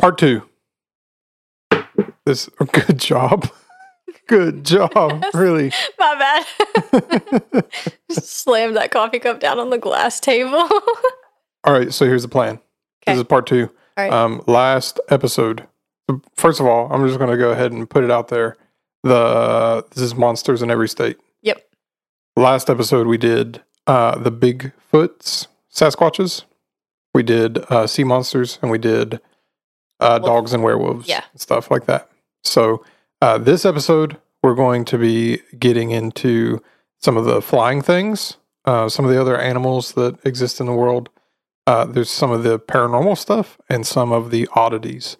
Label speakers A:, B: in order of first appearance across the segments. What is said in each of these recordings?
A: Part two. This good job. Good job. Really.
B: My bad. Slammed that coffee cup down on the glass table.
A: All right, so here's the plan.
B: Okay.
A: This is part two.
B: All right.
A: Um, last episode. First of all, I'm just going to go ahead and put it out there. The this is monsters in every state.
B: Yep.
A: Last episode we did uh, the Bigfoots, Sasquatches. We did uh, sea monsters, and we did uh, dogs and werewolves,
B: Yeah.
A: and stuff like that. So uh, this episode we're going to be getting into some of the flying things, uh, some of the other animals that exist in the world. Uh, there's some of the paranormal stuff and some of the oddities.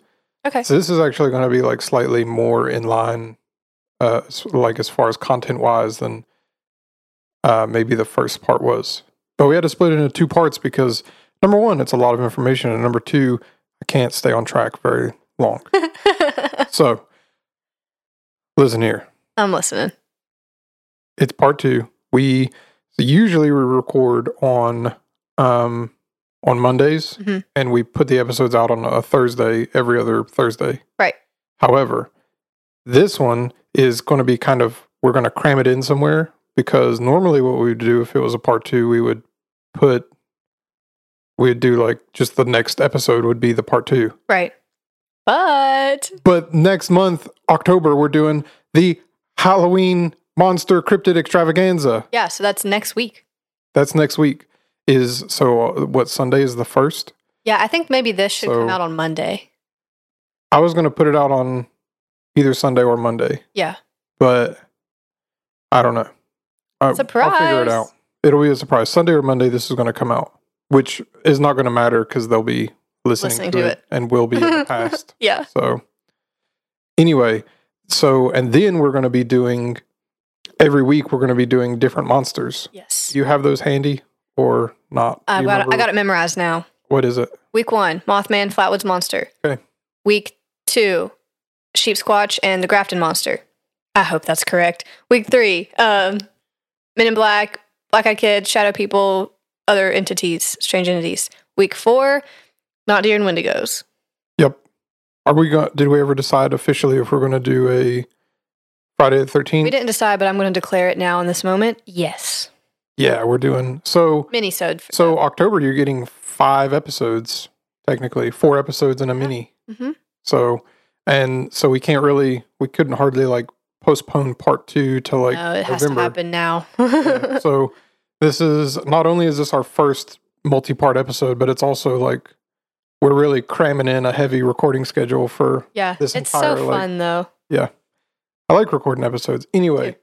B: okay.
A: So this is actually going to be like slightly more in line, uh, like as far as content wise than uh, maybe the first part was. But we had to split it into two parts because number one, it's a lot of information, and number two, I can't stay on track very long. so listen here,
B: I'm listening.
A: it's part two. We so usually we record on um on Mondays
B: Mhm.
A: and we put the episodes out on a Thursday every other Thursday.
B: Right.
A: However, this one is going to be kind of we're going to cram it in somewhere because normally what we would do if it was a part 2 we would put we'd do like just the next episode would be the part 2.
B: Right. But
A: But next month October we're doing the Halloween monster cryptid extravaganza.
B: yeah, so that's next week.
A: That's next week. Is so uh, what Sunday is the first?
B: Yeah, I think maybe this should come out on Monday.
A: I was going to put it out on either Sunday or Monday,
B: Yeah.
A: but I don't know. I, I'll figure
B: Surprise.
A: it out. It'll be a surprise. Sunday or Monday, this is going to come out, which is not going to matter because they'll be listening,
B: Listening
A: to,
B: to
A: it,
B: it.
A: and will be in the past.
B: Yeah.
A: So, anyway, so and then we're going to be doing every week. We're going to be doing different monsters.
B: Yes.
A: Do you have those handy or not?
B: I got it, I got it memorized now.
A: What is it?
B: Week one, Mothman, Flatwoods Monster.
A: Okay.
B: Week two, Sheep Squatch and the Grafton Monster. I hope that's correct. Week three, um, Men in Black, Black Eyed Kids, Shadow People, other entities, strange entities. Week four, Not Deer and Wendigos.
A: Yep. Are we going? Did we ever decide officially if we're going to do a Friday the Thirteenth?
B: We didn't decide, but I'm going to declare it now in this moment. Yes.
A: Yeah, we're doing so.
B: Mini-sode.
A: So
B: that.
A: October, you're getting five episodes, technically four episodes in a mini.
B: Mhm.
A: So and so we can't really, we couldn't hardly like postpone part two to like
B: no, it has
A: November.
B: to happen now.
A: Yeah. so this is not only is this our first multi-part episode, but it's also like we're really cramming in a heavy recording schedule for
B: yeah.
A: This
B: It's
A: entire,
B: so
A: like-
B: fun, though. Yeah.
A: I like recording episodes. Anyway,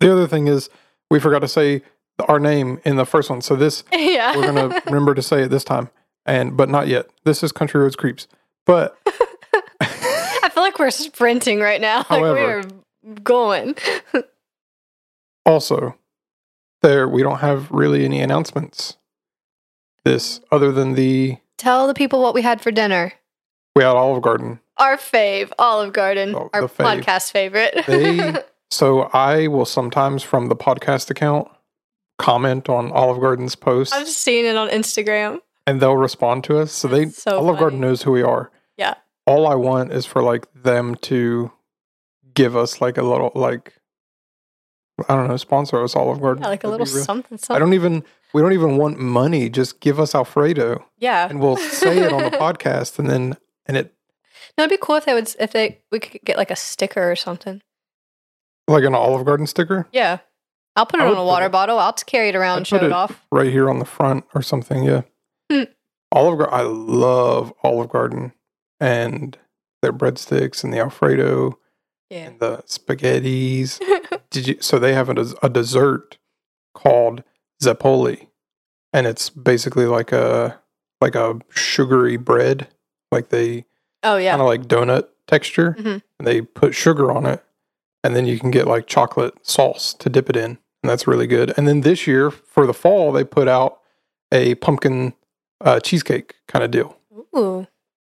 A: the other thing is we forgot to say our name in the first one. So this
B: yeah.
A: we're gonna remember to say it this time, and but not yet. This is Country Roads Creeps. But
B: I feel like we're sprinting right now. Like
A: However-
B: we're going.
A: also, there we don't have really any announcements. This other than the
B: Tell the people what we had for dinner.
A: we had Olive Garden.
B: Our fave, Olive Garden,
A: Oh,
B: our
A: the fave.
B: podcast favorite.
A: They so I will sometimes from the podcast account comment on Olive Garden's posts,
B: I've seen it on Instagram.
A: and they'll respond to us. So they
B: That's so
A: Olive Garden
B: funny.
A: knows who we are.
B: Yeah.
A: all I want is for like them to give us like a little like I don't know, sponsor us Olive Garden.
B: Yeah, like a little something, something.
A: I don't even we don't even want money. Just give us Alfredo,
B: yeah.
A: and we'll say it on the podcast, and then and it
B: No, it'd be cool if they would, if they, we could get like a sticker or something.
A: like an Olive Garden sticker
B: Yeah. I'll put it
A: I
B: on a water
A: it-
B: bottle. I'll carry it around
A: I'd
B: show it
A: it-
B: off.
A: right here on the front or something. Yeah,
B: Hmm.
A: Olive Garden. I love Olive Garden and their breadsticks and the Alfredo
B: Yeah.
A: and the spaghettis. Did you? So they have a, a dessert called zeppoli, and it's basically like a like a sugary bread, like they
B: oh, yeah.
A: kind of like donut texture,
B: Mhm.
A: and they put sugar on it, and then you can get like chocolate sauce to dip it in, and that's really good. And then this year for the fall, they put out a pumpkin uh, cheesecake kind of deal.
B: Ooh.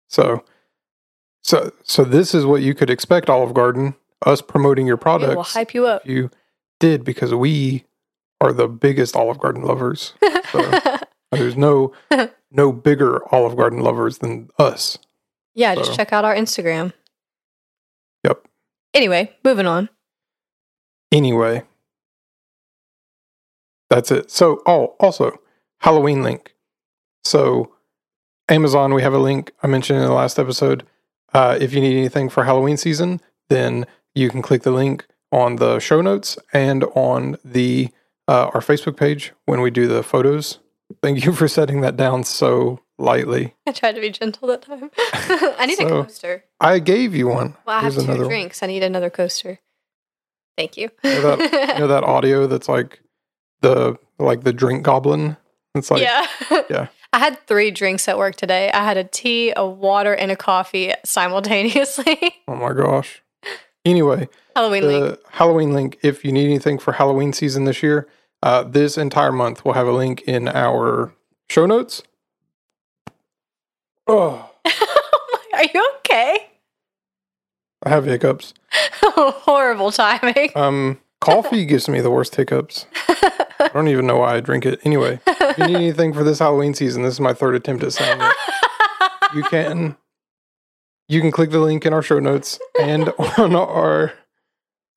A: So, so so this is what you could expect, Olive Garden, us promoting your
B: We'll hype you up.
A: you did because we are the biggest Olive Garden lovers. So there's no no bigger Olive Garden lovers than us.
B: Yeah, just check out our Instagram.
A: Yep.
B: Anyway, moving on.
A: Anyway, that's it. So, oh, also Halloween link. So, Amazon, we have a link I mentioned in the last episode. Uh, if you need anything for Halloween season, then you can click the link on the show notes and on the uh, our Facebook page when we do the photos. Thank you for setting that down so lightly.
B: I tried to be gentle that time. I need a coaster.
A: I gave you one.
B: Well, I have two
A: another one.
B: drinks. I need another coaster. Thank you.
A: You know You know that audio that's like the like the drink goblin. It's like
B: yeah.
A: yeah.
B: I had three drinks at work today. I had a tea, a water, and a coffee simultaneously.
A: Oh my gosh. Anyway,
B: Halloween link.
A: the Halloween link, if you need anything for Halloween season this year, uh, this entire month we'll have a link in our show notes. Oh,
B: Are you okay?
A: I have hiccups.
B: Horrible timing.
A: Um, coffee gives me the worst hiccups. I don't even know why I drink it. Anyway, if you need anything for this Halloween season, this is my third attempt at saying it. You can you can click the link in our show notes and on our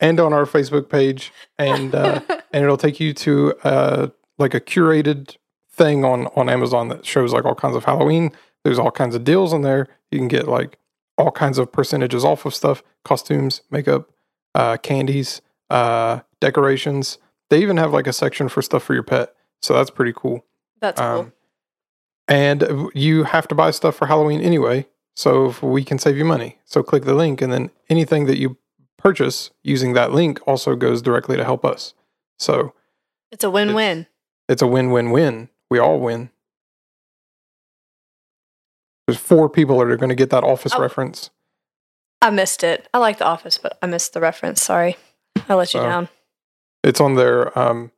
A: and on our Facebook page and uh, and it'll take you to uh like a curated thing on on Amazon that shows like all kinds of Halloween. There's all kinds of deals in there. You can get like all kinds of percentages off of stuff, costumes, makeup, uh, candies, uh, decorations. They even have like a section for stuff for your pet. So that's pretty cool.
B: That's cool.
A: Um, and you have to buy stuff for Halloween anyway. So if we can save you money. So click the link, and then anything that you purchase using that link also goes directly to help us. So
B: it's a win-win.
A: it's a win win win. We all win. There's four people that are going to get that office
B: Oh.
A: reference.
B: I missed it. I like The Office, but I missed the reference. Sorry, I let you
A: So-
B: down.
A: It's on their um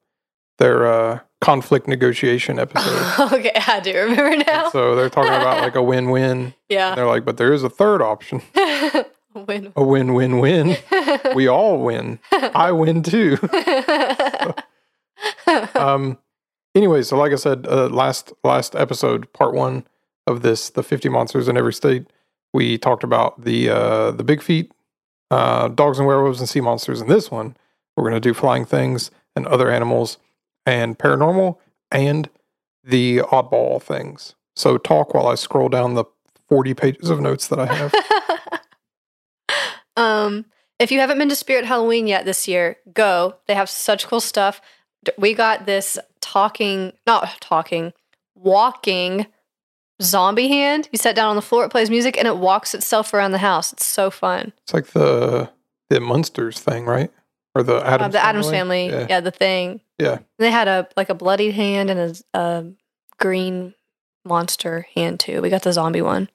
A: their uh conflict negotiation episode.
B: okay, I do remember now.
A: so they're talking about like a win win.
B: yeah,
A: They're like, but there is a third option.
B: win.
A: A win win win. We all win. I win too. um anyway so like i said uh, last last episode part one of this the 50 monsters in every state we talked about the uh the big feet uh dogs and werewolves and sea monsters in this one we're going to do flying things and other animals and paranormal and the oddball things so talk while i scroll down the 40 pages of notes that i have
B: um, if you haven't been to Spirit Halloween yet this year, go. They have such cool stuff. We got this talking, not talking, walking zombie hand. You sit down on the floor, it plays music, and it walks itself around the house. It's so fun.
A: it's like the the monsters thing right or the
B: Uh,
A: adams
B: the Addams family,
A: Yeah.
B: yeah. the thing.
A: Yeah.
B: They had a like a bloodied hand and a, a green monster hand too. We got the zombie one.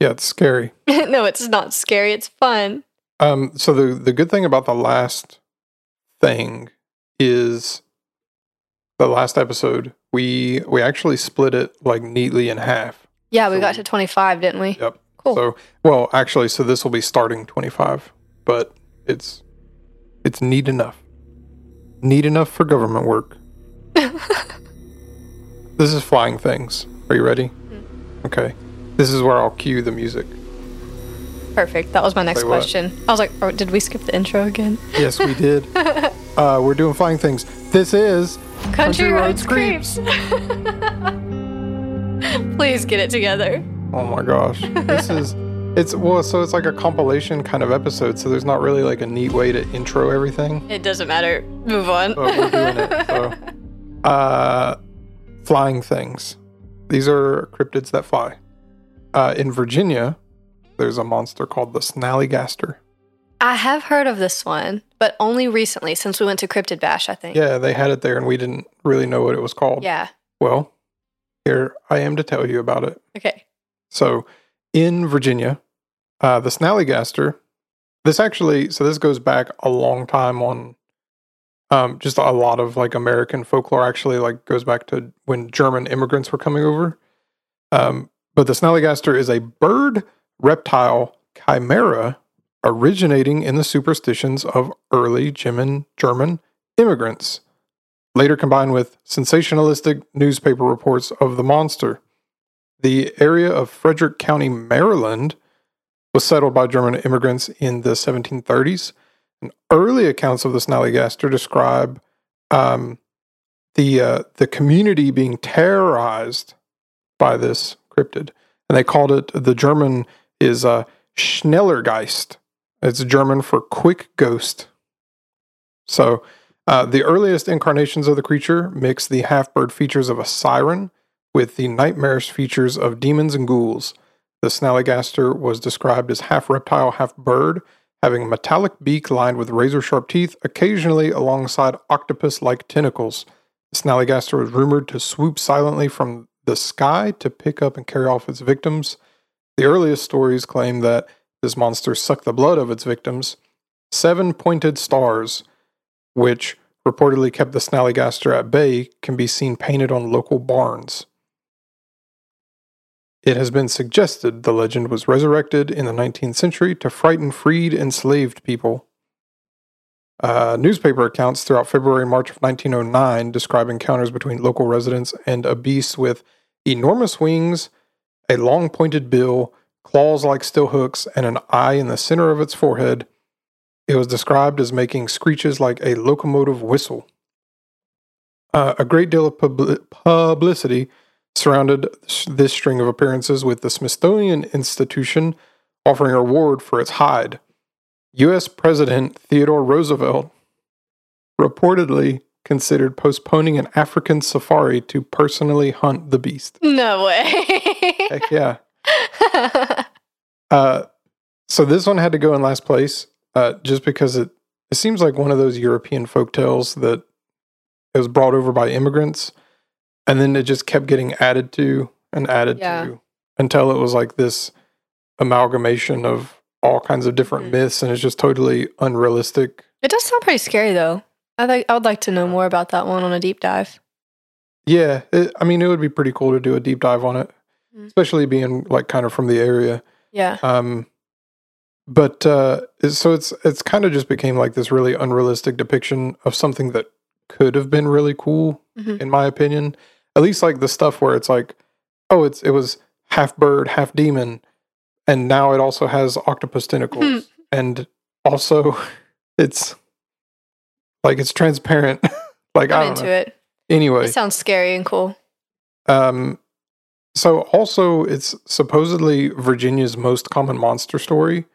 A: yeah it's scary
B: no, it's not scary. It's fun.
A: Um, so the the good thing about the last thing is the last episode we we actually split it like neatly in half.
B: Yeah, we
A: So
B: got
A: we-
B: to 25, didn't we?
A: Yep.
B: Cool.
A: So well, actually, so this will be starting twenty five, but it's it's neat enough, neat enough for government work. this is flying things. Are you ready?
B: Mm-hmm.
A: Okay. This is where I'll cue the music.
B: Perfect. That was my next
A: Say what?
B: question. I was like, oh, did we skip the intro again?
A: Yes, we did. uh, we're doing flying things. This is
B: Country,
A: Roads
B: Roads Creeps. Please get it together.
A: Oh my gosh. This is it's well so it's like a compilation kind of episode, so there's not really like a neat way to intro everything.
B: It doesn't matter. Move on.
A: But we're doing it. So uh flying things. These are cryptids that fly. Uh in Virginia, there's a monster called the Snallygaster.
B: I have heard of this one, but only recently since we went to Cryptid Bash, I think.
A: Yeah, they had it there and we didn't really know what it was called.
B: Yeah.
A: Well, here I am to tell you about it.
B: Okay.
A: So in Virginia, uh, the Snallygaster, this actually, so this goes back a long time on um, just a lot of like American folklore actually like goes back to when German immigrants were coming over. Um, but the Snallygaster is a bird reptile chimera originating in the superstitions of early German German immigrants, later combined with sensationalistic newspaper reports of the monster. The area of Frederick County, Maryland, was settled by German immigrants in the 1730s. And early accounts of the Snallygaster describe um, the uh, the community being terrorized by this cryptid, and they called it the German is uh, Schnellegeist. It's German for quick ghost. So, uh, the earliest incarnations of the creature mix the half bird features of a siren with the nightmarish features of demons and ghouls. The Snallygaster was described as half reptile, half bird, having a metallic beak lined with razor sharp teeth, occasionally alongside octopus like tentacles. The Snallygaster was rumored to swoop silently from the sky to pick up and carry off its victims. The earliest stories claim that this monster sucked the blood of its victims. Seven pointed stars, which reportedly kept the Snallygaster at bay, can be seen painted on local barns. It has been suggested the legend was resurrected in the 19th century to frighten freed enslaved people. Uh, newspaper accounts throughout February and March of 1909 describe encounters between local residents and a beast with enormous wings, a long pointed bill, claws like steel hooks, and an eye in the center of its forehead. It was described as making screeches like a locomotive whistle. Uh, a great deal of pub- publicity surrounded this string of appearances with the Smithsonian Institution offering a reward for its hide. U.S. President Theodore Roosevelt reportedly considered postponing an African safari to personally hunt the beast.
B: No way.
A: Heck yeah. uh, so this one had to go in last place uh, just because it, it seems like one of those European folk tales that it was brought over by immigrants and then it just kept getting added to and added
B: Yeah.
A: to until it was like this amalgamation of all kinds of different
B: Mhm.
A: myths and it's just totally unrealistic.
B: it does sound pretty scary though. I think I would like to know more about that one on a deep dive.
A: Yeah, it, I mean, it would be pretty cool to do a deep dive on it,
B: Mm.
A: especially being like kind of from the area.
B: Yeah.
A: Um, but uh, so it's it's kind of just became like this really unrealistic depiction of something that could have been really cool,
B: Mhm.
A: in my opinion. At least like the stuff where it's like, oh, it's it was half bird, half demon, and now it also has octopus tentacles, and also it's like it's transparent. like I
B: I'm
A: don't
B: into
A: know.
B: it.
A: Anyway,
B: It sounds scary and cool.
A: um, so also it's supposedly Virginia's most common monster story,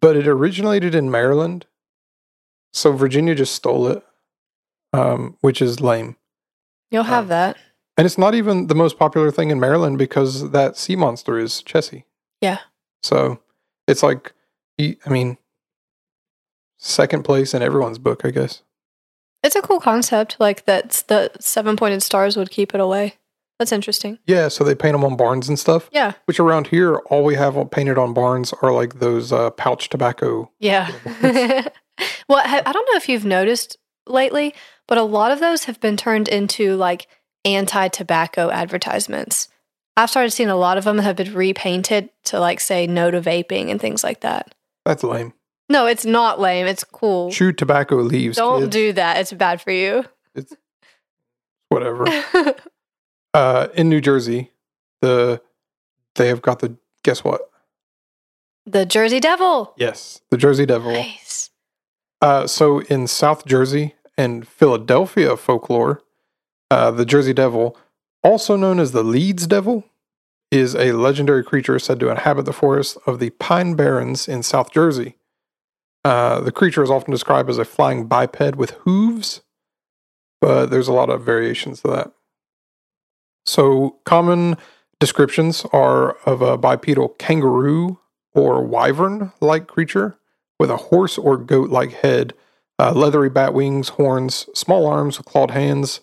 A: but it originated in Maryland. So Virginia just stole it, um, which is lame.
B: You'll have
A: Um,
B: that.
A: And it's not even the most popular thing in Maryland because that sea monster is Chessie.
B: Yeah.
A: So it's like, I mean, second place in everyone's book, I guess.
B: It's a cool concept. Like that the seven pointed stars would keep it away. That's interesting.
A: Yeah. So they paint them on barns and stuff.
B: Yeah.
A: Which around here, all we have painted on barns are like those uh, pouch tobacco.
B: Yeah. well, I I don't know if you've noticed lately, but a lot of those have been turned into like anti tobacco advertisements. I've started seeing a lot of them have been repainted to like say no to vaping and things like that.
A: That's lame.
B: No, it's not lame. It's cool.
A: Chew tobacco leaves.
B: Don't
A: kids.
B: do that. It's bad for you.
A: It's whatever. uh, in New Jersey, the they have got the guess what?
B: the Jersey Devil.
A: Yes, the Jersey Devil.
B: Nice.
A: Uh, so in South Jersey and Philadelphia folklore, uh, the Jersey Devil, also known as the Leeds Devil, is a legendary creature said to inhabit the forests of the Pine Barrens in South Jersey. Uh, the creature is often described as a flying biped with hooves, but there's a lot of variations to that. So, common descriptions are of a bipedal kangaroo or wyvern like creature with a horse or goat like head, uh, leathery bat wings, horns, small arms clawed hands,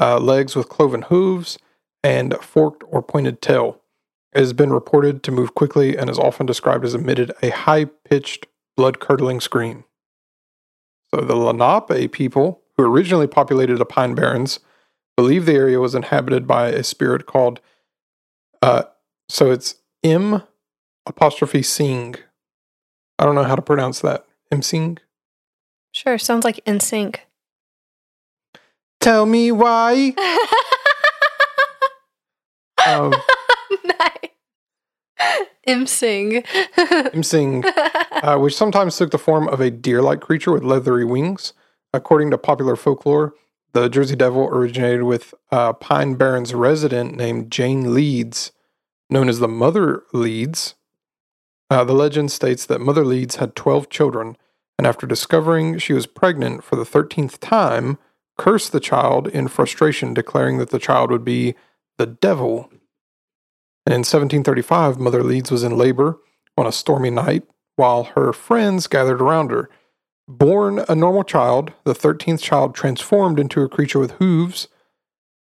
A: uh, legs with cloven hooves, and forked or pointed tail. It has been reported to move quickly and is often described as emitted a high pitched, blood curdling scream. So the Lenape people, who originally populated the Pine Barrens, believe the area was inhabited by a spirit called, uh, so it's M apostrophe Sing. I don't know how to pronounce that. M Sing?
B: Sure. Sounds like in sync.
A: Tell me why. Um,
B: Im Sing.
A: Imsing, uh, which sometimes took the form of a deer-like creature with leathery wings. According to popular folklore, the Jersey Devil originated with uh, Pine Barrens resident named Jane Leeds, known as the Mother Leeds. Uh, the legend states that Mother Leeds had 12 children, and after discovering she was pregnant for the 13th time, cursed the child in frustration, declaring that the child would be the devil. And in 1735, Mother Leeds was in labor on a stormy night while her friends gathered around her. Born a normal child, the 13th child transformed into a creature with hooves,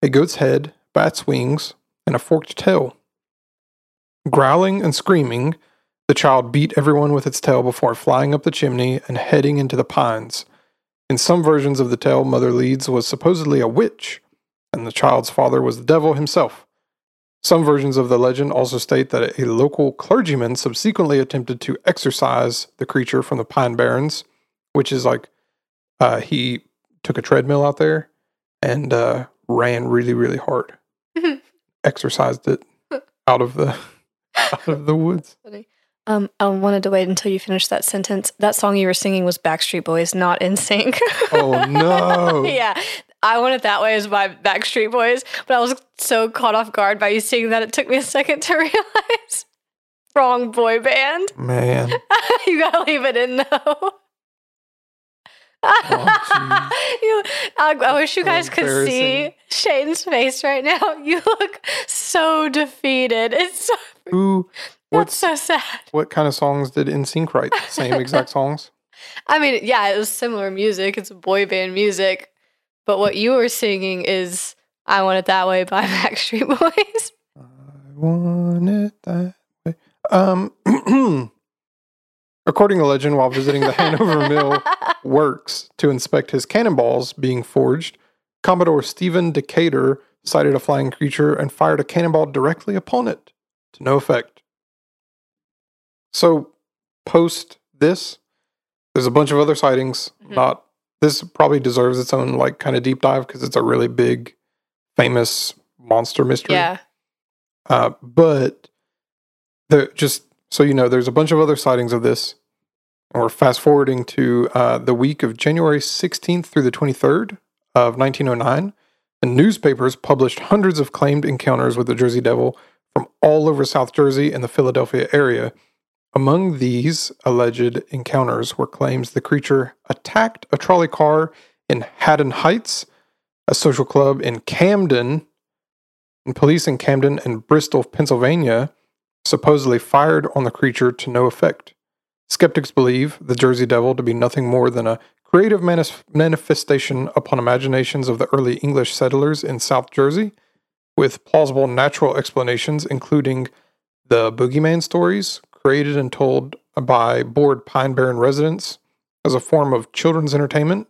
A: a goat's head, bat's wings, and a forked tail. Growling and screaming, the child beat everyone with its tail before flying up the chimney and heading into the pines. In some versions of the tale, Mother Leeds was supposedly a witch, and the child's father was the devil himself. Some versions of the legend also state that a local clergyman subsequently attempted to exorcise the creature from the Pine Barrens, which is like uh, he took a treadmill out there and uh, ran really, really hard, exorcised it out of the out of the woods.
B: Um, I wanted to wait until you finished that sentence. That song you were singing was Backstreet Boys, not NSYNC.
A: Oh no!
B: yeah, I want it that way as my Backstreet Boys, but I was so caught off guard by you singing that it took me a second to realize. Wrong boy band.
A: Man,
B: you gotta leave it in though.
A: Oh,
B: you, I, I wish you guys could see. Shane's face right now. You look so defeated. It's so,
A: who?
B: That's
A: What's
B: so sad.
A: what kind of songs did NSYNC write? Same exact songs.
B: I mean, yeah, it was similar music. It's boy band music. But what you were singing is I Want It That Way by Backstreet Boys.
A: I want it that way. Um, according to legend, while visiting the Hanover Mill works to inspect his cannonballs being forged, Commodore Stephen Decatur sighted a flying creature and fired a cannonball directly upon it, to no effect. So, post this, there's a bunch of other sightings.
B: Mhm.
A: Not this probably deserves its own like kind of deep dive because it's a really big, famous monster mystery.
B: yeah.
A: Uh, but the just so you know, there's a bunch of other sightings of this. And we're fast forwarding to uh, the week of January 16th through the 23rd of 1909. And newspapers published hundreds of claimed encounters with the Jersey Devil from all over South Jersey and the Philadelphia area. Among these alleged encounters were claims the creature attacked a trolley car in Haddon Heights, a social club in Camden, and police in Camden and Bristol, Pennsylvania, supposedly fired on the creature to no effect. Skeptics believe the Jersey Devil to be nothing more than a creative manis- manifestation upon imaginations of the early English settlers in South Jersey, with plausible natural explanations, including the boogeyman stories created and told by bored Pine Barren residents as a form of children's entertainment,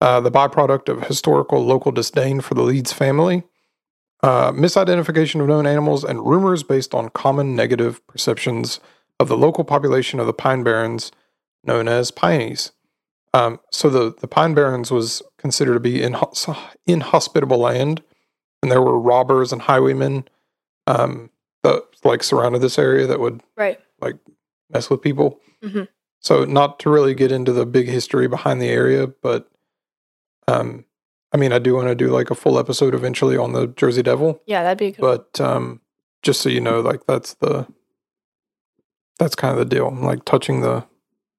A: uh, the byproduct of historical local disdain for the Leeds family, uh, misidentification of known animals, and rumors based on common negative perceptions of the local population of the Pine Barrens, known as Pineys. Um, so the, the Pine Barrens was considered to be inhos- inhospitable land, and there were robbers and highwaymen um, like surrounded this area that would
B: Right.
A: like mess with people.
B: Mhm.
A: So not to really get into the big history behind the area, but um, I mean, I do want to do like a full episode eventually on the Jersey Devil.
B: Yeah, that'd be good.
A: But um, just so you know, like that's the that's kind of the deal. I'm like touching the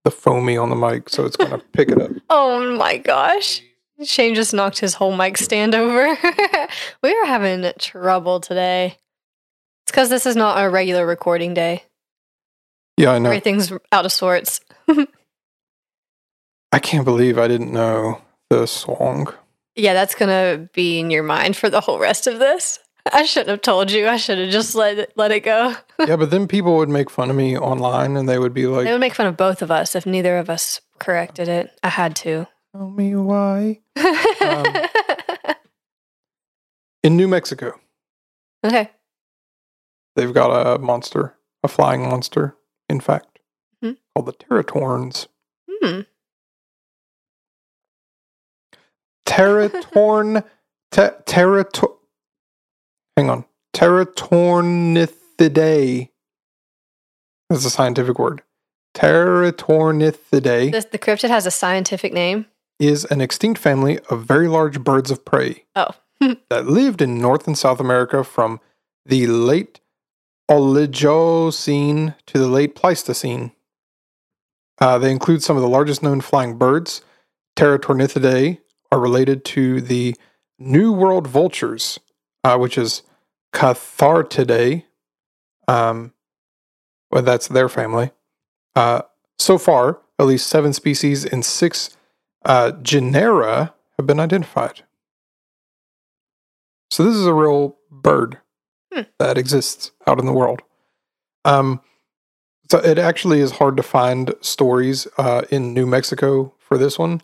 A: the foamy on the mic, so it's gonna pick it up.
B: Oh my gosh. Shane just knocked his whole mic stand over. we are having trouble today. Because this is not a regular recording day.
A: Yeah, I know.
B: Everything's out of sorts.
A: I can't believe I didn't know the song.
B: Yeah, that's gonna be in your mind for the whole rest of this. I shouldn't have told you. I should have just let it, let it go.
A: yeah, but then people would make fun of me online, and they would be like,
B: They would make fun of both of us if neither of us corrected it. I had to.
A: "Tell me why." Um, in New Mexico,
B: okay.
A: They've got a monster, a flying monster, in fact,
B: Mhm.
A: called the Teratorns.
B: Hmm.
A: Teratorn, te. Hang on, Teratornithidae. That's a scientific word. Teratornithidae
B: This, the cryptid has a scientific name.
A: is an extinct family of very large birds of prey
B: Oh.
A: that lived in North and South America from the late Oligocene to the late Pleistocene. Uh, they include some of the largest known flying birds. Teratornithidae are related to the New World vultures, uh, which is Cathartidae. Um, well, that's their family. Uh, so far, at least seven species in six uh, genera have been identified. So this is a real bird That exists out in the world. Um, so it actually is hard to find stories uh, in New Mexico for this one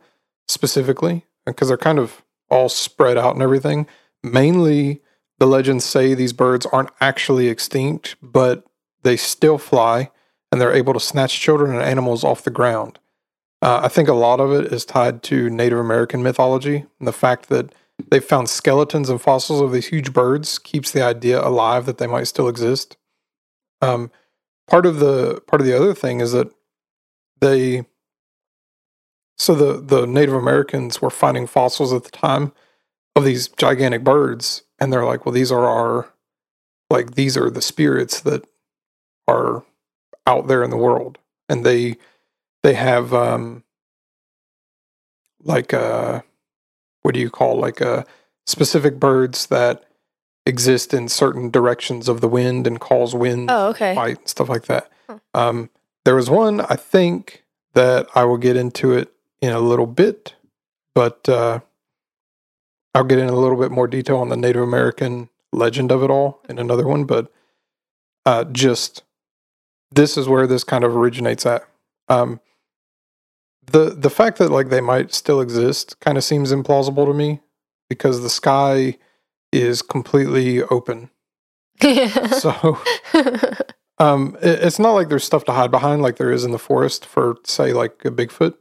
A: specifically because they're kind of all spread out and everything. Mainly, the legends say these birds aren't actually extinct, but they still fly and they're able to snatch children and animals off the ground. Uh, I think a lot of it is tied to Native American mythology and the fact that they found skeletons and fossils of these huge birds keeps the idea alive that they might still exist. Um, part of the part of the other thing is that they so the the Native Americans were finding fossils at the time of these gigantic birds, and they're like, well, these are our like these are the spirits that are out there in the world, and they they have um like uh what do you call like uh specific birds that exist in certain directions of the wind and cause wind
B: Oh, okay.
A: fight and stuff like that.
B: Huh.
A: Um, there was one I think that I will get into it in a little bit, but uh, I'll get in a little bit more detail on the Native American legend of it all in another one. But uh, just this is where this kind of originates at. Um, the the fact that like they might still exist kind of seems implausible to me because the sky is completely open. So um, it, it's not like there's stuff to hide behind like there is in the forest for say like a Bigfoot.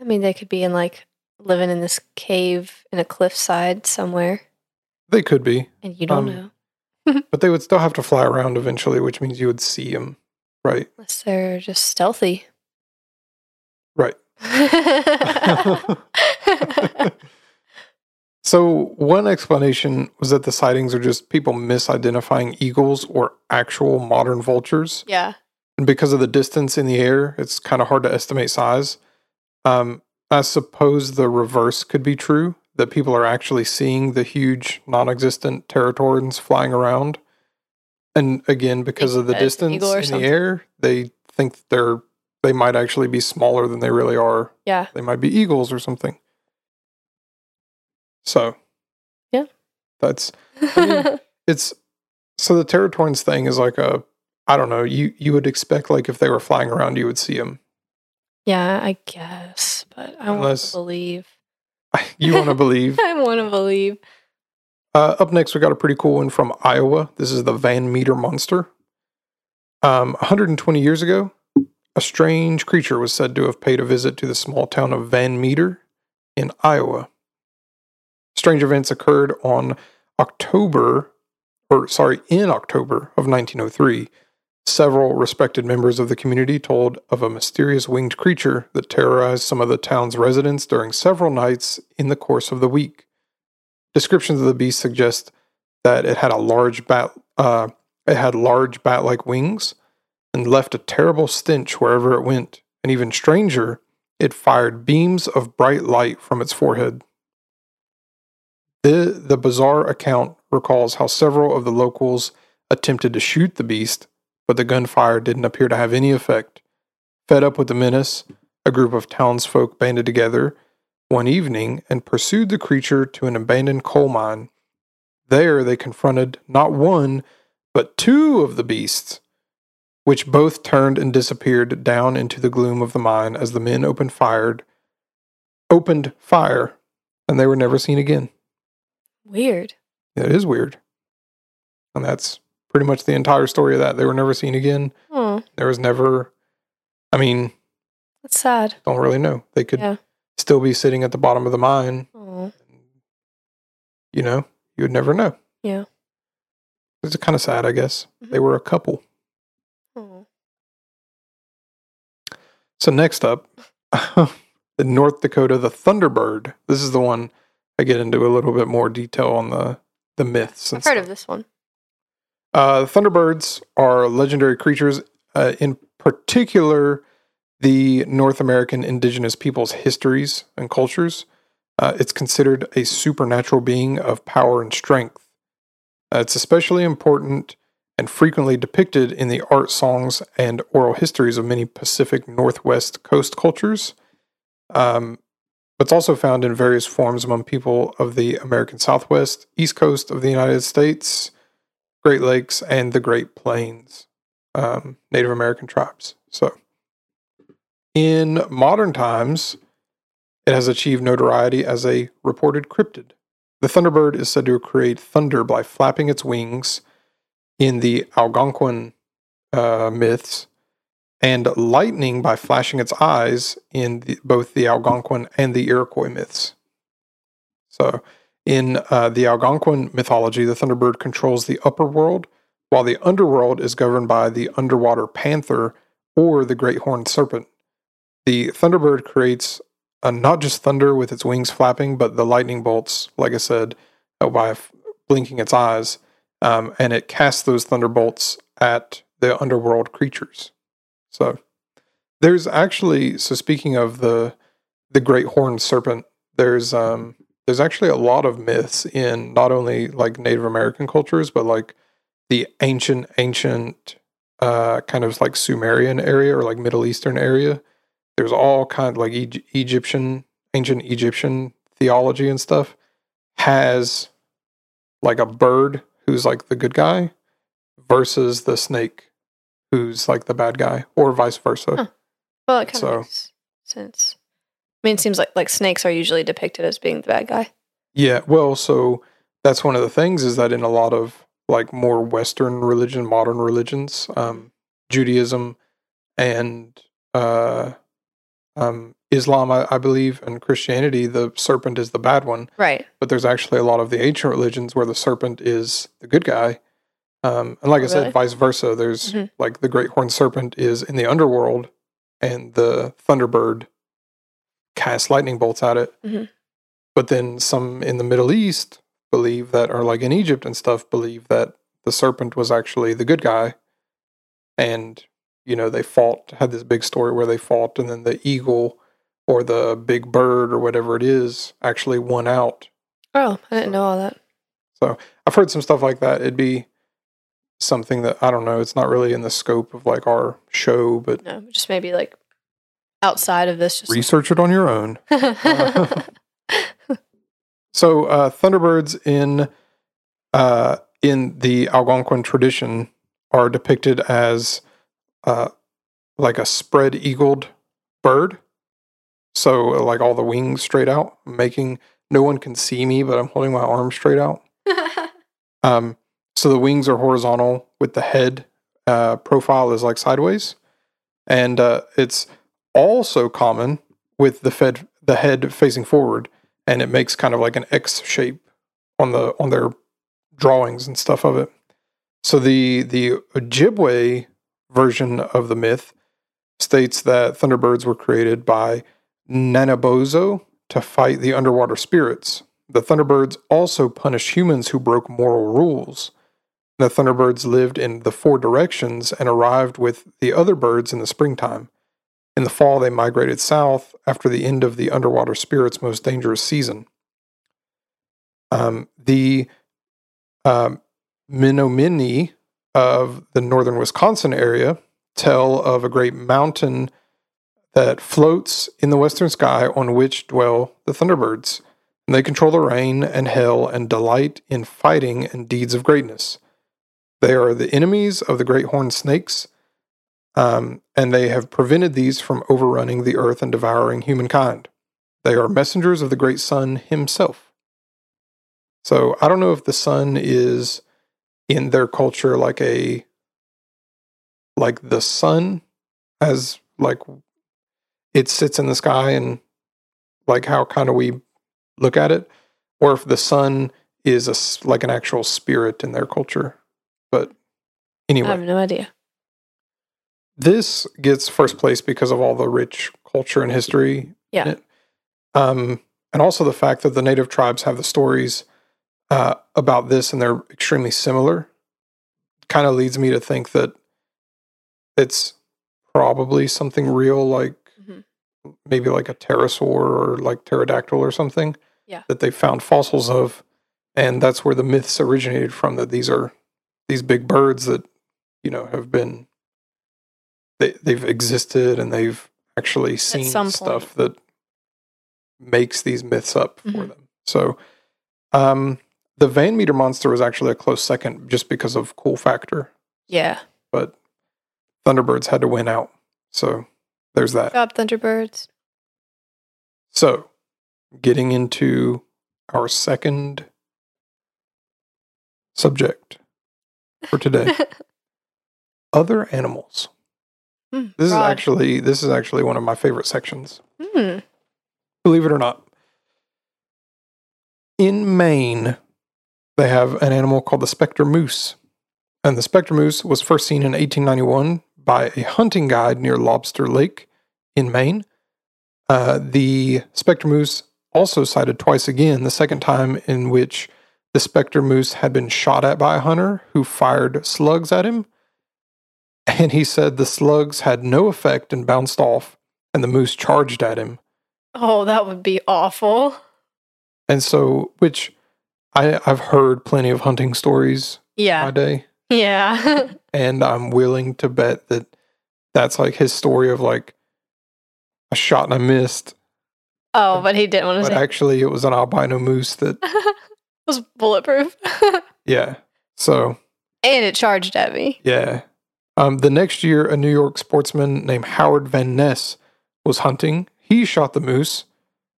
B: I mean, they could be in like living in this cave in a cliffside somewhere,
A: They could be,
B: and you don't
A: Um,
B: know
A: but they would still have to fly around eventually, which means you would see them, right?
B: unless they're just stealthy.
A: So one explanation was that the sightings are just people misidentifying eagles or actual modern vultures.
B: yeah.
A: And because of the distance in the air, it's kind of hard to estimate size. Um, I suppose the reverse could be true that people are actually seeing the huge non existent territorans flying around. And again, because of the
B: that it's an
A: distance in the air, they think they're they might actually be smaller than they really are.
B: Yeah.
A: They might be eagles or something. So
B: Yeah.
A: That's mean- it's so the Territorans thing is like a I don't know, you you would expect like if they were flying around you would see them.
B: yeah, I guess, but I want to believe.
A: you want to believe.
B: I want to believe.
A: Uh, up next, we got a pretty cool one from Iowa. This is the Van Meter monster. Um, 120 years ago, a strange creature was said to have paid a visit to the small town of Van Meter in Iowa. Strange events occurred on October, or sorry, in October of 1903. Several respected members of the community told of a mysterious winged creature that terrorized some of the town's residents during several nights in the course of the week. Descriptions of the beast suggest that it had a large bat. Uh, it had large bat-like wings and left a terrible stench wherever it went. And even stranger, it fired beams of bright light from its forehead. The the bizarre account recalls how several of the locals attempted to shoot the beast, but the gunfire didn't appear to have any effect. Fed up with the menace, a group of townsfolk banded together one evening and pursued the creature to an abandoned coal mine. There they confronted not one, but two of the beasts, which both turned and disappeared down into the gloom of the mine as the men opened fired opened fire, and they were never seen again.
B: Weird.
A: It is weird. And that's pretty much the entire story of that. They were never seen again.
B: Oh,
A: There was never I mean,
B: that's sad.
A: don't really know. They could
B: Yeah.
A: still be sitting at the bottom of the mine
B: Oh,
A: you know, you would never know.
B: Yeah.
A: It's kind of sad, I guess. They mm-hmm. were a couple.
B: oh.
A: So next up, the North Dakota, the Thunderbird. This is the one I get into a little bit more detail on the the myths. And
B: I've heard
A: stuff.
B: of this one.
A: Uh, Thunderbirds are legendary creatures, uh, in particular, the North American indigenous peoples' histories and cultures. Uh, it's considered a supernatural being of power and strength. Uh, it's especially important and frequently depicted in the art, songs, and oral histories of many Pacific Northwest coast cultures. Um, but it's also found in various forms among people of the American Southwest, East Coast of the United States, Great Lakes, and the Great Plains, um, Native American tribes. So, in modern times, it has achieved notoriety as a reported cryptid. The thunderbird is said to create thunder by flapping its wings in the Algonquin uh, myths, and lightning by flashing its eyes in the, both the Algonquin and the Iroquois myths. So, in uh, the Algonquin mythology, the Thunderbird controls the upper world, while the underworld is governed by the underwater panther or the great horned serpent. The Thunderbird creates uh, not just thunder with its wings flapping, but the lightning bolts, like I said, uh, by blinking its eyes, um, and it casts those thunderbolts at the underworld creatures. So there's actually so speaking of the the great horned serpent, there's um there's actually a lot of myths in not only like Native American cultures, but like the ancient ancient uh kind of like Sumerian area or like Middle Eastern area. There's all kind of like Egy- Egyptian ancient Egyptian theology and stuff has like a bird who's like the good guy versus the snake who's like the bad guy or vice versa.
B: Huh. Well, it kind
A: So-
B: of makes sense. I mean, it seems like like snakes are usually depicted as being the bad guy.
A: Yeah, well, so that's one of the things is that in a lot of like more Western religion, modern religions, um, Judaism and uh, um, Islam, I, I believe, and Christianity, the serpent is the bad one.
B: Right.
A: But there's actually a lot of the ancient religions where the serpent is the good guy. Um, and like I
B: Oh, Really?
A: said, vice versa. There's
B: Mhm.
A: like the great horned serpent is in the underworld, and the thunderbird casts lightning bolts at it.
B: Mhm.
A: But then some in the Middle East believe that, or like in Egypt and stuff, believe that the serpent was actually the good guy. And, you know, they fought, had this big story where they fought, and then the eagle or the big bird or whatever it is actually won out.
B: Oh, I didn't know all that.
A: So I've heard some stuff like that. It'd be something that I don't know. It's not really in the scope of like our show, but
B: No, just maybe like outside of this. Just
A: research it on your own. So uh, thunderbirds in uh, in the Algonquin tradition are depicted as uh, like a spread eagled bird. So like all the wings straight out, making no one can see me, but I'm holding my arm straight out. Um, so the wings are horizontal with the head uh, profile is like sideways, and uh, it's also common with the fed the head facing forward, and it makes kind of like an X shape on the on their drawings and stuff of it. So the the Ojibwe version of the myth states that thunderbirds were created by Nanabozo to fight the underwater spirits. The thunderbirds also punished humans who broke moral rules. The thunderbirds lived in the four directions and arrived with the other birds in the springtime. In the fall, they migrated south after the end of the underwater spirits' most dangerous season. Um, the um, Menominee of the northern Wisconsin area tell of a great mountain that floats in the western sky on which dwell the thunderbirds. And they control the rain and hail and delight in fighting and deeds of greatness. They are the enemies of the great horned snakes, um, and they have prevented these from overrunning the earth and devouring humankind. They are messengers of the great sun himself. So I don't know if the sun is in their culture like a like the sun as like it sits in the sky and like how kind of we look at it or if the sun is a, like an actual spirit in their culture but anyway I
B: have no idea.
A: this gets first place because of all the rich culture and history. in
B: Yeah.
A: it. Um, and also the fact that the native tribes have the stories uh, about this and they're extremely similar kind of leads me to think that it's probably something real, like
B: Mhm.
A: maybe like a pterosaur or like pterodactyl or something.
B: Yeah.
A: That they found fossils of. And that's where the myths originated from that these are these big birds that, you know, have been they they've existed and they've actually seen
B: some
A: stuff that makes these myths up for
B: Mhm.
A: them. So um the Van Meter monster was actually a close second just because of cool factor,
B: Yeah.
A: but Thunderbirds had to win out. So there's that.
B: Job Thunderbirds.
A: So getting into our second subject for today. Other animals.
B: Hmm,
A: This is actually this is actually one of my favorite sections.
B: Hmm.
A: Believe it or not. In Maine, they have an animal called the specter moose. And the specter moose was first seen in 1891 by a hunting guide near Lobster Lake in Maine. Uh, the specter moose also sighted twice again, the second time in which the specter moose had been shot at by a hunter who fired slugs at him. And he said the slugs had no effect and bounced off, and the moose charged at him.
B: Oh, that would be awful.
A: And so, which I, I've heard plenty of hunting stories
B: Yeah.
A: my day,
B: Yeah.
A: and I'm willing to bet that that's like his story of like a shot and I missed,
B: oh, but he didn't want to
A: but
B: say
A: actually it was an albino moose that,
B: was bulletproof.
A: yeah. So
B: and it charged at me.
A: yeah. Um, the next year, a New York sportsman named Howard Van Ness was hunting. He shot the moose,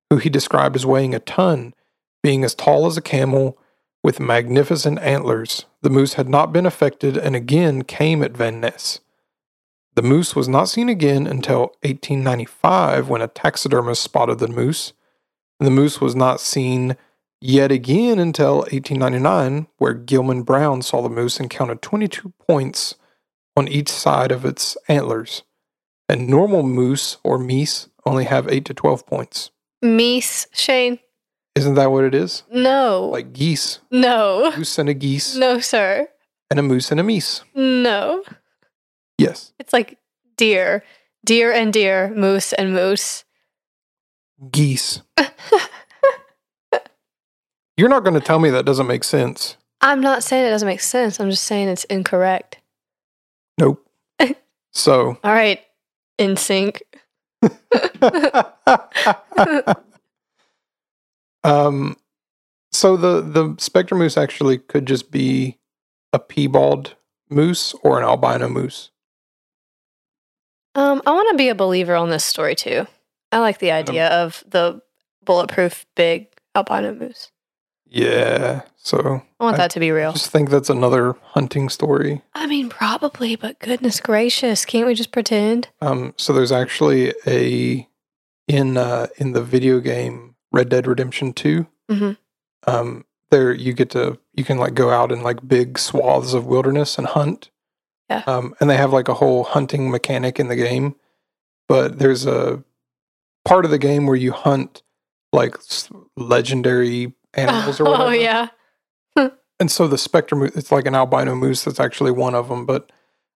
A: who he described as weighing a ton, being as tall as a camel, with magnificent antlers. The moose had not been affected and again came at Van Ness. The moose was not seen again until 1895 when a taxidermist spotted the moose. The moose was not seen yet again until 1899, where Gilman Brown saw the moose and counted 22 points on each side of its antlers. And normal moose or meese only have 8 to 12 points.
B: Meese, Shane?
A: Isn't that what it is?
B: No.
A: Like geese,
B: no.
A: goose and a geese,
B: No, sir.
A: and a moose and a meese.
B: No.
A: Yes,
B: It's like deer. Deer and deer, moose and moose.
A: geese. You're not going to tell me that doesn't make sense.
B: I'm not saying it doesn't make sense. I'm just saying it's incorrect.
A: Nope. So,
B: All right. In sync.
A: um, so the the spectre moose actually could just be a piebald moose or an albino moose.
B: Um, I want to be a believer on this story too. I like the idea of the bulletproof big albino moose.
A: Yeah. So
B: I want
A: I
B: that to be real.
A: just think that's another hunting story.
B: I mean, probably, but goodness gracious, can't we just pretend?
A: Um, so there's actually a in uh, in the video game Red Dead Redemption 2
B: Mhm.
A: Um, there you get to you can like go out in like big swaths of wilderness and hunt.
B: Yeah.
A: Um, and they have like a whole hunting mechanic in the game, but there's a part of the game where you hunt like legendary animals or whatever.
B: oh yeah.
A: And so the spectre moose, it's like an albino moose that's actually one of them, but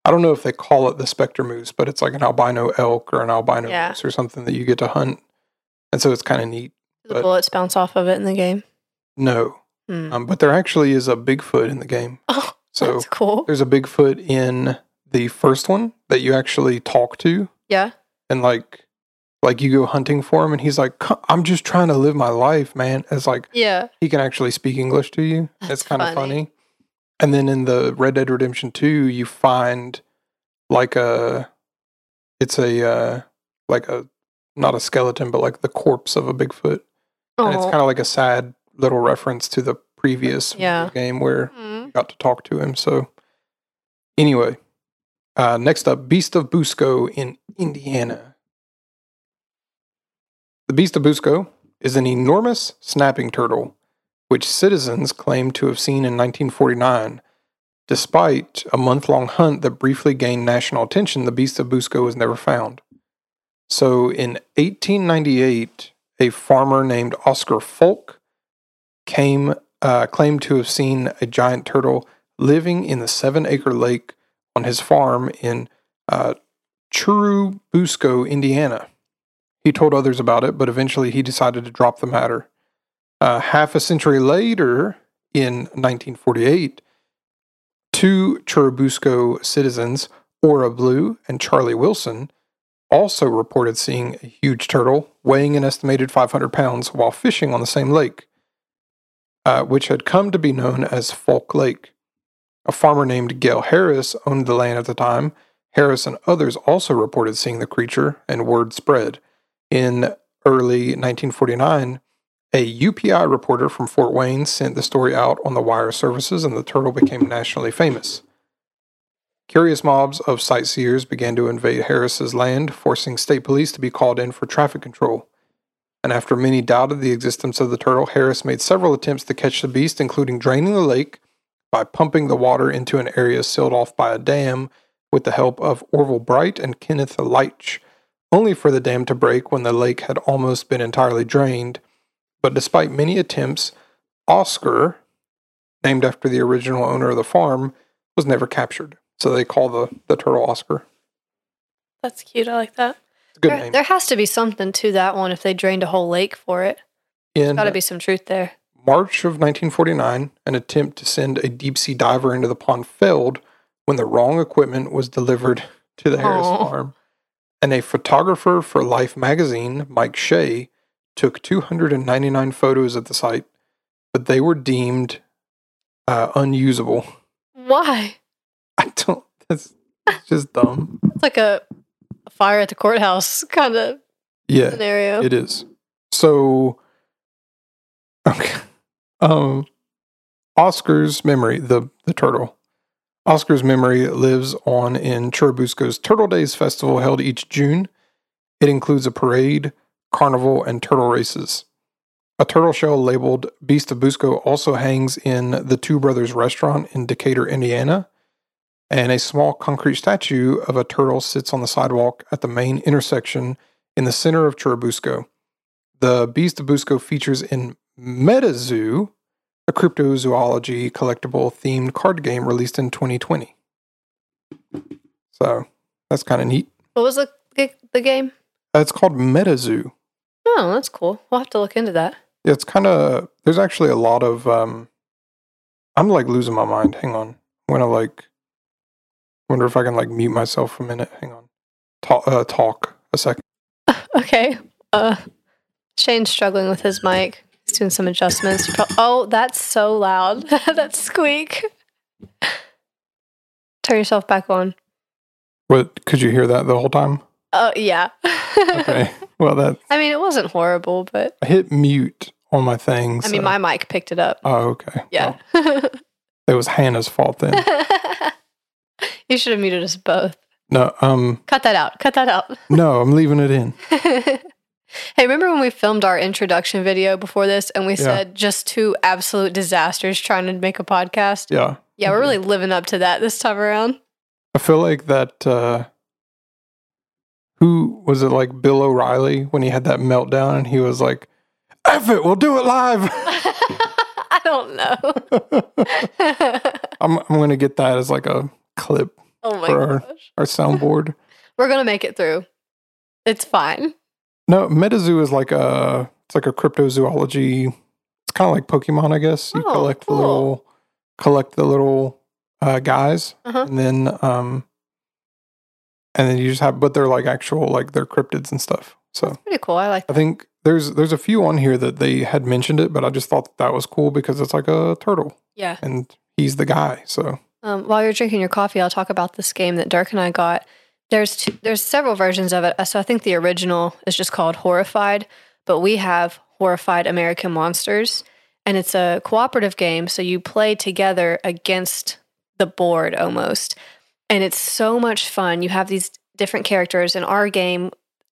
A: I don't know if they call it the spectre moose, but it's like an albino elk or an albino
B: Yeah.
A: moose or something that you get to hunt. And so it's kind of neat.
B: The
A: But-
B: bullets bounce off of it in the game.
A: No,
B: Hmm.
A: um, but there actually is a Bigfoot in the game.
B: Oh,
A: So
B: that's cool.
A: there's a Bigfoot in the first one that you actually talk to
B: Yeah.
A: and like, like you go hunting for him and he's like, I'm just trying to live my life, man. It's like,
B: Yeah.
A: he can actually speak English to you.
B: That's
A: it's kind of
B: funny.
A: funny. And then in the Red Dead Redemption 2, you find like a it's a uh like a not a skeleton, but like the corpse of a Bigfoot. And it's
B: Oh.
A: kind of like a sad little reference to the previous
B: Yeah.
A: game where
B: Mm.
A: you got to talk to him. So anyway, uh next up, Beast of Busco in Indiana. The Beast of Busco is an enormous snapping turtle, which citizens claim to have seen in 1949. Despite a month long hunt that briefly gained national attention, the beast of Busco was never found. So in 1898, a farmer named Oscar Fulk came uh, claimed to have seen a giant turtle living in the seven acre lake on his farm in uh, Churubusco, Indiana. He told others about it, but eventually he decided to drop the matter. Uh, half a century later, in 1948, two Churubusco citizens, Ora Blue and Charlie Wilson, also reported seeing a huge turtle weighing an estimated 500 pounds while fishing on the same lake, uh, which had come to be known as Fulk Lake. A farmer named Gail Harris owned the land at the time. Harris and others also reported seeing the creature, and word spread. In early 1949, a UPI reporter from Fort Wayne sent the story out on the wire services, and the turtle became nationally famous. Curious mobs of sightseers began to invade Harris's land, forcing state police to be called in for traffic control. And after many doubted the existence of the turtle, Harris made several attempts to catch the beast, including draining the lake by pumping the water into an area sealed off by a dam with the help of Orville Bright and Kenneth Leitch, only for the dam to break when the lake had almost been entirely drained. But despite many attempts, Oscar, named after the original owner of the farm, was never captured. So they call the, the turtle Oscar.
B: That's cute. I like that.
A: Good
B: There,
A: name.
B: there has to be something to that one if they drained a whole lake for it.
A: In
B: Got to be some truth there.
A: March of 1949, an attempt to send a deep sea diver into the pond failed when the wrong equipment was delivered to the Harris
B: Aw.
A: farm. And a photographer for Life magazine, Mike Shea, took 299 photos at the site, but they were deemed uh, unusable.
B: Why?
A: Don't, that's it's just dumb.
B: It's like a, a fire at the courthouse kind of
A: Yeah.
B: scenario.
A: It is. So, okay. Um, Oscar's memory, the the turtle. Oscar's memory lives on in Churubusco's Turtle Days festival held each June. It includes a parade, carnival, and turtle races. A turtle shell labeled Beast of Busco also hangs in the Two Brothers restaurant in Decatur, Indiana. And a small concrete statue of a turtle sits on the sidewalk at the main intersection in the center of Churubusco. The Beast of Busco features in MetaZoo, a cryptozoology collectible themed card game released in 2020. So that's kind of neat.
B: What was the the- game?
A: Uh, It's called MetaZoo.
B: Oh, that's cool. We'll have to look into that.
A: Yeah, it's kind of there's actually a lot of um I'm like losing my mind. Hang on. I'm gonna like wonder if I can like mute myself for a minute. Hang on. Talk uh, talk a second.
B: Okay. Uh, Shane's struggling with his mic. He's doing some adjustments. Pro- Oh, that's so loud. that squeak. Turn yourself back on.
A: What could you hear that the whole time?
B: Oh, yeah.
A: Okay. well that
B: I mean, it wasn't horrible, but
A: I hit mute on my thing.
B: I mean, my mic picked it up.
A: Oh, okay.
B: Yeah.
A: Well, it was Hannah's fault then.
B: You should have muted us both.
A: no, um
B: Cut that out. Cut that out.
A: no, I'm leaving it in.
B: hey, remember when we filmed our introduction video before this and we said just two absolute disasters trying to make a podcast?
A: Yeah.
B: Yeah, we're really living up to that this time around.
A: I feel like that uh who was it like Bill O'Reilly when he had that meltdown and he was like, F it, we'll do it live.
B: I don't know.
A: I'm I'm gonna get that as like a clip,
B: oh my
A: For our-
B: gosh.
A: our soundboard.
B: We're going to make it through. It's fine.
A: no, MetaZoo is like a it's like a cryptozoology. It's kind of like Pokemon, I guess. You
B: Oh,
A: collect
B: cool.
A: the little collect the little uh, guys,
B: Uh-huh.
A: and then um, and then you just have, but they're like actual like they're cryptids and stuff. So
B: Pretty cool. I like
A: I think there's there's a few on here that they had mentioned it, but I just thought that, that was cool because it's like a turtle
B: Yeah.
A: and he's the guy. So
B: Um, while you're drinking your coffee, I'll talk about this game that Dirk and I got. There's two, there's several versions of it. So I think the original is just called Horrified, but we have Horrified American Monsters, and it's a cooperative game. So you play together against the board almost, and it's so much fun. You have these different characters in our game.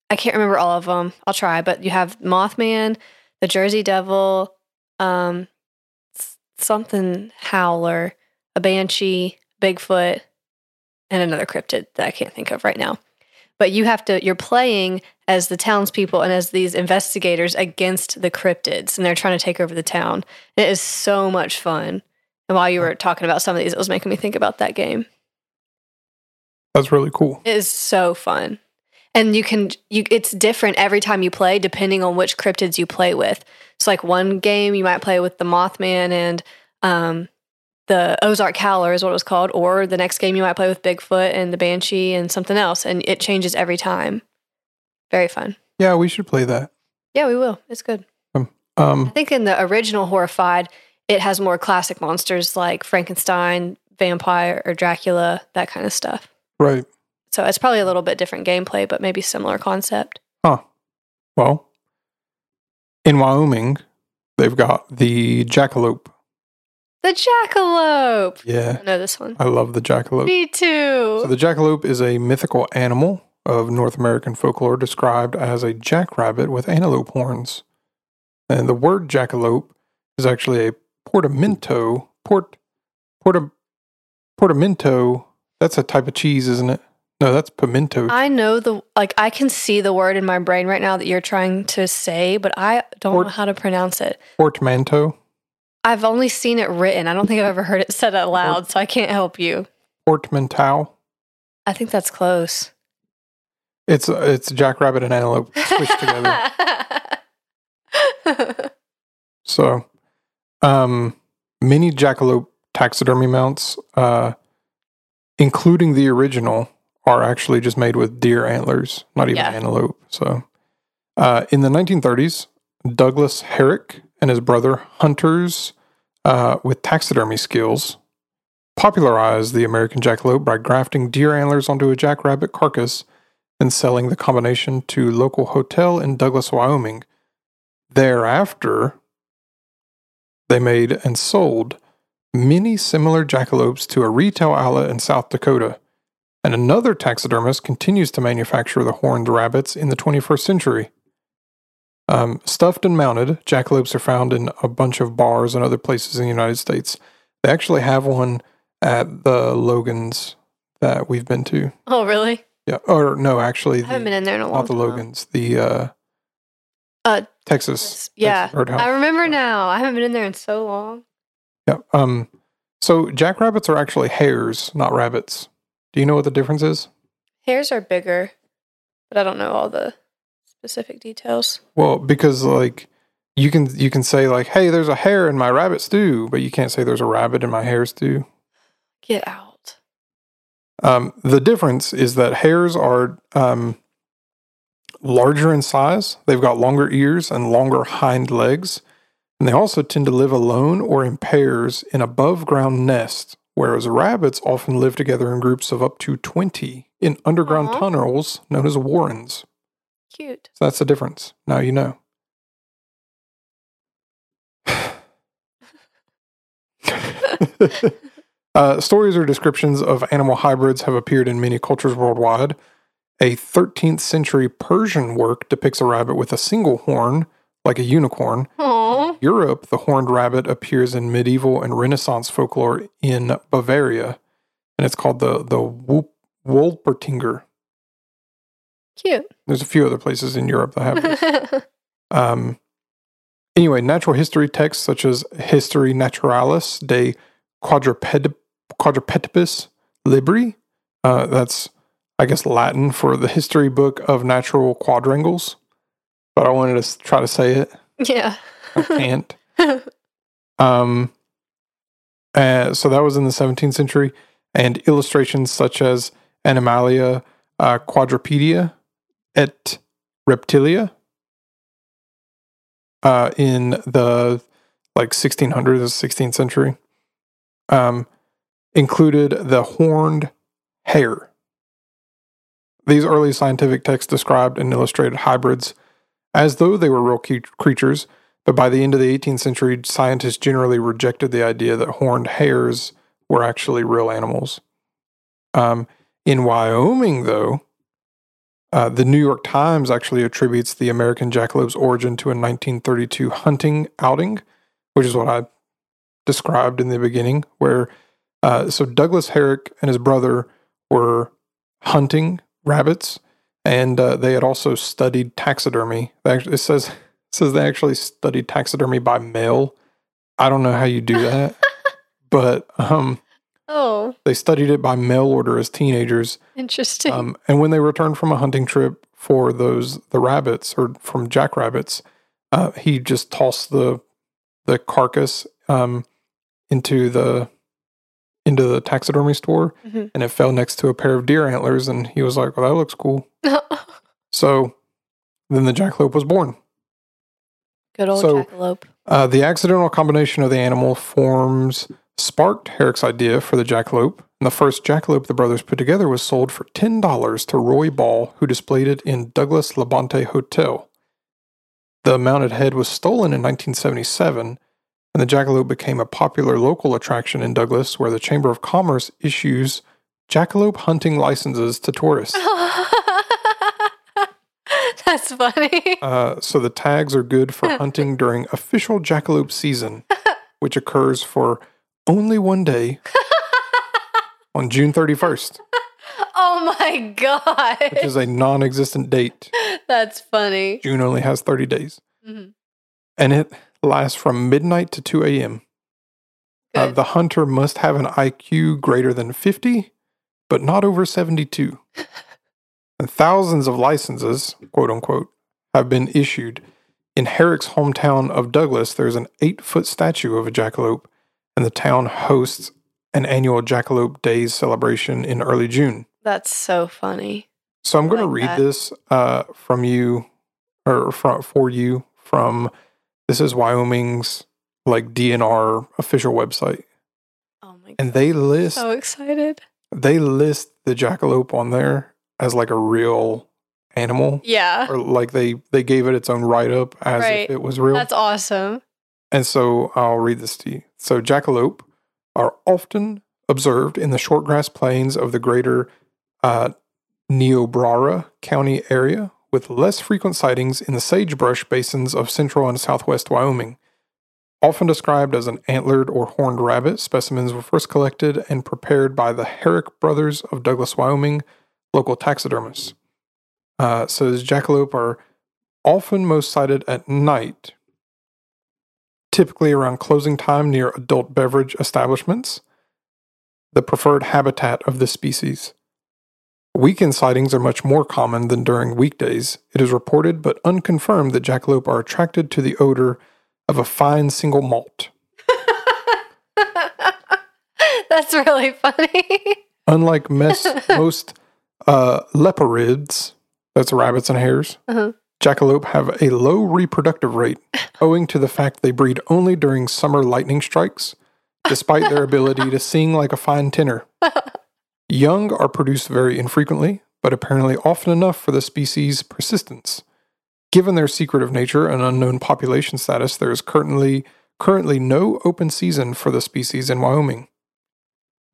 B: I can't remember all of them. I'll try, but you have Mothman, the Jersey Devil, um, something Howler, a banshee, Bigfoot, and another cryptid that I can't think of right now. But you have to, you're playing as the townspeople and as these investigators against the cryptids, and they're trying to take over the town. And it is so much fun. And while you were talking about some of these, it was making me think about that game.
A: That's really cool.
B: It is so fun. And you can you it's different every time you play depending on which cryptids you play with. So like one game you might play with the Mothman and um the Ozark Howler is what it was called, or the next game you might play with Bigfoot and the Banshee and something else, and it changes every time. Very fun.
A: Yeah, we should play that.
B: Yeah, we will. It's good. I
A: Um,
B: think in the original Horrified, it has more classic monsters like Frankenstein, vampire, or Dracula, that kind of stuff.
A: right.
B: So it's probably a little bit different gameplay, but maybe similar concept.
A: Huh. Well, in Wyoming, they've got the jackalope.
B: The jackalope.
A: Yeah,
B: I know this one.
A: I love the jackalope.
B: Me too.
A: So the jackalope is a mythical animal of North American folklore described as a jackrabbit with antelope horns. And the word jackalope is actually a portamento. Port, porta, portamento. That's a type of cheese, isn't it? No, that's pimento.
B: I know the like I can see the word in my brain right now that you're trying to say, but I don't
A: Port-
B: know how to pronounce it.
A: Portmanteau.
B: I've only seen it written. I don't think I've ever heard it said out loud, so I can't help you.
A: Portmanteau.
B: I think that's close.
A: It's it's jackrabbit and antelope squished together. So, um, many jackalope taxidermy mounts, uh, including the original, are actually just made with deer antlers, not even
B: Yeah.
A: antelope. So, uh, in the 1930s, Douglas Herrick and his brother hunters uh, with taxidermy skills popularized the American jackalope by grafting deer antlers onto a jackrabbit carcass and selling the combination to a local hotel in Douglas, Wyoming. Thereafter, they made and sold many similar jackalopes to a retail outlet in South Dakota. And another taxidermist continues to manufacture the horned rabbits in the 21st century. Um, stuffed and mounted, jackalopes are found in a bunch of bars and other places in the United States. They actually have one at the Logans that we've been to.
B: oh, really?
A: Yeah, or no, actually,
B: I haven't
A: the,
B: been in there in a long
A: not the
B: time.
A: Logans, the uh,
B: Uh,
A: Texas.
B: yeah,
A: Texas
B: I remember now. I haven't been in there in so long.
A: Yeah. Um. So jackrabbits are actually hares, not rabbits. Do you know what the difference is?
B: Hares are bigger, but I don't know all the specific details.
A: Well, because like you can you can say like, "Hey, there's a hare in my rabbit stew," but you can't say there's a rabbit in my hare stew.
B: Get out.
A: Um, the difference is that hares are um, larger in size. They've got longer ears and longer hind legs, and they also tend to live alone or in pairs in above ground nests. Whereas rabbits often live together in groups of up to 20 in underground
B: Aw.
A: tunnels known as warrens.
B: Cute.
A: So that's the difference. Now you know. uh, stories or descriptions of animal hybrids have appeared in many cultures worldwide. A 13th century Persian work depicts a rabbit with a single horn, like a unicorn.
B: Oh,
A: Europe, the horned rabbit appears in medieval and Renaissance folklore in Bavaria, and it's called the the Wolpertinger.
B: Cute.
A: There's a few other places in Europe that have this. Um, anyway, natural history texts such as History Naturalis de Quadruped- Quadrupedibus Libri, uh, that's, I guess, Latin for the history book of natural quadrangles, but I wanted to try to say it.
B: yeah.
A: I can't. Um, uh, so that was in the 17th century, and illustrations such as Animalia uh, Quadrupedia et Reptilia uh, in the like 1600s, 16th century, um, included the horned hare. These early scientific texts described and illustrated hybrids as though they were real cre- creatures, but by the end of the 18th century, scientists generally rejected the idea that horned hares were actually real animals. Um, in Wyoming, though, uh, the New York Times actually attributes the American jackalope's origin to a 1932 hunting outing, which is what I described in the beginning, where Uh, so Douglas Herrick and his brother were hunting rabbits, and uh, they had also studied taxidermy. They actually, it says it says they actually studied taxidermy by mail. I don't know how you do that, but um,
B: Oh,
A: they studied it by mail order as teenagers.
B: interesting.
A: Um, and when they returned from a hunting trip for those the rabbits or from jackrabbits, uh, he just tossed the the carcass um, into the into the taxidermy store,
B: Mhm.
A: and it fell next to a pair of deer antlers, and he was like, "Well, that looks cool." So then the jackalope was born.
B: Good old
A: So-
B: jackalope.
A: Uh, the accidental combination of the animal forms sparked Herrick's idea for the jackalope. And the first jackalope the brothers put together was sold for $10 to Roy Ball, who displayed it in Douglas Labonte Hotel. The mounted head was stolen in 1977, and the jackalope became a popular local attraction in Douglas, where the Chamber of Commerce issues jackalope hunting licenses to tourists.
B: That's funny.
A: Uh, so the tags are good for hunting during official jackalope season, which occurs for only one day on June 31st,
B: oh my god.
A: which is a non existent date.
B: That's funny.
A: June only has 30 days.
B: Mhm.
A: And it lasts from midnight to 2 a.m. Uh, the hunter must have an IQ greater than 50, but not over 72. and thousands of licenses, quote unquote, have been issued. In Herrick's hometown of Douglas, there's an eight foot statue of a jackalope, and the town hosts an annual Jackalope Days celebration in early June.
B: That's so funny.
A: So I'm going to read
B: that.
A: this uh, from you, or from, for you from this is Wyoming's like DNR official website,
B: Oh my god.
A: and they list
B: So excited.
A: they list the jackalope on there as like a real animal,
B: Yeah.
A: or like they they gave it its own write up as
B: Right.
A: if it was real.
B: That's awesome.
A: And so I'll read this to you. So jackalope are often observed in the shortgrass plains of the greater uh, County area, with less frequent sightings in the sagebrush basins of central and southwest Wyoming. Often described as an antlered or horned rabbit, specimens were first collected and prepared by the Herrick brothers of Douglas, Wyoming, local taxidermists. Uh, says jackalope are often most sighted at night, typically around closing time near adult beverage establishments, the preferred habitat of this species. Weekend sightings are much more common than during weekdays. It is reported but unconfirmed that jackalope are attracted to the odor of a fine single malt.
B: That's really funny.
A: Unlike mes- most uh, leporids, that's rabbits and hares,
B: Uh-huh.
A: Jackalope have a low reproductive rate owing to the fact they breed only during summer lightning strikes, despite their ability to sing like a fine tenor. Young are produced very infrequently, but apparently often enough for the species' persistence. Given their secretive nature and unknown population status, there is currently currently no open season for the species in Wyoming.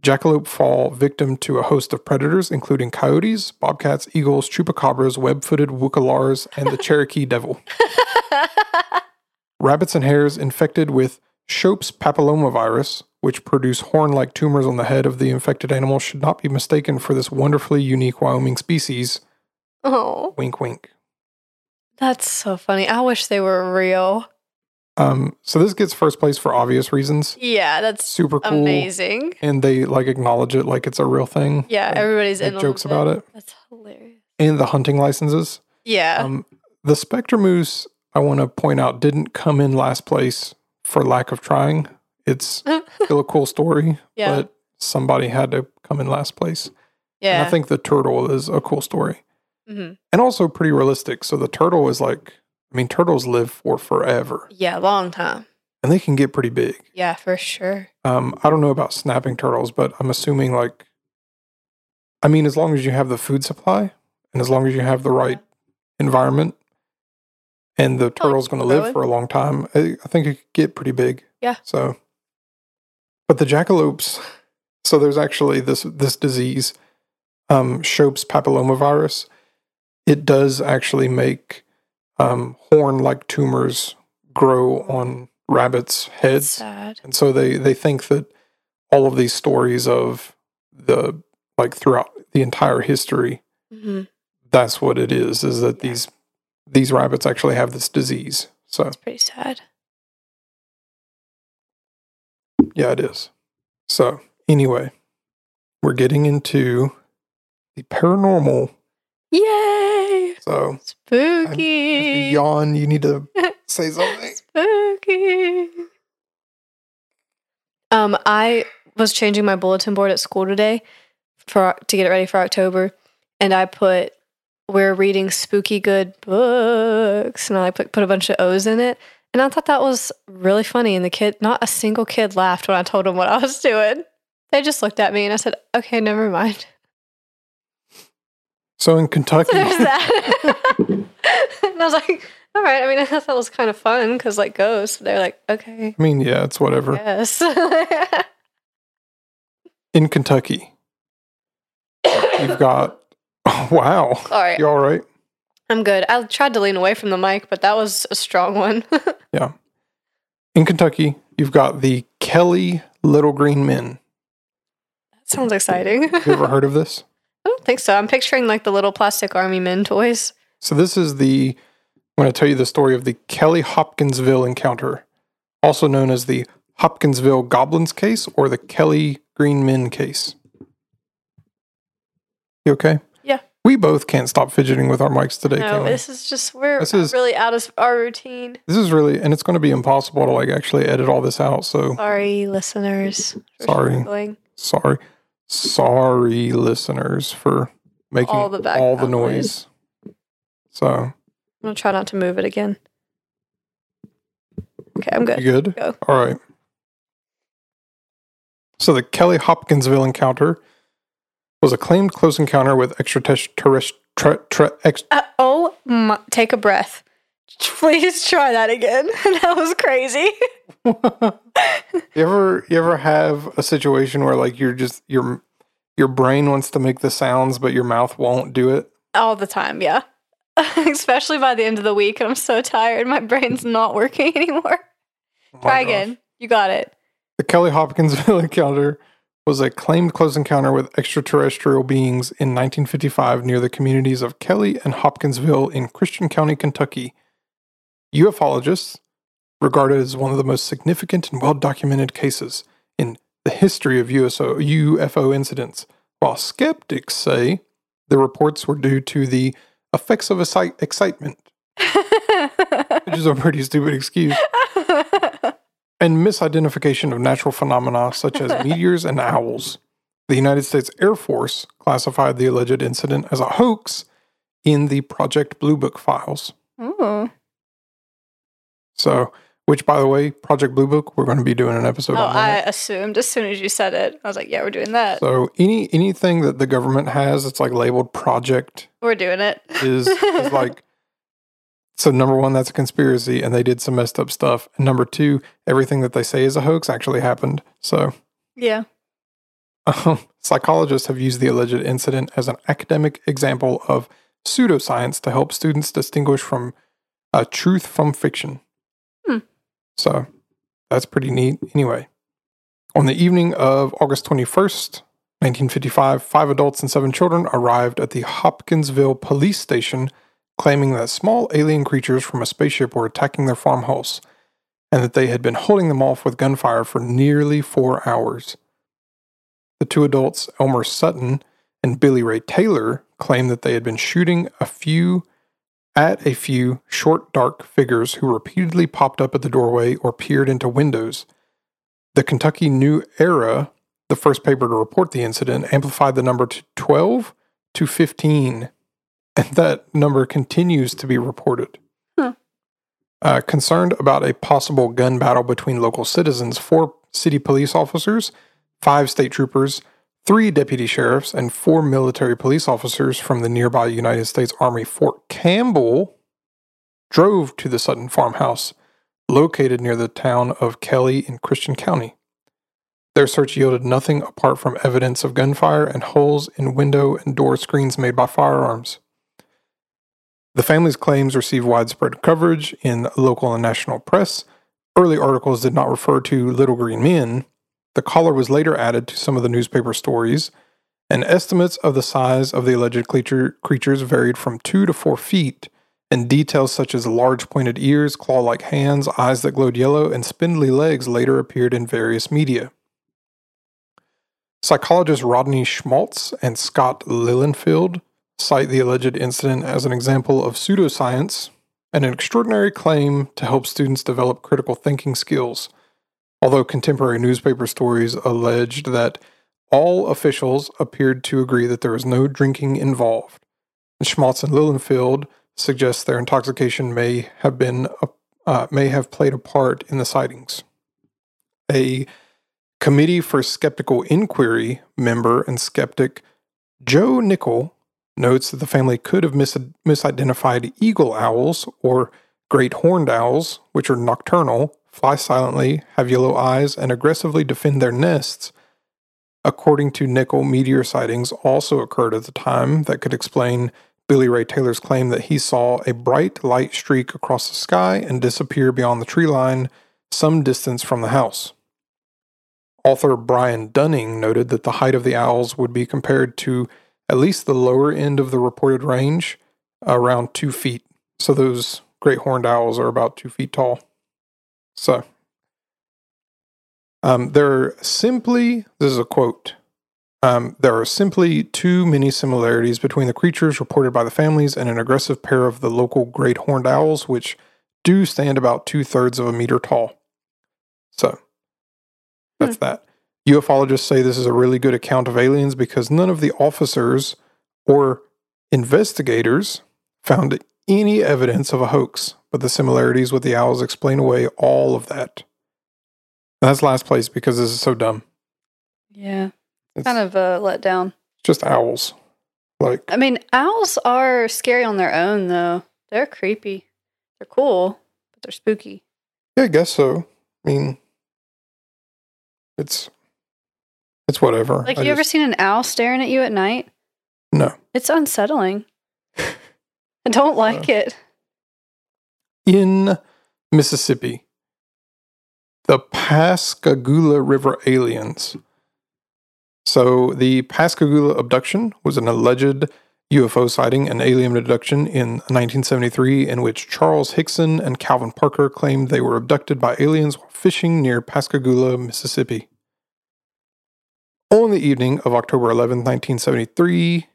A: Jackalope fall victim to a host of predators, including coyotes, bobcats, eagles, chupacabras, web-footed wukalars, and the Cherokee devil. Rabbits and hares infected with Shope's papillomavirus, which produce horn-like tumors on the head of the infected animal, should not be mistaken for this wonderfully unique Wyoming species.
B: oh,
A: Wink, wink.
B: that's so funny. I wish they were real.
A: Um, so this gets first place for obvious reasons.
B: Yeah, that's
A: Super cool,
B: amazing.
A: and they like acknowledge it like it's a real thing.
B: Yeah,
A: Like,
B: everybody's in
A: jokes about it.
B: That's hilarious.
A: and the hunting licenses.
B: Yeah.
A: Um, the Spectre Moose, I want to point out, didn't come in last place for lack of trying. It's still a cool story,
B: yeah.
A: but somebody had to come in last place.
B: yeah.
A: And I think the turtle is a cool story
B: Mm-hmm.
A: and also pretty realistic. So the turtle is like, I mean, turtles live for forever
B: Yeah, long time.
A: and they can get pretty big.
B: Yeah, for sure.
A: Um, I don't know about snapping turtles, but I'm assuming like, I mean, as long as you have the food supply and as long as you have the right environment, and the turtle's going to live for a long time, I, I think it could get pretty big.
B: Yeah.
A: So, but the jackalopes, so there's actually this this disease, um, Shope's papillomavirus. It does actually make um, horn-like tumors grow on rabbits' heads.
B: sad.
A: And so they, they think that all of these stories of the like throughout the entire history.
B: hmm
A: That's what it is. Is that these these rabbits actually have this disease? So
B: It's pretty sad.
A: yeah, it is. So anyway, we're getting into the paranormal.
B: Yay!
A: So
B: Spooky.
A: yawn. You need to say something.
B: Spooky. Um, I was changing my bulletin board at school today for to get it ready for October, and I put we're reading spooky good books, and I put put a bunch of O's in it, and I thought that was really funny. And the kid, not a single kid laughed when I told them what I was doing. They just looked at me, and I said, "Okay, never mind."
A: So in Kentucky,
B: So there's that. and I was like, "All right." I mean, I thought that was kind of fun because like ghosts. They're like, "Okay."
A: I mean, yeah, it's whatever.
B: Yes.
A: In Kentucky, you've got. Oh, wow.
B: all right.
A: You all right?
B: I'm good. I tried to lean away from the mic, but that was a strong one. Yeah.
A: In Kentucky, you've got the Kelly Little Green Men.
B: that sounds exciting.
A: You ever heard of this?
B: Don't think so. I'm picturing like the little plastic army men toys.
A: So this is the. I'm going to tell you the story of the Kelly Hopkinsville encounter, also known as the Hopkinsville Goblins case or the Kelly Green Men case. You okay?
B: Yeah.
A: We both can't stop fidgeting with our mics today,
B: No, this is just we're
A: This is-
B: really out of our routine.
A: This is really, and it's going to be impossible to like actually edit all this out. So
B: Sorry, listeners.
A: Sorry.
B: struggling.
A: sorry, sorry, listeners, for making
B: All
A: all
B: the
A: the,
B: background
A: noise. So
B: I'm gonna try not to move it again. Okay, I'm
A: you
B: good.
A: good?
B: Go.
A: All right. So the Kelly Hopkinsville encounter was a claimed close encounter with extraterrestrial. Tre, tre, ex,
B: Uh, oh, my, take a breath. Please try that again. that was crazy.
A: you ever you ever have a situation where like you're just your your brain wants to make the sounds but your mouth won't do it?
B: All the time, yeah. Especially by the end of the week, I'm so tired. My brain's not working anymore.
A: Oh
B: Try
A: gosh.
B: again. You got it.
A: The Kelly Hopkinsville encounter was a claimed close encounter with extraterrestrial beings in 1955 near the communities of Kelly and Hopkinsville in Christian County, Kentucky. Ufologists regard it as one of the most significant and well documented cases in the history of USO, UFO incidents, while skeptics say the reports were due to the effects of excite- excitement, which is a pretty stupid excuse, and misidentification of natural phenomena such as meteors and owls. The United States Air Force classified the alleged incident as a hoax in the Project Blue Book files.
B: Ooh.
A: So, which, by the way, Project Blue Book, we're going to be doing an episode
B: Oh,
A: on
B: I assumed as soon as you said it, I was like, yeah, we're doing that.
A: So, any anything that the government has that's like labeled project
B: we're doing it.
A: is is like. So number one, that's a conspiracy, and they did some messed up stuff. And number two, everything that they say is a hoax actually happened. So
B: yeah.
A: Um, psychologists have used the alleged incident as an academic example of pseudoscience to help students distinguish from uh, truth from fiction. So that's pretty neat. Anyway, on the evening of August 21st, 1955, five adults and seven children arrived at the Hopkinsville police station claiming that small alien creatures from a spaceship were attacking their farmhouse and that they had been holding them off with gunfire for nearly four hours. The two adults, Elmer Sutton and Billy Ray Taylor, claimed that they had been shooting a few at a few short, dark figures who repeatedly popped up at the doorway or peered into windows. The Kentucky New Era, the first paper to report the incident, amplified the number to 12 to 15, and that number continues to be reported. Uh, concerned about a possible gun battle between local citizens, four city police officers five state troopers, three deputy sheriffs, and four military police officers from the nearby United States Army Fort Campbell drove to the Sutton farmhouse, located near the town of Kelly in Christian County. Their search yielded nothing apart from evidence of gunfire and holes in window and door screens made by firearms. The family's claims received widespread coverage in local and national press. Early articles did not refer to little green men, The collar was later added to some of the newspaper stories, and estimates of the size of the alleged creature, creatures varied from two to four feet, and details such as large pointed ears, claw like hands, eyes that glowed yellow, and spindly legs later appeared in various media. Psychologists Rodney Schmaltz and Scott Lilienfeld cite the alleged incident as an example of pseudoscience and an extraordinary claim to help students develop critical thinking skills. Although contemporary newspaper stories alleged that all officials appeared to agree that there was no drinking involved. And Schmaltz and Lilienfeld suggest their intoxication may have been uh, may have played a part in the sightings. A Committee for Skeptical Inquiry member and skeptic Joe Nickell notes that the family could have mis- misidentified eagle owls or great horned owls, which are nocturnal, fly silently, have yellow eyes, and aggressively defend their nests. According to Nickell meteor sightings also occurred at the time that could explain Billy Ray Taylor's claim that he saw a bright light streak across the sky and disappear beyond the tree line some distance from the house. Author Brian Dunning noted that the height of the owls would be compared to at least the lower end of the reported range, around two feet. So those great horned owls are about two feet tall. So um, there are simply, this is a quote, um, there are simply too many similarities between the creatures reported by the families and an aggressive pair of the local great horned owls, which do stand about two thirds of a meter tall. So that's hmm. that. Ufologists say this is a really good account of aliens because none of the officers or investigators found any evidence of a hoax, but the similarities with the owls explain away all of that. And that's last place because this is so dumb.
C: Yeah. It's kind of a letdown.
A: Just owls. Like
C: I mean, owls are scary on their own though. They're creepy. They're cool, but they're spooky.
A: Yeah, I guess so. I mean it's it's whatever.
C: Like, I you just, ever seen an owl staring at you at night?
A: No.
C: It's unsettling. I don't like uh, it.
A: In Mississippi, the Pascagoula River aliens. So, the Pascagoula abduction was an alleged UFO sighting and alien abduction in 1973, in which Charles Hickson and Calvin Parker claimed they were abducted by aliens while fishing near Pascagoula, Mississippi. On the evening of October 11, 1973,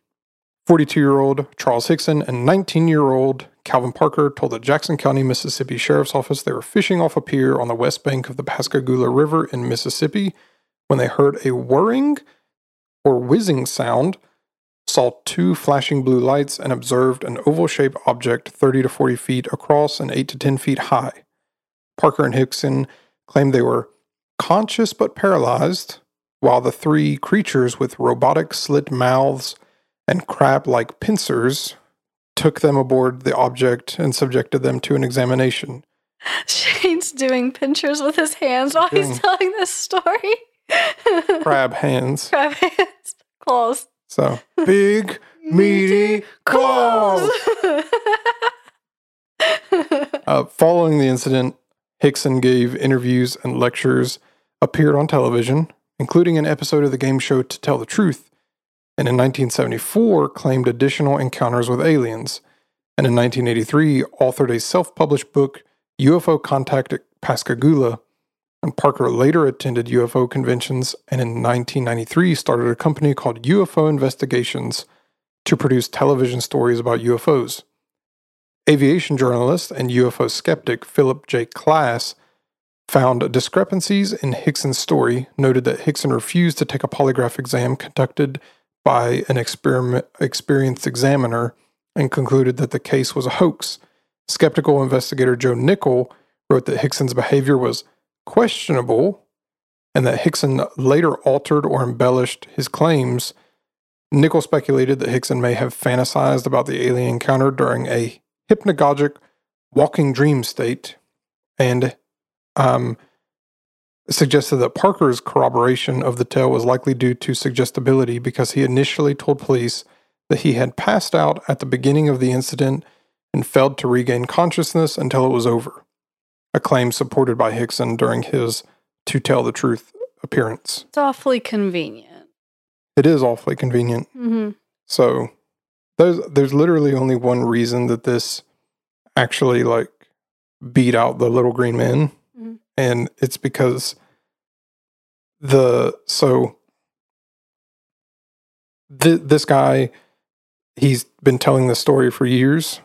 A: 42 year old Charles Hickson and 19 year old Calvin Parker told the Jackson County, Mississippi Sheriff's Office they were fishing off a pier on the west bank of the Pascagoula River in Mississippi when they heard a whirring or whizzing sound, saw two flashing blue lights, and observed an oval shaped object 30 to 40 feet across and 8 to 10 feet high. Parker and Hickson claimed they were conscious but paralyzed while the three creatures with robotic slit mouths and crab like pincers took them aboard the object and subjected them to an examination.
C: Shane's doing pincers with his hands while he's telling this story.
A: crab hands.
C: Crab hands. Claws.
A: So big, meaty claws. uh, following the incident, Hickson gave interviews and lectures, appeared on television, including an episode of the game show To Tell the Truth, and in 1974 claimed additional encounters with aliens, and in 1983 authored a self published book, UFO Contact at Pascagoula. And Parker later attended UFO conventions and in 1993 started a company called UFO Investigations to produce television stories about UFOs. Aviation journalist and UFO skeptic Philip J. Klass found discrepancies in Hickson's story, noted that Hickson refused to take a polygraph exam conducted by an experienced examiner, and concluded that the case was a hoax. Skeptical investigator Joe Nickell wrote that Hickson's behavior was questionable and that Hickson later altered or embellished his claims. Nickell speculated that Hickson may have fantasized about the alien encounter during a hypnagogic walking dream state, and um, suggested that Parker's corroboration of the tale was likely due to suggestibility because he initially told police that he had passed out at the beginning of the incident and failed to regain consciousness until it was over, a claim supported by Hickson during his To Tell the Truth appearance.
B: It's awfully convenient.
A: It is awfully convenient.
B: Mm-hmm.
A: So there's there's literally only one reason that this actually like beat out the little green men. And it's because the so th- this guy he's been telling this story for years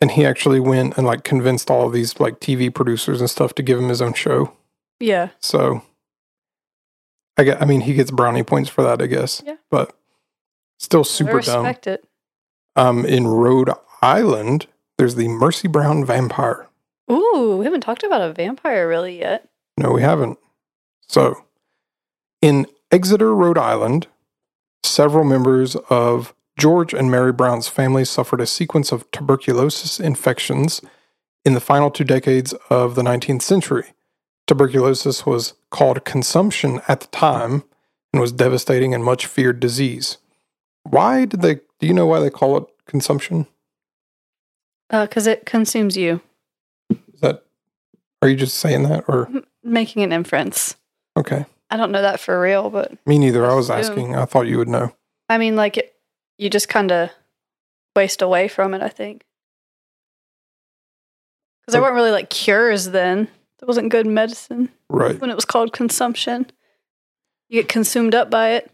A: and he actually went and like convinced all of these like TV producers and stuff to give him his own show.
B: Yeah.
A: So I get I mean he gets brownie points for that, I guess.
B: Yeah.
A: But still
B: I
A: super dumb.
B: it.
A: Um, in Rhode Island, there's the Mercy Brown vampire.
B: Ooh, we haven't talked about a vampire really yet.
A: No, we haven't. So, in Exeter, Rhode Island, several members of George and Mary Brown's family suffered a sequence of tuberculosis infections in the final two decades of the 19th century. Tuberculosis was called consumption at the time and was devastating and much feared disease. Why did they, do you know why they call it consumption?
B: Because Uh, it consumes you,
A: are you just saying that or,
B: making an inference.
A: okay.
B: I don't know that for real, but
A: Me neither. I was asking. I thought you would know.
B: I mean, like, it, you just kind of waste away from it, I think. Because there weren't really like cures then. There wasn't good medicine
A: Right.
B: when it was called consumption. You get consumed up by it.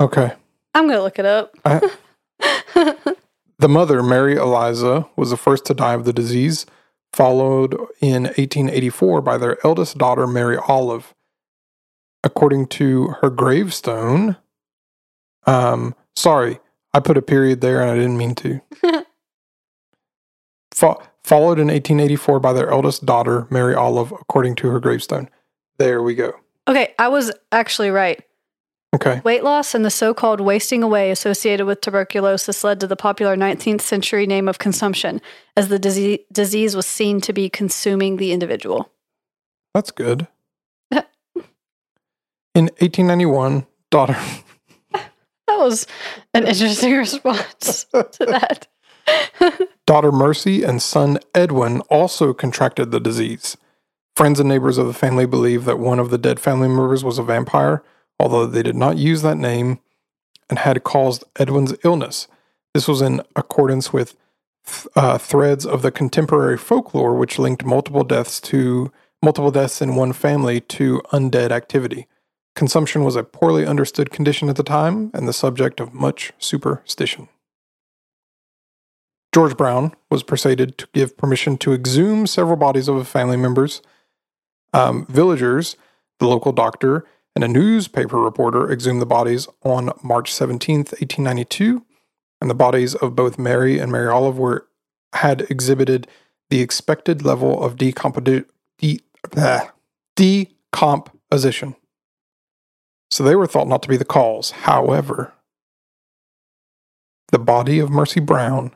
A: Okay.
B: I'm going to look it up.
A: I- The mother, Mary Eliza, was the first to die of the disease, followed in 1884 by their eldest daughter, Mary Olive. According to her gravestone, um, sorry, I put a period there and I didn't mean to. Fo- followed in 1884 by their eldest daughter, Mary Olive, according to her gravestone. There we go.
B: okay, I was actually right.
A: Okay.
B: Weight loss and the so called wasting away associated with tuberculosis led to the popular 19th century name of consumption, as the disease, disease was seen to be consuming the individual.
A: That's good. In 1891, daughter.
B: That was an interesting response to that.
A: Daughter Mercy and son Edwin also contracted the disease. Friends and neighbors of the family believe that one of the dead family members was a vampire, although they did not use that name and had caused Edwin's illness. This was in accordance with th- uh, threads of the contemporary folklore, which linked multiple deaths to multiple deaths in one family to undead activity. Consumption was a poorly understood condition at the time and the subject of much superstition. George Brown was persuaded to give permission to exhume several bodies of family members. Um, villagers, the local doctor, and a newspaper reporter exhumed the bodies on March 17th, 1892, and the bodies of both Mary and Mary Olive were had exhibited the expected level of de- blah, decomposition. So they were thought not to be the cause. However, the body of Mercy Brown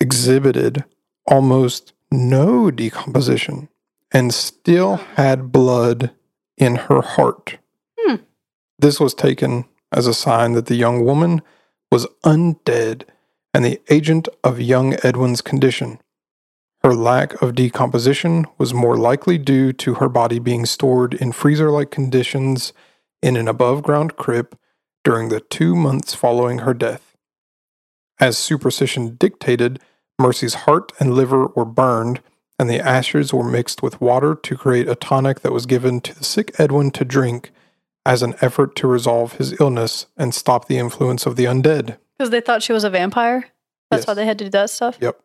A: exhibited almost no decomposition and still had blood in her heart.
B: Hmm.
A: This was taken as a sign that the young woman was undead and the agent of young Edwin's condition. Her lack of decomposition was more likely due to her body being stored in freezer like conditions in an above ground crypt during the two months following her death. As superstition dictated, Mercy's heart and liver were burned, and the ashes were mixed with water to create a tonic that was given to the sick Edwin to drink as an effort to resolve his illness and stop the influence of the undead.
B: Because they thought she was a vampire. That's why they had to do that stuff.
A: Yep.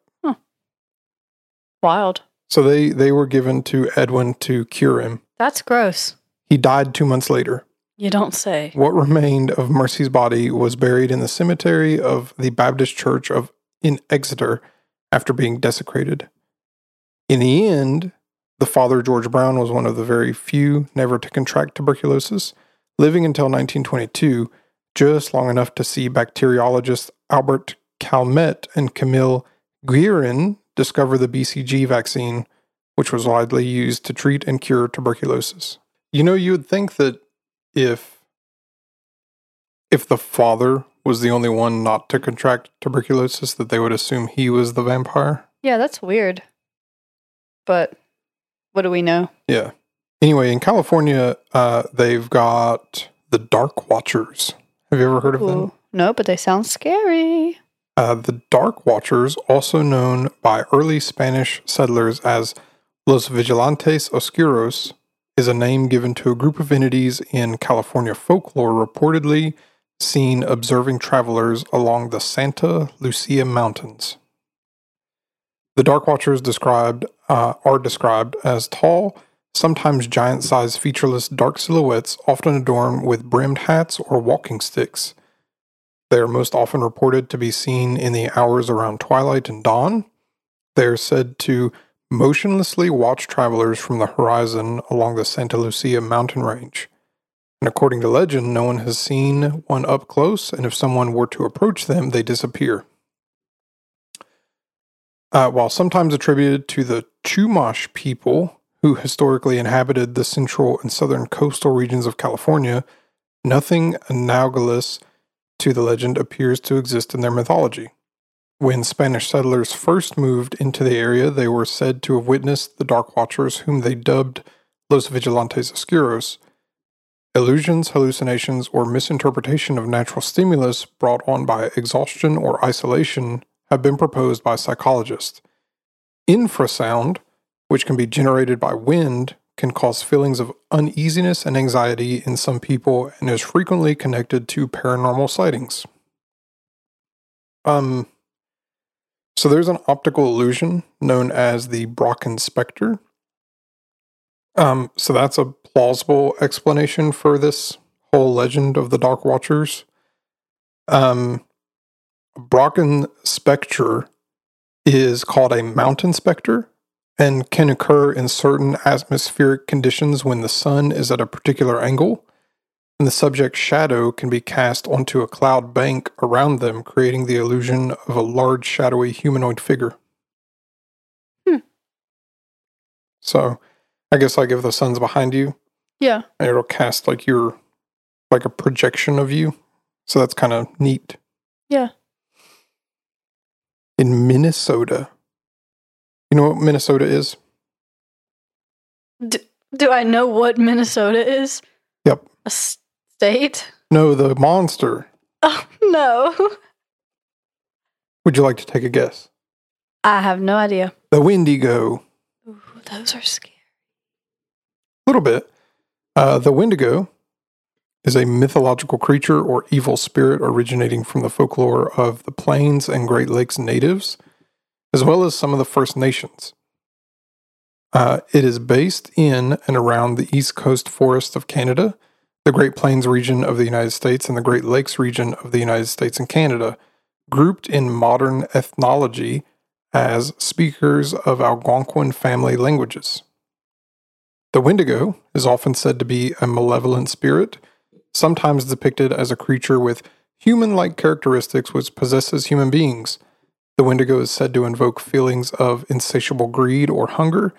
B: Wild.
A: So they, they were given to Edwin to cure him.
B: That's gross.
A: He died two months later.
B: You don't say.
A: What remained of Mercy's body was buried in the cemetery of the Baptist Church of in Exeter after being desecrated. In the end, the father George Brown was one of the very few never to contract tuberculosis, living until 1922, just long enough to see bacteriologists Albert Calmette and Camille Guerin discover the BCG vaccine, which was widely used to treat and cure tuberculosis. You know, you would think that if if the father was the only one not to contract tuberculosis that they would assume he was the vampire
B: Yeah, that's weird. But what do we know?
A: yeah Anyway, in California, uh, they've got the Dark Watchers. Have you ever heard of them?
C: No, but they sound scary.
A: Uh, the Dark Watchers, also known by early Spanish settlers as Los Vigilantes Oscuros, is a name given to a group of entities in California folklore reportedly seen observing travelers along the Santa Lucia Mountains. The Dark Watchers described uh, are described as tall, sometimes giant-sized featureless dark silhouettes, often adorned with brimmed hats or walking sticks. They are most often reported to be seen in the hours around twilight and dawn. They are said to motionlessly watch travelers from the horizon along the Santa Lucia mountain range. And according to legend, no one has seen one up close, and if someone were to approach them, they disappear. Uh, while sometimes attributed to the Chumash people who historically inhabited the central and southern coastal regions of California, nothing analogous to the legend appears to exist in their mythology. When Spanish settlers first moved into the area, they were said to have witnessed the Dark Watchers, whom they dubbed Los Vigilantes Oscuros. Illusions, hallucinations, or misinterpretation of natural stimulus brought on by exhaustion or isolation have been proposed by psychologists. Infrasound, which can be generated by wind, can cause feelings of uneasiness and anxiety in some people and is frequently connected to paranormal sightings. Um, so there's an optical illusion known as the Brocken specter. Um, so that's a plausible explanation for this whole legend of the Dark Watchers. Um, Brocken spectre is called a mountain specter and can occur in certain atmospheric conditions when the sun is at a particular angle, and the subject's shadow can be cast onto a cloud bank around them, creating the illusion of a large, shadowy humanoid figure.
C: Hmm.
A: So, I guess like if the sun's behind you,
C: Yeah.
A: and it'll cast like your like a projection of you. So that's kind of neat.
C: Yeah.
A: In Minnesota. You know what Minnesota is?
C: D- do I know what Minnesota is?
A: Yep.
C: A state?
A: No, the monster.
C: Oh, no.
A: Would you like to take a guess?
C: I have no idea.
A: The Wendigo.
C: Ooh, those are scary.
A: A little bit. Uh, the Wendigo is a mythological creature or evil spirit originating from the folklore of the Plains and Great Lakes natives, as well as some of the First Nations. Uh, it is based in and around the East Coast forests of Canada, the Great Plains region of the United States, and the Great Lakes region of the United States and Canada, grouped in modern ethnology as speakers of Algonquin family languages. The Wendigo is often said to be a malevolent spirit, sometimes depicted as a creature with human like characteristics which possesses human beings. The Wendigo is said to invoke feelings of insatiable greed or hunger,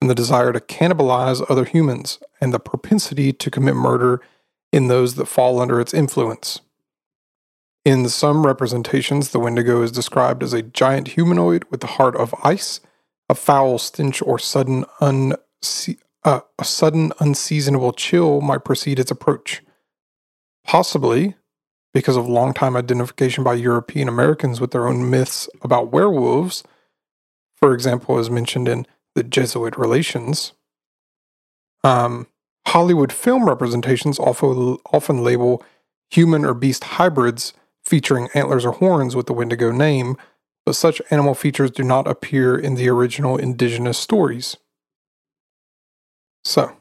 A: and the desire to cannibalize other humans, and the propensity to commit murder in those that fall under its influence. In some representations, the Wendigo is described as a giant humanoid with the heart of ice, a foul stench or sudden unse- uh, a sudden unseasonable chill might precede its approach. Possibly because of long-time identification by European Americans with their own myths about werewolves, for example, as mentioned in the Jesuit Relations. Um, Hollywood film representations often, often label human or beast hybrids featuring antlers or horns with the Wendigo name, but such animal features do not appear in the original indigenous stories. So,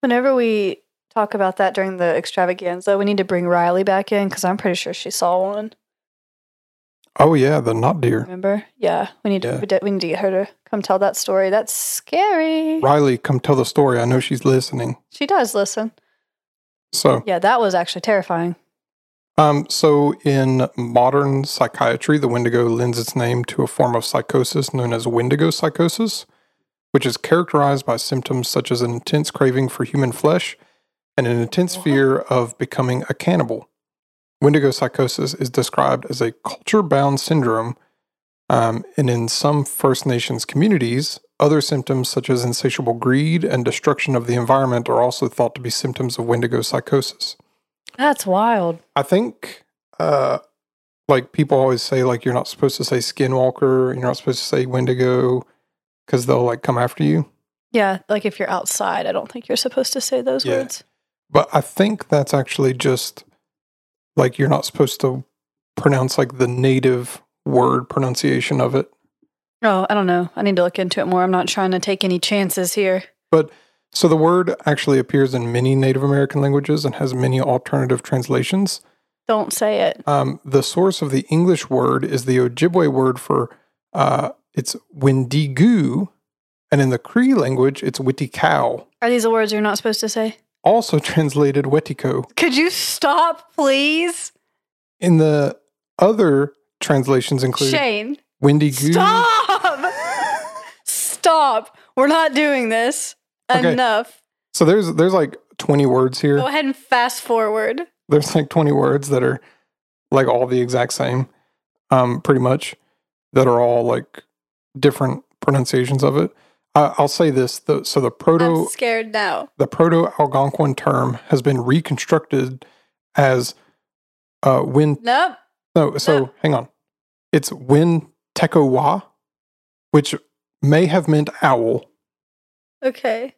C: Whenever we talk about that during the extravaganza, we need to bring Riley back in because I'm pretty sure she saw one.
A: oh yeah, the not deer.
C: Remember? Yeah, we need to
A: Yeah.
C: de- we need to get her to come tell that story. That's scary.
A: Riley, come tell the story. I know she's listening.
C: She does listen.
A: So,
C: Yeah, that was actually terrifying.
A: um, so in modern psychiatry, the Wendigo lends its name to a form of psychosis known as Wendigo psychosis, which is characterized by symptoms such as an intense craving for human flesh and an intense fear of becoming a cannibal. Wendigo psychosis is described as a culture bound syndrome Um, and in some First Nations communities, other symptoms such as insatiable greed and destruction of the environment are also thought to be symptoms of Wendigo psychosis.
C: That's wild.
A: I think, uh, like people always say, like you're not supposed to say skinwalker, you're not supposed to say Wendigo, because they'll like come after you.
C: Yeah, like if you're outside, I don't think you're supposed to say those
A: Yeah.
C: words.
A: But I think that's actually just like you're not supposed to pronounce like the native word pronunciation of it.
C: Oh, I don't know. I need to look into it more. I'm not trying to take any chances here.
A: But so the word actually appears in many Native American languages and has many alternative translations.
C: Don't say it.
A: Um, the source of the English word is the Ojibwe word for uh, it's Wendigo, and in the Cree language, it's Wittikau,
C: Are these the words you're not supposed to say?
A: Also translated Wetiko.
C: Could you stop, please?
A: In the other translations include
C: Shane,
A: Wendigo.
C: stop! stop. We're not doing this.
A: Okay.
C: Enough.
A: So there's there's like 20 words here.
C: Go ahead and fast forward.
A: There's like 20 words that are like all the exact same, um, pretty much, that are all like different pronunciations of it. I, I'll say this: the, so the
B: I'm
A: proto
B: scared now.
A: the proto Algonquin term has been reconstructed as uh, win.
B: Nope.
A: No, so
B: No.
A: hang on, it's win tekowa, which may have meant owl.
B: Okay.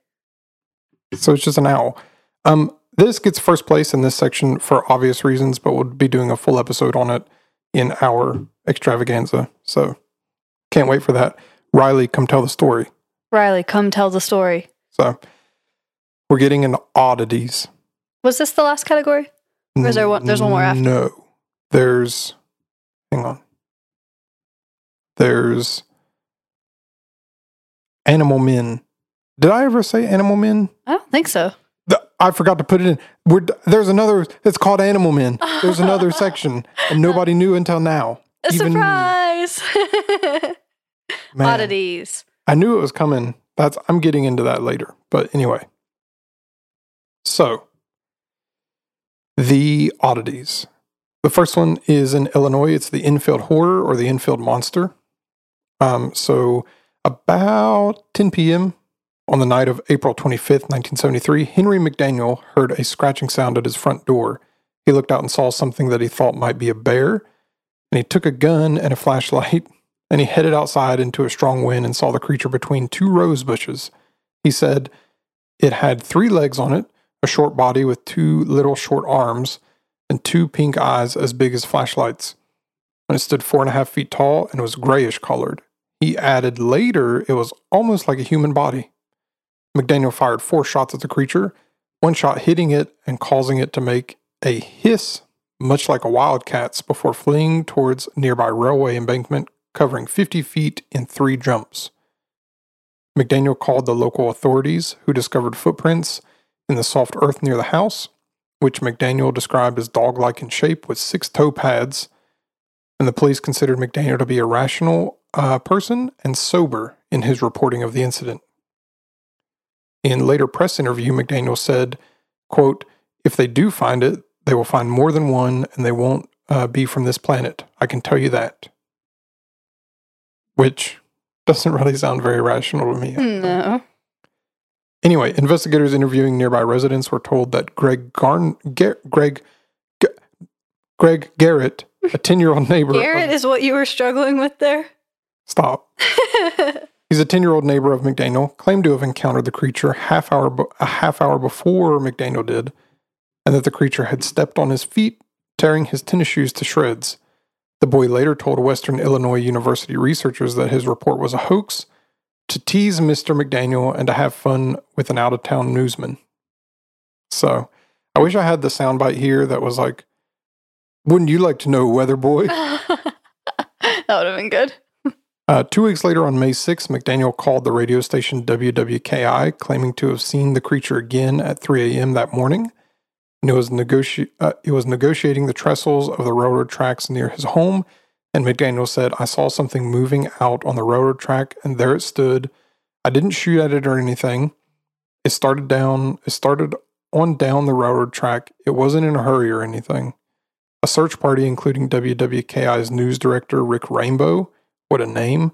A: So it's just an owl. Um, this gets first place in this section for obvious reasons, but we'll be doing a full episode on it in our extravaganza. So can't wait for that. Riley, come tell the story.
C: Riley, come tell the story.
A: So we're getting into oddities.
C: Was this the last category? Or is there one- there's one more after?
A: No, there's. Hang on. There's animal men. Did I ever say animal men?
C: I don't think so.
A: The- I forgot to put it in. We're, there's another. It's called Animal Men. There's another section, and nobody knew until now.
C: A surprise! Oddities.
A: I knew it was coming. That's. I'm getting into that later. But anyway. So, the oddities. The first one is in Illinois. It's the Enfield horror or the Enfield monster. Um, so, about 10 p.m. on the night of April 25th, 1973, Henry McDaniel heard a scratching sound at his front door. He looked out and saw something that he thought might be a bear, and he took a gun and a flashlight and he headed outside into a strong wind and saw the creature between two rose bushes. He said it had three legs on it, a short body with two little short arms, and two pink eyes as big as flashlights. And it stood four and a half feet tall and was grayish colored. He added later it was almost like a human body. McDaniel fired four shots at the creature, one shot hitting it and causing it to make a hiss, much like a wildcat's, before fleeing towards nearby railway embankment, covering 50 feet in three jumps. McDaniel called the local authorities, who discovered footprints in the soft earth near the house, which McDaniel described as dog like in shape with six toe pads. And the police considered McDaniel to be a rational uh, person and sober in his reporting of the incident. In later press interview, McDaniel said, quote, if they do find it, they will find more than one and they won't uh, be from this planet. I can tell you that. Which doesn't really sound very rational to me.
C: No.
A: Anyway, investigators interviewing nearby residents were told that Greg Garn, Gar- Greg, G- Greg Garrett, a ten-year-old neighbor,
C: Garrett
A: of,
C: is what you were struggling with there?
A: stop. He's a ten-year-old neighbor of McDaniel, claimed to have encountered the creature half hour be- a half hour before McDaniel did, and that the creature had stepped on his feet, tearing his tennis shoes to shreds. The boy later told Western Illinois University researchers that his report was a hoax to tease Mr. McDaniel and to have fun with an out of town newsman. So I wish I had the soundbite here that was like, Wouldn't you like to know, weather boy?
C: that would have been good.
A: Uh, two weeks later, on May 6, McDaniel called the radio station WWKI, claiming to have seen the creature again at 3 a.m. that morning. And it was, negoti- uh, it was negotiating the trestles of the railroad tracks near his home. And McDaniel said, I saw something moving out on the railroad track, and there it stood. I didn't shoot at it or anything. It started down, it started on down the railroad track. It wasn't in a hurry or anything. A search party, including WWKI's news director, Rick Rainbow, what a name,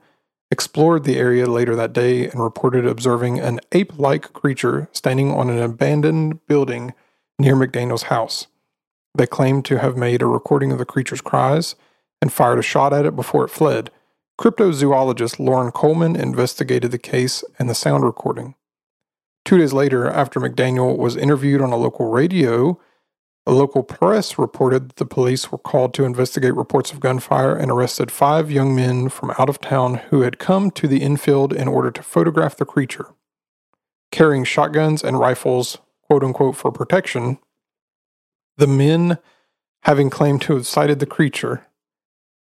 A: explored the area later that day and reported observing an ape like creature standing on an abandoned building near McDaniel's house. They claimed to have made a recording of the creature's cries and fired a shot at it before it fled. Cryptozoologist Loren Coleman investigated the case and the sound recording. Two days later, after McDaniel was interviewed on a local radio, a local press reported that the police were called to investigate reports of gunfire and arrested five young men from out of town who had come to the Enfield in order to photograph the creature. Carrying shotguns and rifles, quote unquote, for protection, the men, having claimed to have sighted the creature,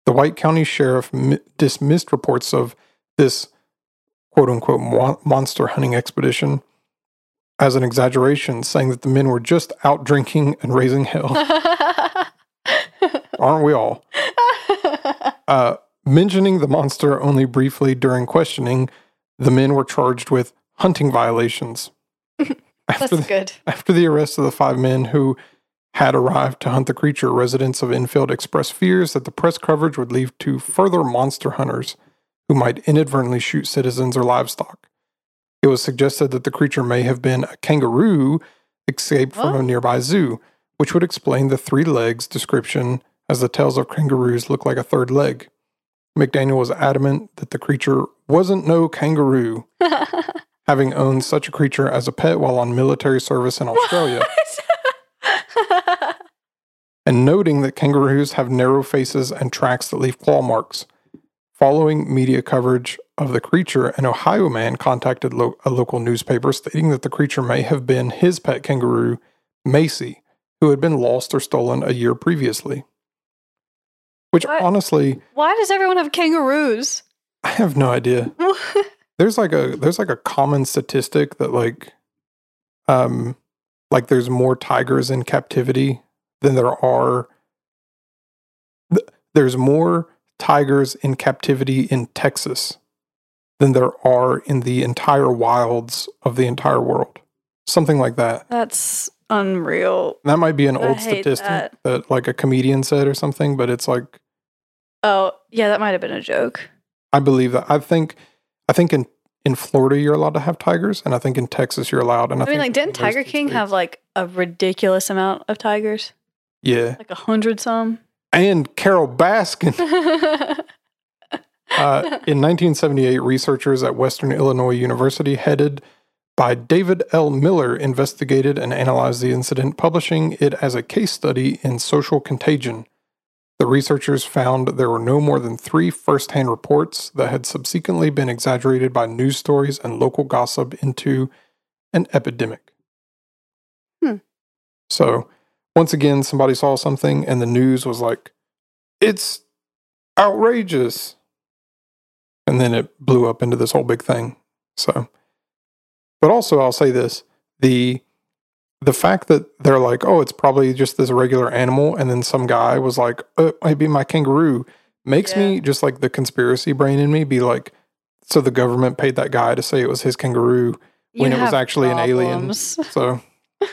A: the White County Sheriff m- dismissed reports of this quote unquote mo- monster hunting expedition as an exaggeration, saying that the men were just out drinking and raising hell. Aren't we all? Uh, mentioning the monster only briefly during questioning, the men were charged with hunting violations.
B: That's
A: After the,
B: good.
A: after the arrest of the five men who had arrived to hunt the creature, residents of Enfield expressed fears that the press coverage would lead to further monster hunters who might inadvertently shoot citizens or livestock. It was suggested that the creature may have been a kangaroo escaped from a nearby zoo, which would explain the three legs description as the tails of kangaroos look like a third leg. McDaniel was adamant that the creature wasn't no kangaroo, having owned such a creature as a pet while on military service in Australia and noting that kangaroos have narrow faces and tracks that leave claw marks. Following media coverage of the creature, an Ohio man contacted lo- a local newspaper stating that the creature may have been his pet kangaroo, Macy, who had been lost or stolen a year previously. Which
C: What?
A: honestly,
C: Why does everyone have kangaroos?
A: I have no idea. there's like a there's like a common statistic that like um like there's more tigers in captivity than there are there's more tigers in captivity in Texas than there are in the entire wilds of the entire world. Something like that.
C: That's unreal.
A: That might be an
C: I
A: old statistic
C: that.
A: that like a comedian said or something, but it's like
C: Oh, yeah, that might have been a joke.
A: I believe that. I think I think in in Florida you're allowed to have tigers, and I think in Texas you're allowed. And I,
C: I, mean,
A: think
C: like, didn't Tiger King have like a ridiculous amount of tigers?
A: yeah,
C: Like a hundred some?
A: and Carole Baskin. Uh, in 1978, researchers at Western Illinois University, headed by David L. Miller, investigated and analyzed the incident, publishing it as a case study in Social Contagion. The researchers found there were no more than three first hand reports that had subsequently been exaggerated by news stories and local gossip into an epidemic.
C: Hmm.
A: So, once again, somebody saw something and the news was like, it's outrageous and then it blew up into this whole big thing. So, but also I'll say this: the the fact that they're like, oh, it's probably just this regular animal, and then some guy was like, uh, it might be my kangaroo, makes me just like the conspiracy brain in me be like, so the government paid that guy to say it was his kangaroo when
C: You
A: it was actually an alien. So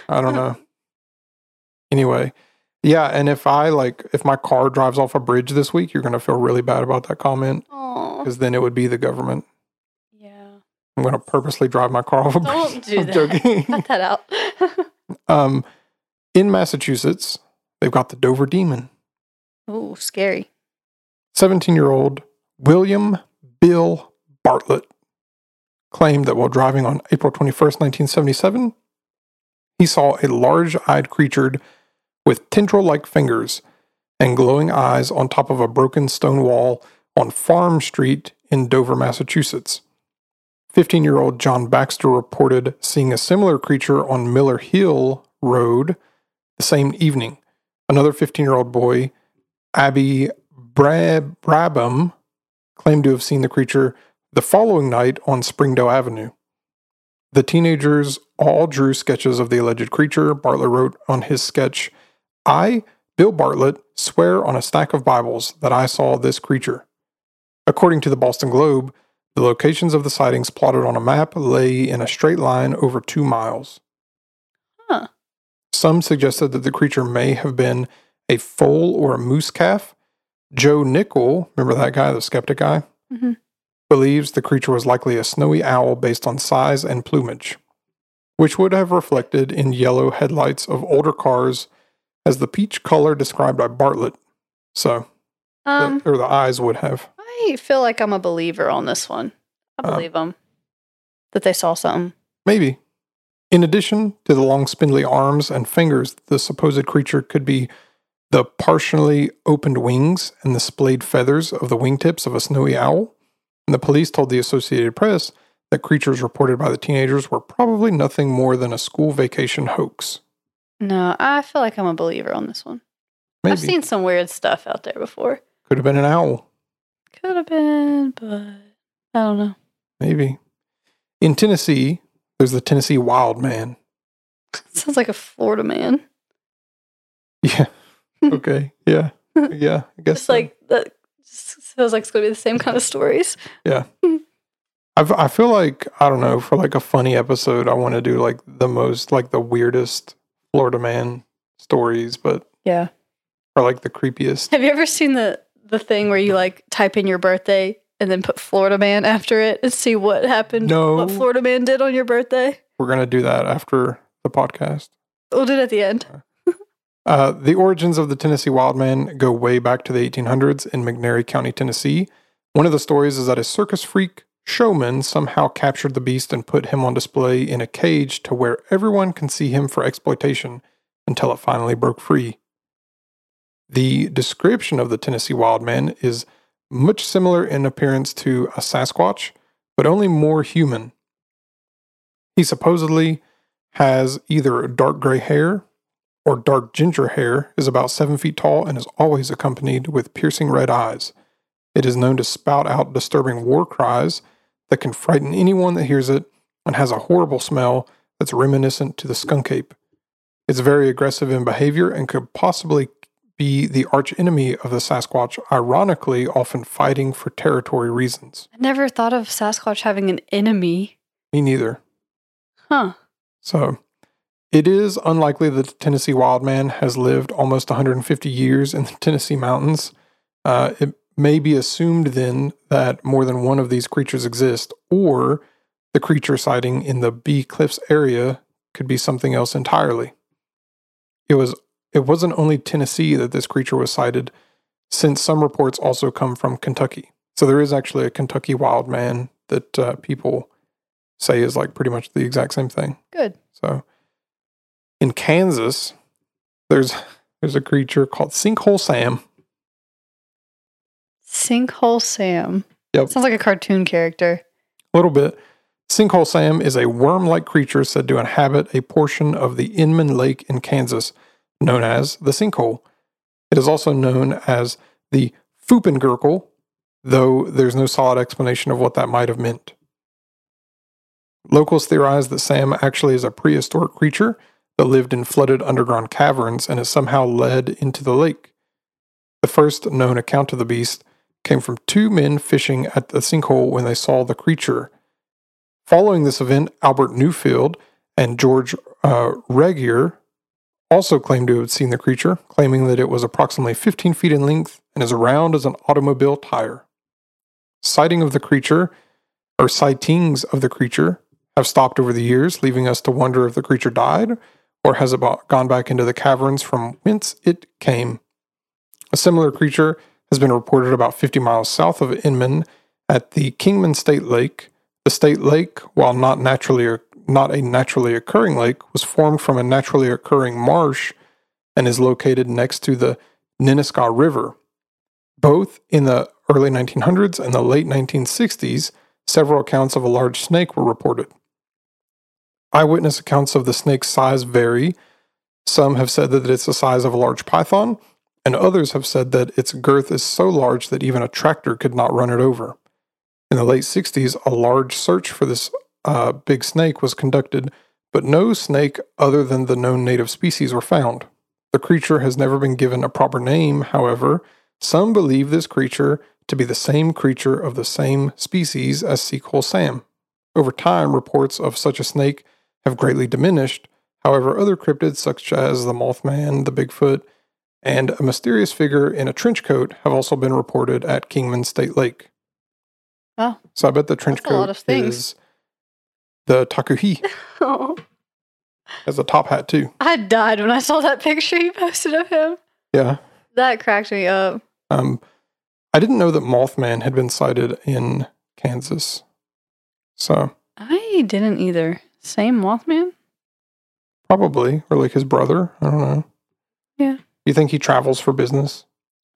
A: I don't know. Anyway, yeah, and if I like if my car drives off a bridge this week, you're gonna feel really bad about that comment because then it would be the government.
C: yeah.
A: I'm going to purposely drive my car off a
C: Don't
A: bridge.
C: do
A: I'm
C: that.
A: joking.
C: Cut that out.
A: um, in Massachusetts, they've got the Dover Demon.
C: Oh, scary.
A: 17 year old William Bill Bartlett claimed that while driving on April 21st, 1977, he saw a large eyed creature with tendril like fingers and glowing eyes on top of a broken stone wall on Farm Street in Dover, Massachusetts. 15 year old John Baxter reported seeing a similar creature on Miller Hill Road the same evening. Another 15 year old boy, Abby Brab- Brabham, claimed to have seen the creature the following night on Springdale Avenue. The teenagers all drew sketches of the alleged creature. Bartlett wrote on his sketch, I, Bill Bartlett, swear on a stack of Bibles that I saw this creature. According to the Boston Globe, the locations of the sightings plotted on a map lay in a straight line over two miles.
C: Huh.
A: Some suggested that the creature may have been a foal or a moose calf. Joe Nickell, remember that guy, the skeptic guy,
C: Mhm.
A: believes the creature was likely a snowy owl based on size and plumage, which would have reflected in yellow headlights of older cars as the peach color described by Bartlett. So, the-
C: Um,
A: or the eyes would have.
C: I feel like I'm a believer on this one. I
A: Uh,
C: believe them that they saw something.
A: Maybe. In addition to the long spindly arms and fingers, the supposed creature could be the partially opened wings and the splayed feathers of the wingtips of a snowy owl. And the police told the Associated Press that creatures reported by the teenagers were probably nothing more than a school vacation hoax.
C: No, I feel like I'm a believer on this one.
A: Maybe.
C: I've seen some weird stuff out there before.
A: Could have been an owl.
C: Could have been, but I don't know.
A: Maybe. In Tennessee, there's the Tennessee Wild Man.
C: Sounds like a Florida man.
A: Yeah. Okay. Yeah. Yeah. I guess
C: Just
A: so.
C: like that. Just feels like it's gonna be the same kind of stories. Yeah. Hmm.
A: I've, I feel like I don't know for like a funny episode. I want to do like the most like the weirdest Florida man stories, but
C: Yeah.
A: or like the creepiest.
C: Have you ever seen the the thing where you like type in your birthday and then put Florida man after it and see what happened?
A: No.
C: What Florida man did on your birthday?
A: We're gonna do that after the podcast.
C: We'll do it at the end.
A: Uh, the origins of the Tennessee Wildman go way back to the 1800s in McNairy County, Tennessee. One of the stories is that a circus freak showman somehow captured the beast and put him on display in a cage to where everyone can see him for exploitation until it finally broke free. The description of the Tennessee Wildman is much similar in appearance to a Sasquatch, but only more human. He supposedly has either dark gray hair or dark ginger hair, is about seven feet tall and is always accompanied with piercing red eyes. It is known to spout out disturbing war cries that can frighten anyone that hears it and has a horrible smell that's reminiscent to the skunk ape. It's very aggressive in behavior and could possibly be the arch enemy of the Sasquatch, ironically, often fighting for territory reasons.
C: I never thought of Sasquatch having an enemy.
A: Me neither.
C: Huh.
A: So, it is unlikely that the Tennessee Wildman has lived almost 150 years in the Tennessee mountains. Uh, it may be assumed then that more than one of these creatures exist, or the creature sighting in the Bee Cliffs area could be something else entirely. It was it wasn't only Tennessee that this creature was sighted, since some reports also come from Kentucky. So there is actually a Kentucky wild man that uh, people say is like pretty much the exact same thing.
C: Good.
A: So in Kansas, there's there's a creature called Sinkhole Sam.
C: Sinkhole Sam.
A: Yep.
C: Sounds like a cartoon character.
A: A little bit. Sinkhole Sam is a worm-like creature said to inhabit a portion of the Inman Lake in Kansas, known as the Sinkhole. It is also known as the Foopengurkel, though there's no solid explanation of what that might have meant. Locals theorize that Sam actually is a prehistoric creature that lived in flooded underground caverns and is somehow led into the lake. The first known account of the beast came from two men fishing at the sinkhole when they saw the creature. Following this event, Albert Newfield and George uh, Regier also claimed to have seen the creature, claiming that it was approximately 15 feet in length and as round as an automobile tire. Sighting of the creature, or sightings of the creature, have stopped over the years, leaving us to wonder if the creature died or has about gone back into the caverns from whence it came. A similar creature has been reported about 50 miles south of Inman at the Kingman State Lake. The state lake, while not naturally not a naturally occurring lake, was formed from a naturally occurring marsh and is located next to the Ninnescah River. Both in the early 1900s and the late 1960s, several accounts of a large snake were reported. Eyewitness accounts of the snake's size vary. Some have said that it's the size of a large python, and others have said that its girth is so large that even a tractor could not run it over. In the late 60s, a large search for this uh, big snake was conducted, but no snake other than the known native species were found. The creature has never been given a proper name, however. Some believe this creature to be the same creature of the same species as Sinkhole Sam. Over time, reports of such a snake have greatly diminished. However, other cryptids such as the Mothman, the Bigfoot, and a mysterious figure in a trench coat have also been reported at Kingman State Lake.
C: Oh.
A: So I bet the trench
C: That's a lot
A: coat
C: of things.
A: is the takuhi. Has a top hat too.
C: I died when I saw that picture you posted of him.
A: Yeah.
C: That cracked me up.
A: Um, I didn't know that Mothman had been sighted in Kansas. So
C: I didn't either. Same Mothman?
A: probably, or like his brother. I don't know.
C: Yeah.
A: You think he travels for business?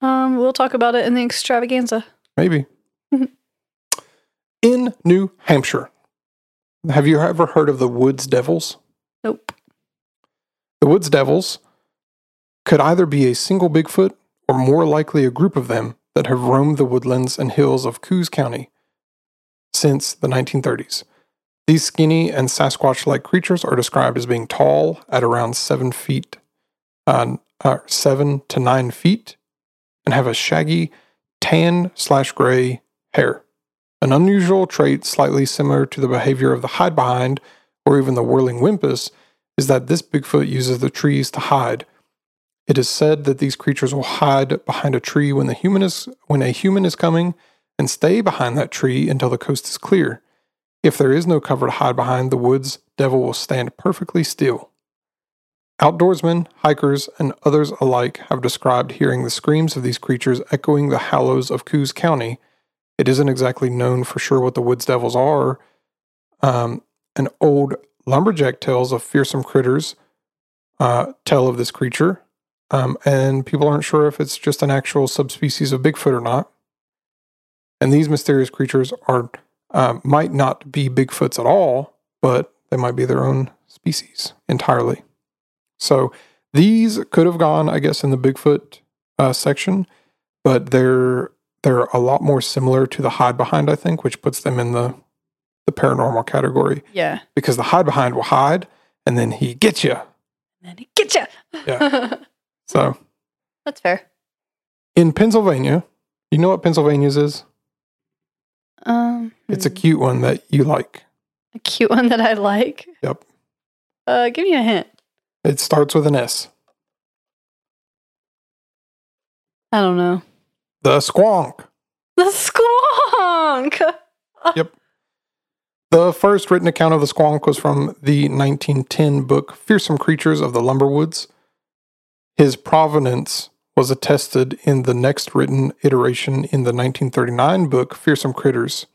C: Um, we'll talk about it in the extravaganza.
A: Maybe. In New Hampshire, have you ever heard of the Woods Devils?
C: Nope.
A: The Woods Devils could either be a single Bigfoot or more likely a group of them that have roamed the woodlands and hills of Coos County since the 1930s. These skinny and Sasquatch like creatures are described as being tall at around seven feet, uh, uh, seven to nine feet, and have a shaggy tan slash gray hair. An unusual trait slightly similar to the behavior of the hide behind or even the whirling wimpus is that this Bigfoot uses the trees to hide. It is said that these creatures will hide behind a tree when the human is when a human is coming and stay behind that tree until the coast is clear. If there is no cover to hide behind, the woods devil will stand perfectly still. Outdoorsmen, hikers, and others alike have described hearing the screams of these creatures echoing the hollows of Coos County. It isn't exactly known for sure what the woods devils are. Um, an old lumberjack tales of fearsome critters uh, tell of this creature, um, and people aren't sure if it's just an actual subspecies of Bigfoot or not. And these mysterious creatures are uh, might not be Bigfoots at all, but they might be their own species entirely. So these could have gone, I guess, in the Bigfoot uh, section, but they're they're a lot more similar to the hide behind, I think, which puts them in the the paranormal category
C: Yeah.
A: because the hide behind will hide and then he gets you.
C: And then he gets you.
A: Yeah. So
C: That's fair.
A: in Pennsylvania, you know what Pennsylvania's is?
C: Um,
A: It's a
C: hmm,
A: cute one that you like.
C: a cute one that I like.
A: Yep.
C: Uh, give me a hint.
A: It starts with an S.
C: I don't know.
A: The squonk.
C: The squonk. Yep.
A: The first written account of the squonk was from the 1910 book Fearsome Creatures of the Lumberwoods. His provenance was attested in the next written iteration in the 1939 book Fearsome Critters.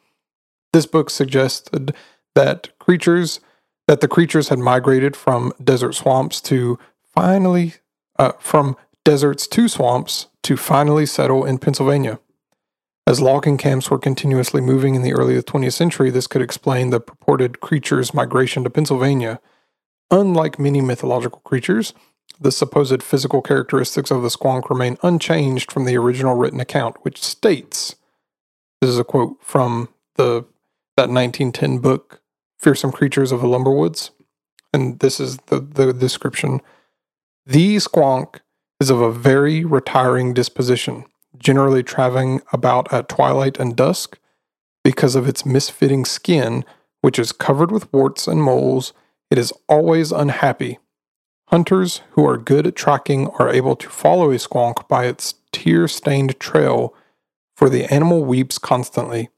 A: This book suggested that creatures that the creatures had migrated from desert swamps to finally uh, from deserts to swamps to finally settle in Pennsylvania. As logging camps were continuously moving in the early 20th century, this could explain the purported creatures' migration to Pennsylvania. Unlike many mythological creatures, the supposed physical characteristics of the squonk remain unchanged from the original written account, which states this is a quote from the that 1910 book, Fearsome Creatures of the Lumberwoods. And this is the, the description. The squonk is of a very retiring disposition generally traveling about at twilight and dusk. Because of its misfitting skin, which is covered with warts and moles, it is always unhappy. Hunters who are good at tracking are able to follow a squonk by its tear stained trail, for the animal weeps constantly.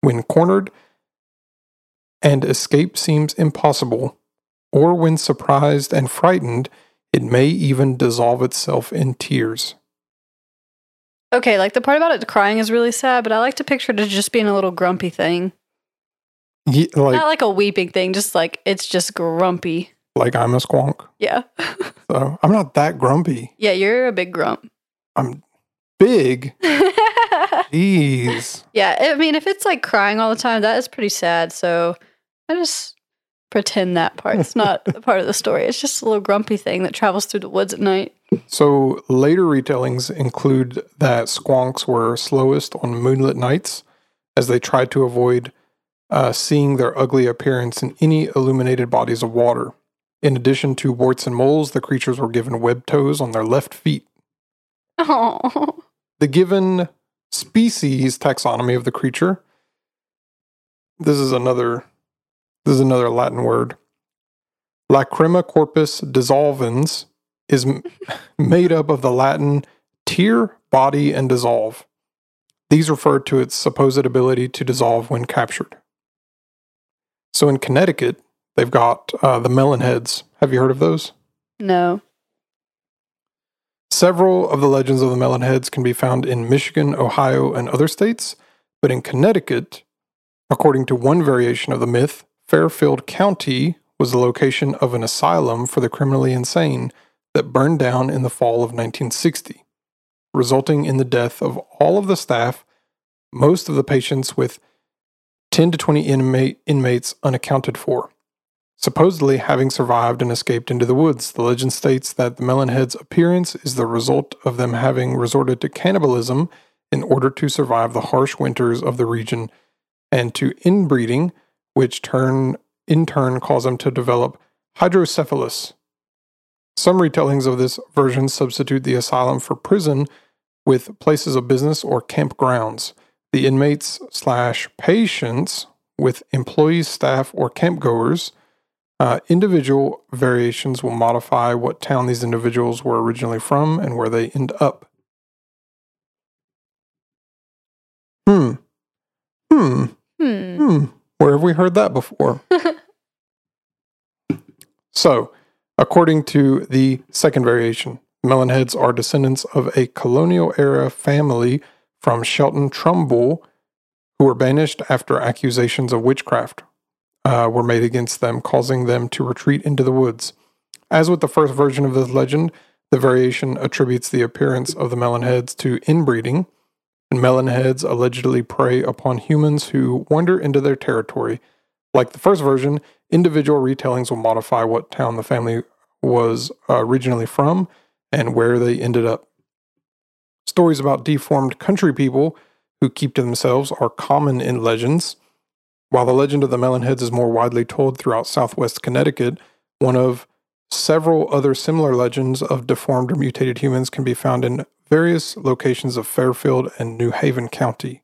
A: When cornered and escape seems impossible, or when surprised and frightened, it may even dissolve itself in tears.
C: Okay, like the part about it crying is really sad, but I like to picture it as just being a little grumpy thing.
A: Ye- like,
C: Not like a weeping thing, just like it's just grumpy.
A: like I'm a squonk.
C: Yeah.
A: So I'm not that grumpy.
C: yeah, you're a big grump.
A: I'm big. Jeez.
C: yeah, I mean, if it's like crying all the time, that is pretty sad. So I just pretend that part's not a part of the story. It's just a little grumpy thing that travels through the woods at night.
A: So later retellings include that squonks were slowest on moonlit nights as they tried to avoid uh, seeing their ugly appearance in any illuminated bodies of water. In addition to warts and moles, the creatures were given webbed toes on their left feet.
C: Oh,
A: The given species taxonomy of the creature. This is another this is another Latin word. Lacrima corpus dissolvens is made up of the Latin tear, body, and dissolve. These refer to its supposed ability to dissolve when captured. So in Connecticut, they've got uh, the Melonheads. Have you heard of those?
C: No.
A: Several of the legends of the melon heads can be found in Michigan, Ohio, and other states, but in Connecticut, according to one variation of the myth, Fairfield County was the location of an asylum for the criminally insane that burned down in the fall of 1960, resulting in the death of all of the staff, most of the patients with 10 to 20 inmate, inmates unaccounted for. Supposedly having survived and escaped into the woods, the legend states that the Melonheads' appearance is the result of them having resorted to cannibalism in order to survive the harsh winters of the region and to inbreeding, which turn in turn cause them to develop hydrocephalus. Some retellings of this version substitute the asylum for prison with places of business or campgrounds. The inmates slash patients with employees, staff, or campgoers uh, individual variations will modify what town these individuals were originally from and where they end up. Hmm. Hmm.
C: Hmm.
A: Hmm. Where have we heard that before? so, according to the second variation, the Melonheads are descendants of a colonial era family from Shelton Trumbull who were banished after accusations of witchcraft uh, were made against them, causing them to retreat into the woods. As with the first version of this legend, the variation attributes the appearance of the melonheads to inbreeding, and melonheads allegedly prey upon humans who wander into their territory. Like the first version, individual retellings will modify what town the family was uh, originally from and where they ended up. Stories about deformed country people who keep to themselves are common in legends. While the legend of the Melonheads is more widely told throughout southwest Connecticut, one of several other similar legends of deformed or mutated humans can be found in various locations of Fairfield and New Haven County.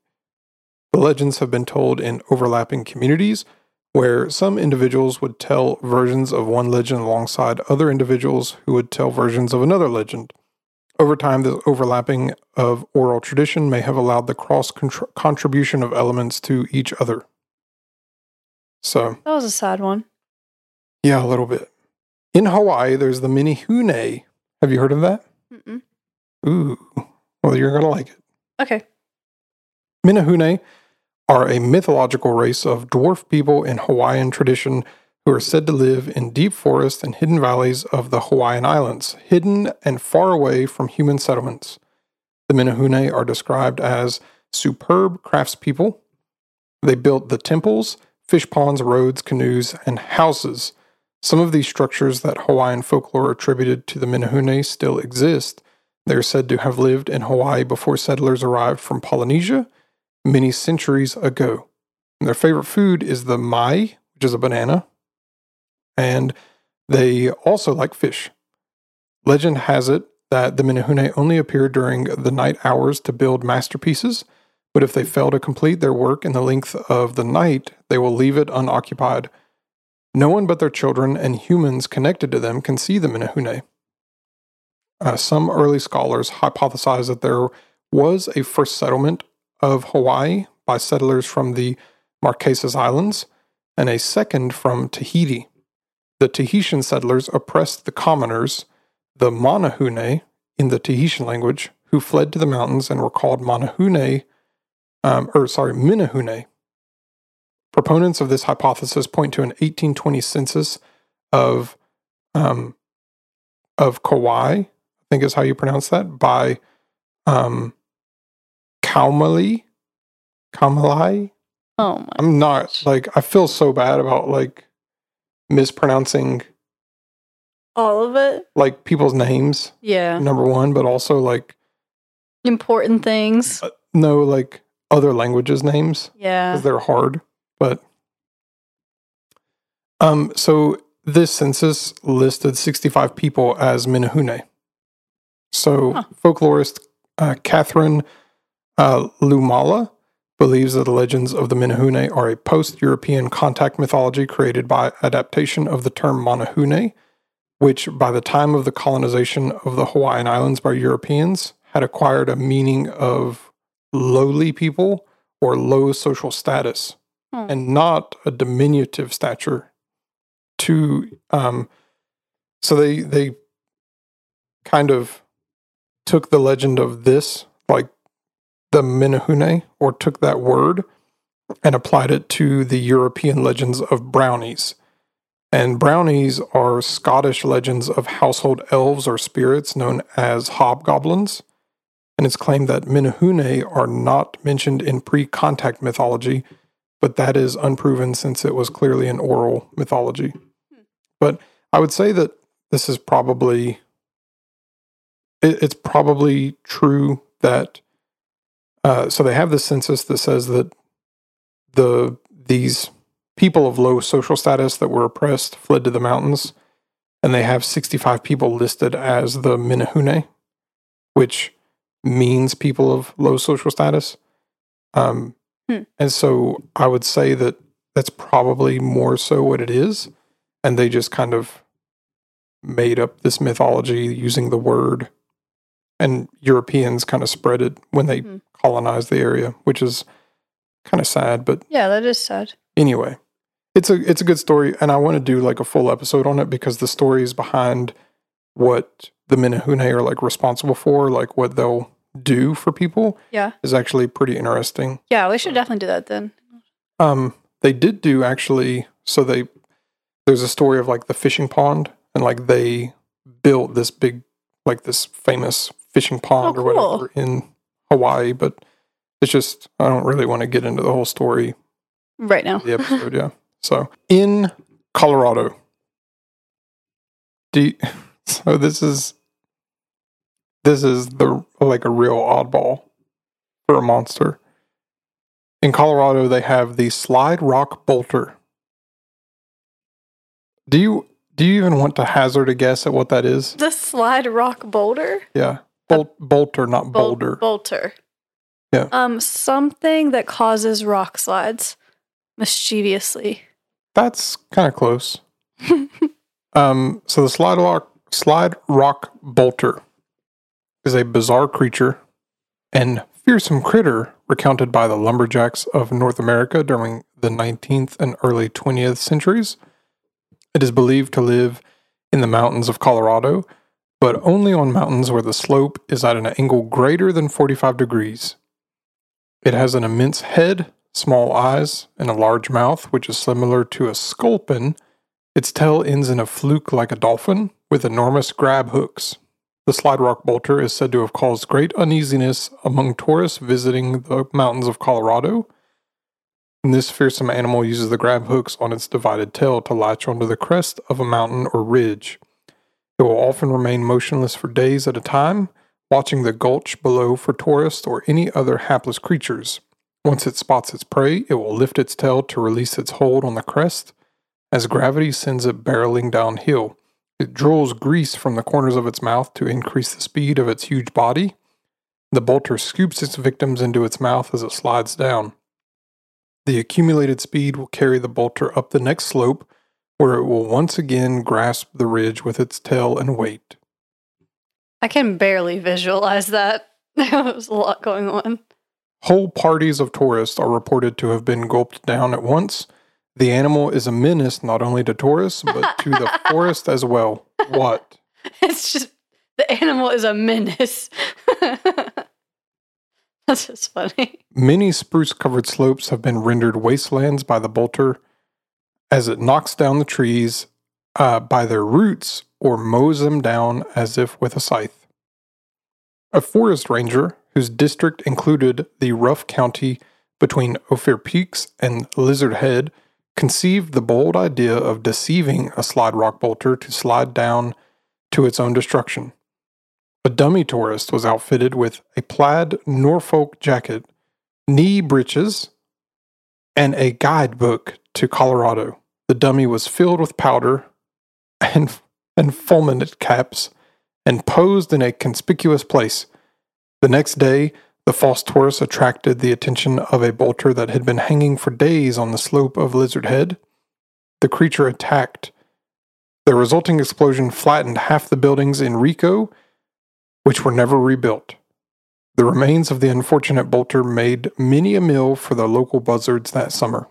A: The legends have been told in overlapping communities, where some individuals would tell versions of one legend alongside other individuals who would tell versions of another legend. Over time, the overlapping of oral tradition may have allowed the cross contribution of elements to each other. So
C: That was a sad one.
A: yeah, a little bit. In Hawaii, there's the Menehune. Have you heard of that?
C: Mm-mm.
A: Ooh, well, you're gonna like it.
C: Okay.
A: Menehune are a mythological race of dwarf people in Hawaiian tradition who are said to live in deep forests and hidden valleys of the Hawaiian Islands, hidden and far away from human settlements. The Menehune are described as superb craftspeople. They built the temples, fish ponds, roads, canoes, and houses. Some of these structures that Hawaiian folklore attributed to the Menehune still exist. They are said to have lived in Hawaii before settlers arrived from Polynesia many centuries ago. And their favorite food is the mai, which is a banana, and they also like fish. Legend has it that the Menehune only appear during the night hours to build masterpieces, but if they fail to complete their work in the length of the night, they will leave it unoccupied. No one but their children and humans connected to them can see the Menehune. Uh, some early scholars hypothesize that there was a first settlement of Hawaii by settlers from the Marquesas Islands and a second from Tahiti. The Tahitian settlers oppressed the commoners, the Manahune, in the Tahitian language, who fled to the mountains and were called Manahune, um, or sorry, Menehune. Proponents of this hypothesis point to an 1820 census of um, of Kauai, think is how you pronounce that, by um, Kaumali. Kaumalai.
C: Oh my.
A: I'm not like I feel so bad about like mispronouncing
C: All of it?
A: like people's names.
C: Yeah.
A: Number one, but also like
C: Important things.
A: uh, no like other languages names
C: Yeah.
A: because they're hard. But um, so this census listed 65 people as Menehune. So
C: Huh.
A: folklorist uh, Katharine uh, Luomala believes that the legends of the Menehune are a post-European contact mythology created by adaptation of the term Manahune, which by the time of the colonization of the Hawaiian Islands by Europeans had acquired a meaning of lowly people or low social status
C: Hmm.
A: and not a diminutive stature to um so they they kind of took the legend of this like the Menehune or took that word and applied it to the European legends of brownies. And brownies are Scottish legends of household elves or spirits known as hobgoblins. And it's claimed that Menehune are not mentioned in pre contact mythology, but that is unproven since it was clearly an oral mythology. Hmm. But I would say that this is probably it, it's probably true that uh, so they have this census that says that the these people of low social status that were oppressed fled to the mountains, and they have 65 people listed as the Menehune, which means people of low social status. Um,
C: Hmm.
A: And so I would say that that's probably more so what it is, and they just kind of made up this mythology using the word, and Europeans kind of spread it when they
C: Hmm.
A: colonized the area, which is kind of sad, but
C: Yeah, that is sad.
A: anyway it's a it's a good story and i want to do like a full episode on it because the stories behind what the menehune are like responsible for like what they'll do for people
C: Yeah.
A: is actually pretty interesting
C: Yeah, we should definitely do that then.
A: um they did do actually so they there's a story of like the fishing pond and like they built this big like this famous fishing pond
C: Oh,
A: or
C: cool.
A: whatever in hawaii but it's just i don't really want to get into the whole story
C: Right now.
A: the episode, yeah. So in Colorado, do you- so this is this is the like a real oddball for a monster. In Colorado, they have the slide rock bolter. Do you do you even want to hazard a guess at what that is?
C: The slide rock boulder?
A: Yeah, Bol- bolter, not
C: Bol-
A: boulder.
C: Bolter.
A: Yeah.
C: Um, something that causes rock slides mischievously.
A: That's kind of close. um, so the slide rock, slide rock bolter is a bizarre creature and fearsome critter recounted by the lumberjacks of North America during the 19th and early 20th centuries. It is believed to live in the mountains of Colorado, but only on mountains where the slope is at an angle greater than 45 degrees. It has an immense head, small eyes, and a large mouth, which is similar to a sculpin. Its tail ends in a fluke like a dolphin, with enormous grab hooks. The slide rock bolter is said to have caused great uneasiness among tourists visiting the mountains of Colorado. And this fearsome animal uses the grab hooks on its divided tail to latch onto the crest of a mountain or ridge. It will often remain motionless for days at a time, watching the gulch below for tourists or any other hapless creatures. Once it spots its prey, it will lift its tail to release its hold on the crest. As gravity sends it barreling downhill, it draws grease from the corners of its mouth to increase the speed of its huge body. The bolter scoops its victims into its mouth as it slides down. The accumulated speed will carry the bolter up the next slope, where it will once again grasp the ridge with its tail and wait.
C: I can barely visualize that. There's a lot going on.
A: Whole parties of tourists are reported to have been gulped down at once. The animal is a menace not only to tourists, but to the forest as well. What?
C: It's just the animal is a menace. That's just funny.
A: Many spruce covered slopes have been rendered wastelands by the bolter as it knocks down the trees uh, by their roots or mows them down as if with a scythe. A forest ranger, whose district included the rough county between Ophir Peaks and Lizard Head, conceived the bold idea of deceiving a slide rock bolter to slide down to its own destruction. A dummy tourist was outfitted with a plaid Norfolk jacket, knee breeches, and a guidebook to Colorado. The dummy was filled with powder and, and fulminate caps and posed in a conspicuous place. The next day, the false tourist attracted the attention of a bolter that had been hanging for days on the slope of Lizard Head. The creature attacked. The resulting explosion flattened half the buildings in Rico, which were never rebuilt. The remains of the unfortunate bolter made many a meal for the local buzzards that summer.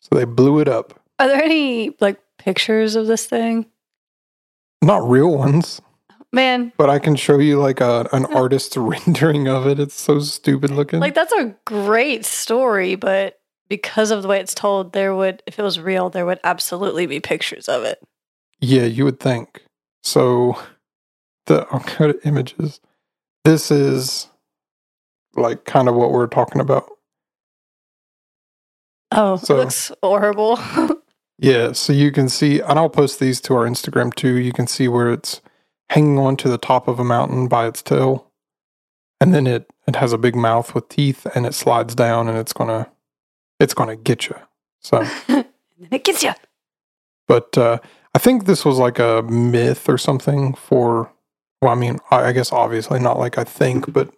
A: So they blew it up.
C: Are there any like pictures of this thing?
A: Not real ones,
C: Man,
A: but I can show you like a, an artist's rendering of it. It's so stupid looking.
C: like that's a great story, but because of the way it's told, there would if it was real, there would absolutely be pictures of it.
A: Yeah, you would think. So the I'll go to images. This is like kind of what we're talking about.
C: Oh,
A: So-
C: it looks horrible.
A: Yeah, so you can see, and I'll post these to our Instagram too. You can see where it's hanging on to the top of a mountain by its tail, and then it it has a big mouth with teeth, and it slides down, and it's gonna it's gonna get you. So,
C: it gets you.
A: but uh, I think this was like a myth or something for. Well, I mean, I I guess obviously not like I think, but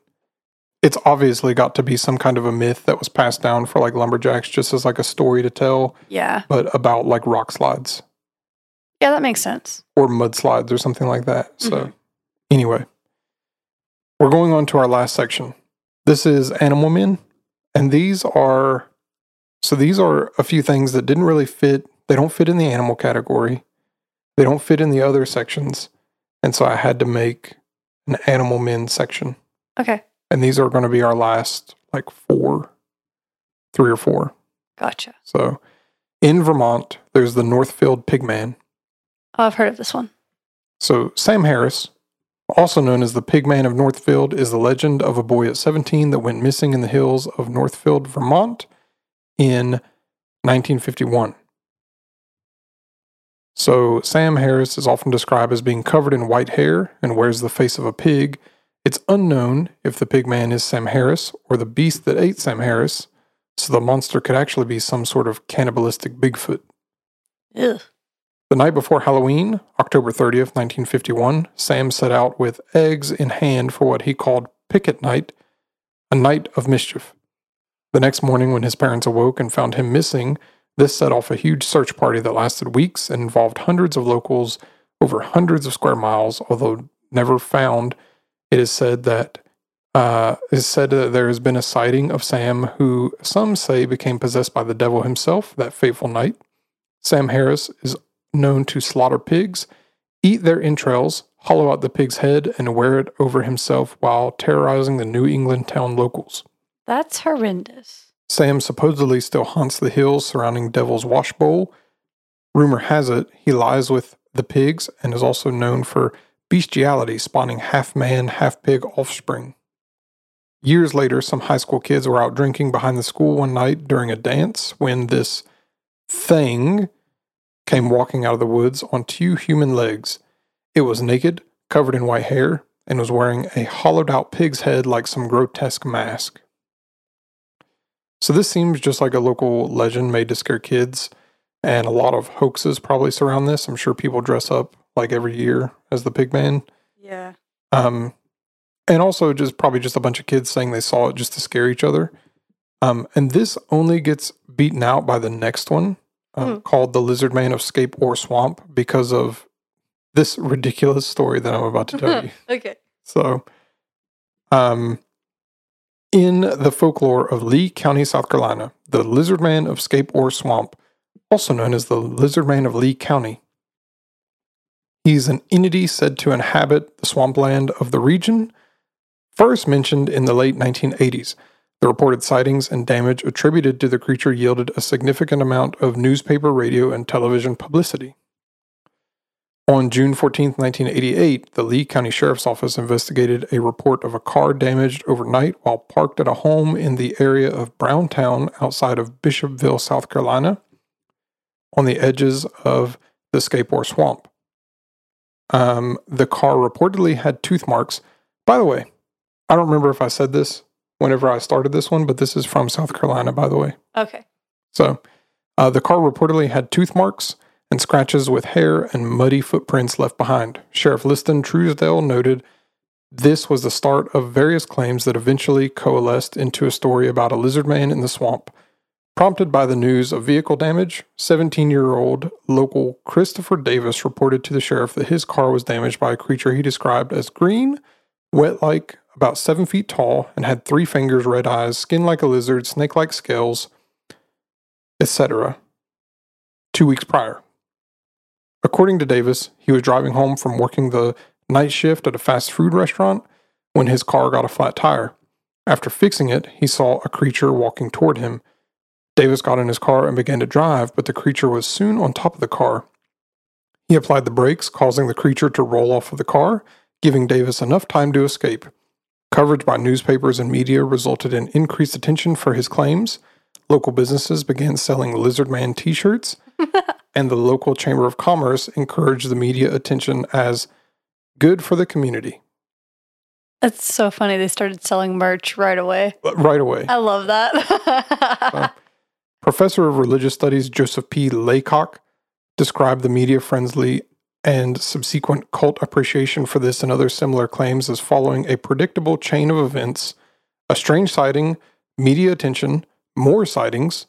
A: it's obviously got to be some kind of a myth that was passed down for like lumberjacks, just as like a story to tell,
C: Yeah.
A: but about like rock slides.
C: Yeah, that makes sense.
A: or mudslides or something like that. So,
C: Mhm.
A: anyway, we're going on to our last section. This is animal men, and these are so these are a few things that didn't really fit. They don't fit in the animal category. They don't fit in the other sections, and so I had to make an animal men section.
C: Okay.
A: And these are going to be our last like four, three or four.
C: Gotcha.
A: So, in Vermont, there's the Northfield Pigman.
C: Oh, I've heard of this one.
A: So, Sam Harris, also known as the Pigman of Northfield, is the legend of a boy at 17 that went missing in the hills of Northfield, Vermont in 1951. So, Sam Harris is often described as being covered in white hair and wears the face of a pig. It's unknown if the pigman is Sam Harris or the beast that ate Sam Harris, so the monster could actually be some sort of cannibalistic Bigfoot.
C: Ugh.
A: The night before Halloween, October 30th, 1951, Sam set out with eggs in hand for what he called picket night, a night of mischief. The next morning, when his parents awoke and found him missing, this set off a huge search party that lasted weeks and involved hundreds of locals over hundreds of square miles, although never found. It is said that uh, it is said that there has been a sighting of Sam, who some say became possessed by the devil himself that fateful night. Sam Harris is known to slaughter pigs, eat their entrails, hollow out the pig's head, and wear it over himself while terrorizing the New England town locals.
C: That's horrendous.
A: Sam supposedly still haunts the hills surrounding Devil's Wash Bowl. Rumor has it he lies with the pigs and is also known for bestiality, spawning half man, half pig offspring. Years later, some high school kids were out drinking behind the school one night during a dance when this thing came walking out of the woods on two human legs. It was naked, covered in white hair, and was wearing a hollowed out pig's head like some grotesque mask. So this seems just like a local legend made to scare kids, and a lot of hoaxes probably surround this. I'm sure people dress up like every year as the pigman.
C: Yeah.
A: Um, and also just probably just a bunch of kids saying they saw it just to scare each other. Um, and this only gets beaten out by the next one uh,
C: Hmm.
A: called The Lizard Man of Scape Ore Swamp because of this ridiculous story that I'm about to tell you.
C: okay.
A: So, um, in the folklore of Lee County, South Carolina, the lizard man of Scape Ore Swamp, also known as the lizard man of Lee County, He is an entity said to inhabit the swampland of the region, first mentioned in the late 1980s. The reported sightings and damage attributed to the creature yielded a significant amount of newspaper, radio, and television publicity. On June 14, 1988, the Lee County Sheriff's Office investigated a report of a car damaged overnight while parked at a home in the area of Browntown outside of Bishopville, South Carolina, on the edges of the Scape Ore Swamp. Um, the car reportedly had tooth marks. By the way, I don't remember if I said this whenever I started this one, but this is from South Carolina, by the way.
C: Okay.
A: So, uh, the car reportedly had tooth marks and scratches with hair and muddy footprints left behind. Sheriff Liston Truesdale noted this was the start of various claims that eventually coalesced into a story about a lizard man in the swamp. Prompted by the news of vehicle damage, 17 year old local Christopher Davis reported to the sheriff that his car was damaged by a creature he described as green, wet like about seven feet tall, and had three fingers, red eyes, skin like a lizard, snake like scales, etc., two weeks prior. According to Davis, he was driving home from working the night shift at a fast food restaurant when his car got a flat tire. After fixing it, he saw a creature walking toward him. Davis got in his car and began to drive, but the creature was soon on top of the car. He applied the brakes, causing the creature to roll off of the car, giving Davis enough time to escape. Coverage by newspapers and media resulted in increased attention for his claims. Local businesses began selling Lizard Man t shirts, and the local Chamber of Commerce encouraged the media attention as good for the community.
C: That's so funny. They started selling merch right away.
A: Right away.
C: I love that.
A: Professor of Religious Studies Joseph P. Laycock described the media friendly and subsequent cult appreciation for this and other similar claims as following a predictable chain of events a strange sighting, media attention, more sightings,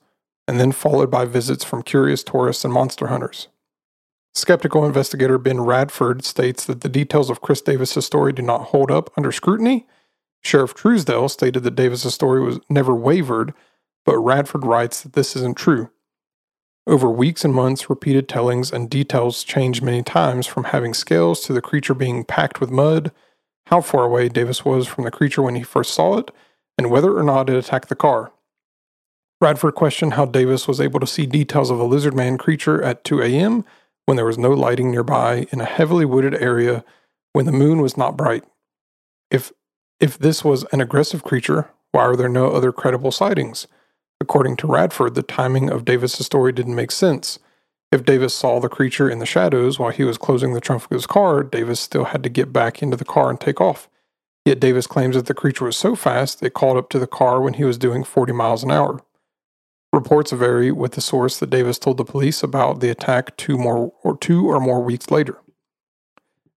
A: and then followed by visits from curious tourists and monster hunters. Skeptical investigator Ben Radford states that the details of Chris Davis's story do not hold up under scrutiny. Sheriff Truesdale stated that Davis's story was never wavered, but Radford writes that this isn't true. Over weeks and months, repeated tellings and details changed many times from having scales to the creature being packed with mud, how far away Davis was from the creature when he first saw it, and whether or not it attacked the car. Radford questioned how Davis was able to see details of a lizard man creature at 2 a.m. when there was no lighting nearby in a heavily wooded area when the moon was not bright. If if this was an aggressive creature, why are there no other credible sightings? According to Radford, the timing of Davis's story didn't make sense. If Davis saw the creature in the shadows while he was closing the trunk of his car, Davis still had to get back into the car and take off. Yet Davis claims that the creature was so fast it caught up to the car when he was doing 40 miles an hour. Reports vary with the source that Davis told the police about the attack two more or two or more weeks later.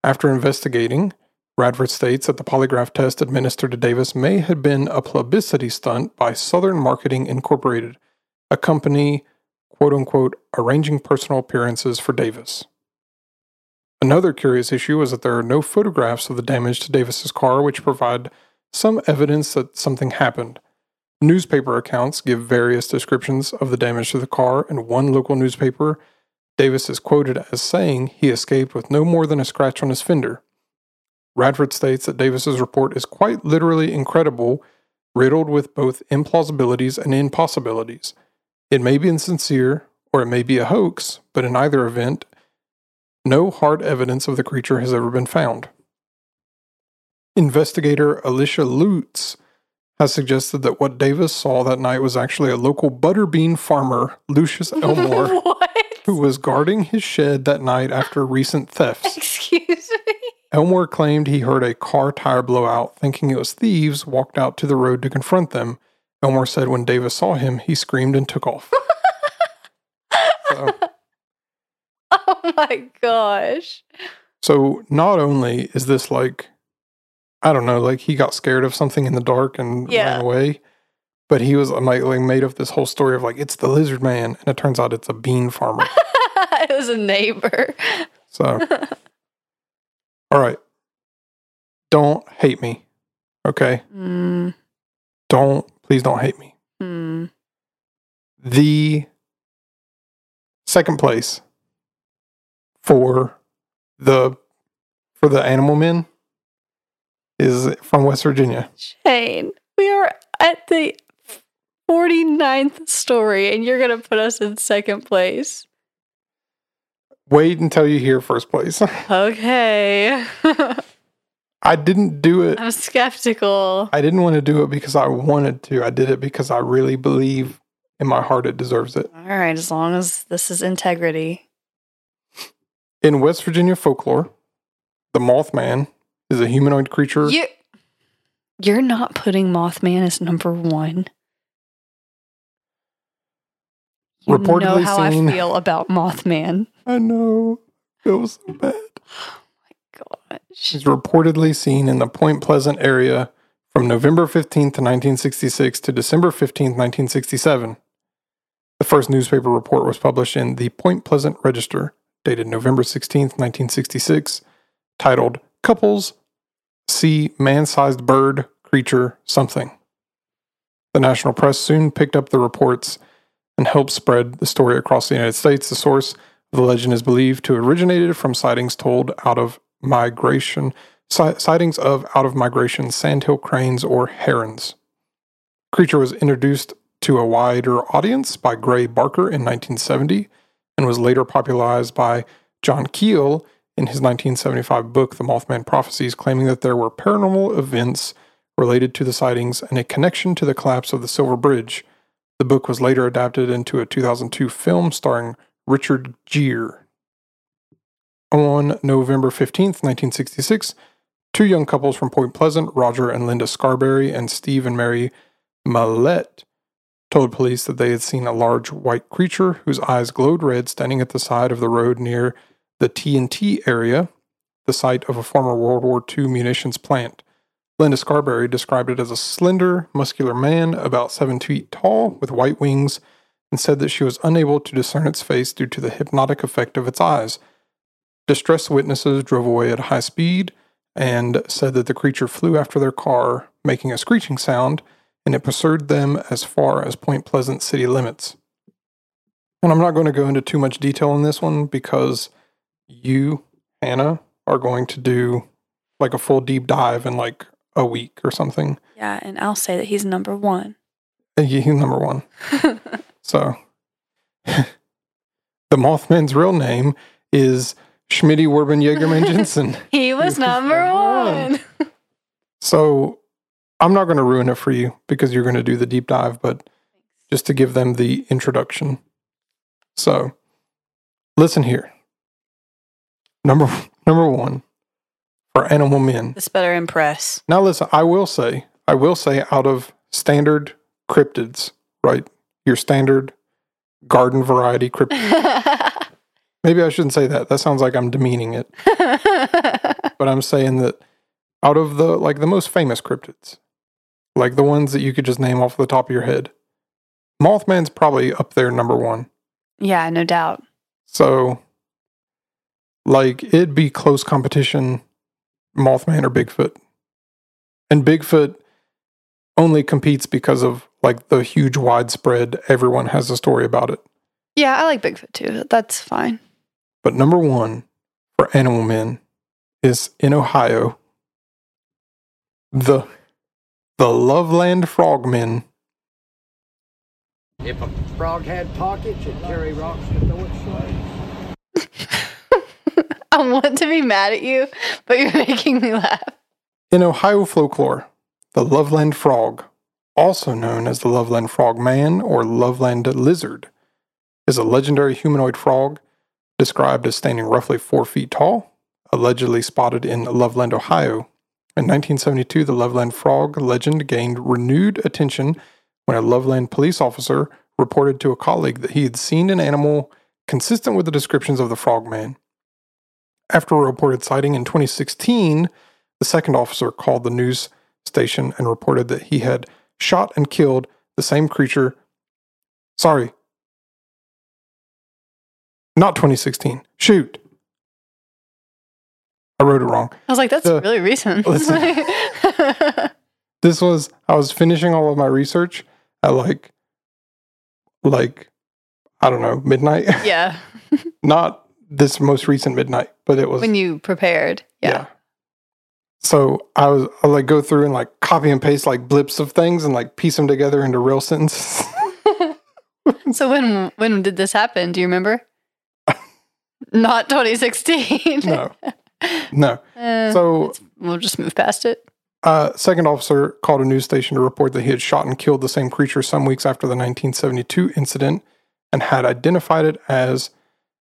A: After investigating, Radford states that the polygraph test administered to Davis may have been a publicity stunt by Southern Marketing Incorporated, a company, quote unquote, arranging personal appearances for Davis. Another curious issue is that there are no photographs of the damage to Davis's car, which provide some evidence that something happened. Newspaper accounts give various descriptions of the damage to the car, and one local newspaper, Davis is quoted as saying he escaped with no more than a scratch on his fender. Radford states that Davis's report is quite literally incredible, riddled with both implausibilities and impossibilities. It may be insincere, or it may be a hoax, but in either event, no hard evidence of the creature has ever been found. Investigator Alicia Lutz has suggested that what Davis saw that night was actually a local butterbean farmer, Lucius Elmore, who was guarding his shed that night after recent thefts.
C: Excuse me.
A: Elmore claimed he heard a car tire blow out, thinking it was thieves, walked out to the road to confront them. Elmore said when Davis saw him, he screamed and took off. so,
C: Oh my gosh.
A: so not only is this like, I don't know, like he got scared of something in the dark and
C: Yeah.
A: ran away, but he was like made up this whole story of like it's the lizard man, and it turns out it's a bean farmer.
C: it was a neighbor.
A: So, all right, don't hate me, okay?
C: Mm,
A: Don't please don't hate me.
C: mm.
A: the second place for the for the animal men is from West Virginia.
C: Shane, we are at the 49th story and you're going to put us in second place.
A: Wait until you hear first place.
C: Okay.
A: I didn't do it.
C: I'm skeptical.
A: I didn't want to do it because I wanted to. I did it because I really believe in my heart it deserves it.
C: All right, as long as this is integrity.
A: In West Virginia folklore, the Mothman is a humanoid creature.
C: You, you're not putting Mothman as number one. You know how
A: seen-
C: I feel about Mothman.
A: I know. It was so bad.
C: Oh my gosh.
A: She's reportedly seen in the Point Pleasant area from November 15th, 1966 to December 15th, 1967. The first newspaper report was published in the Point Pleasant Register, dated November 16th, 1966, titled Couples see man sized bird, creature, something. The national press soon picked up the reports and helped spread the story across the United States. The source of the legend is believed to have originated from sightings told out of migration, sightings of out of migration sandhill cranes or herons. Creature was introduced to a wider audience by Gray Barker in 1970 and was later popularized by John Keel in his 1975 book, The Mothman Prophecies, claiming that there were paranormal events related to the sightings and a connection to the collapse of the Silver Bridge. The book was later adapted into a 2002 film starring Richard Gere. On November 15th, 1966, two young couples from Point Pleasant, Roger and Linda Scarberry, and Steve and Mary Mallette, told police that they had seen a large white creature whose eyes glowed red standing at the side of the road near the TNT area, the site of a former World War II munitions plant. Linda Scarberry described it as a slender, muscular man about seven feet tall with white wings and said that she was unable to discern its face due to the hypnotic effect of its eyes. Distressed witnesses drove away at high speed and said that the creature flew after their car, making a screeching sound, and it pursued them as far as Point Pleasant city limits. And I'm not going to go into too much detail on this one because you, Hannah, are going to do like a full deep dive and like a week or something.
D: Yeah, and I'll say that he's number one.
A: Uh, and he's number one. So, the Mothman's real name is Schmitty Werben Jagerman Jensen.
C: He was number one.
A: So, I'm not going to ruin it for you because you're going to do the deep dive, but just to give them the introduction. So, listen here. Number number one for animal men.
D: This better impress.
A: Now, listen. I will say, I will say, out of standard cryptids, right? Your standard garden variety cryptid. Maybe I shouldn't say that. That sounds like I'm demeaning it. But I'm saying that out of the like the most famous cryptids, like the ones that you could just name off the top of your head, Mothman's probably up there number one.
D: yeah, no doubt.
A: So, like, it'd be close competition, Mothman or Bigfoot. And Bigfoot only competes because of like the huge widespread, everyone has a story about it.
C: yeah, I like Bigfoot too. That's fine.
A: But number one for animal men is in Ohio, the the Loveland Frogmen.
E: If a frog had pockets, it'd carry rocks to throw its sled.
C: I want to be mad at you, but you're making me laugh.
A: In Ohio folklore, the Loveland Frog, also known as the Loveland Frog Man or Loveland Lizard, is a legendary humanoid frog described as standing roughly four feet tall, allegedly spotted in Loveland, Ohio. In 1972, the Loveland Frog legend gained renewed attention when a Loveland police officer reported to a colleague that he had seen an animal consistent with the descriptions of the frogman. After a reported sighting in 2016, the second officer called the news station and reported that he had shot and killed the same creature. Sorry. Not 2016. Shoot. I wrote it wrong.
C: I was like, that's
A: The-
C: really recent.
A: listen. This was I was finishing all of my research at like like I don't know, midnight.
C: yeah,
A: Not this most recent midnight, but it was
C: when you prepared. Yeah.
A: So I was I like go through and like copy and paste like blips of things and like piece them together into real sentences.
C: So when when did this happen? Do you remember? Not 2016.
A: no. No.
C: Uh,
A: So
C: we'll just move past it.
A: uh second officer called a news station to report that he had shot and killed the same creature some weeks after the 1972 incident and had identified it as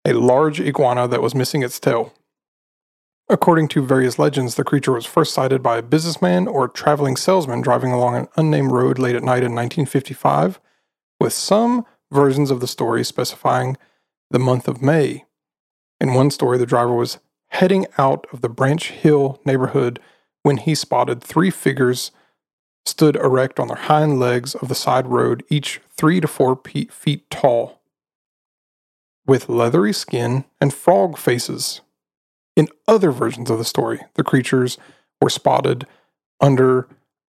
A: a large iguana that was missing its tail. According to various legends, the creature was first sighted by a businessman or traveling salesman driving along an unnamed road late at night in 1955, with some versions of the story specifying the month of May. In one story, the driver was heading out of the Branch Hill neighborhood when he spotted three figures stood erect on their hind legs of the side road, each three to four feet tall, with leathery skin and frog faces. In other versions of the story, the creatures were spotted under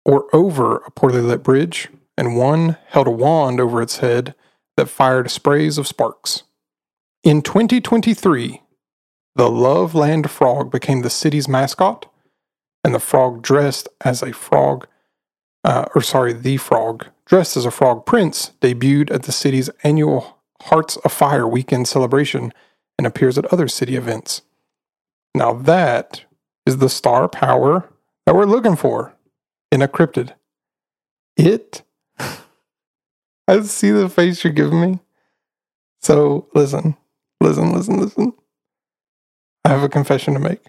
A: or over a poorly lit bridge, and one held a wand over its head that fired sprays of sparks. In 2023, the Loveland frog became the city's mascot, and the frog dressed as a frog, uh, or sorry, the frog dressed as a frog prince debuted at the city's annual Hearts of Fire weekend celebration and appears at other city events. Now that is the star power that we're looking for in a cryptid. It. I see the face you're giving me. So listen, listen, listen, listen. I have a confession to make.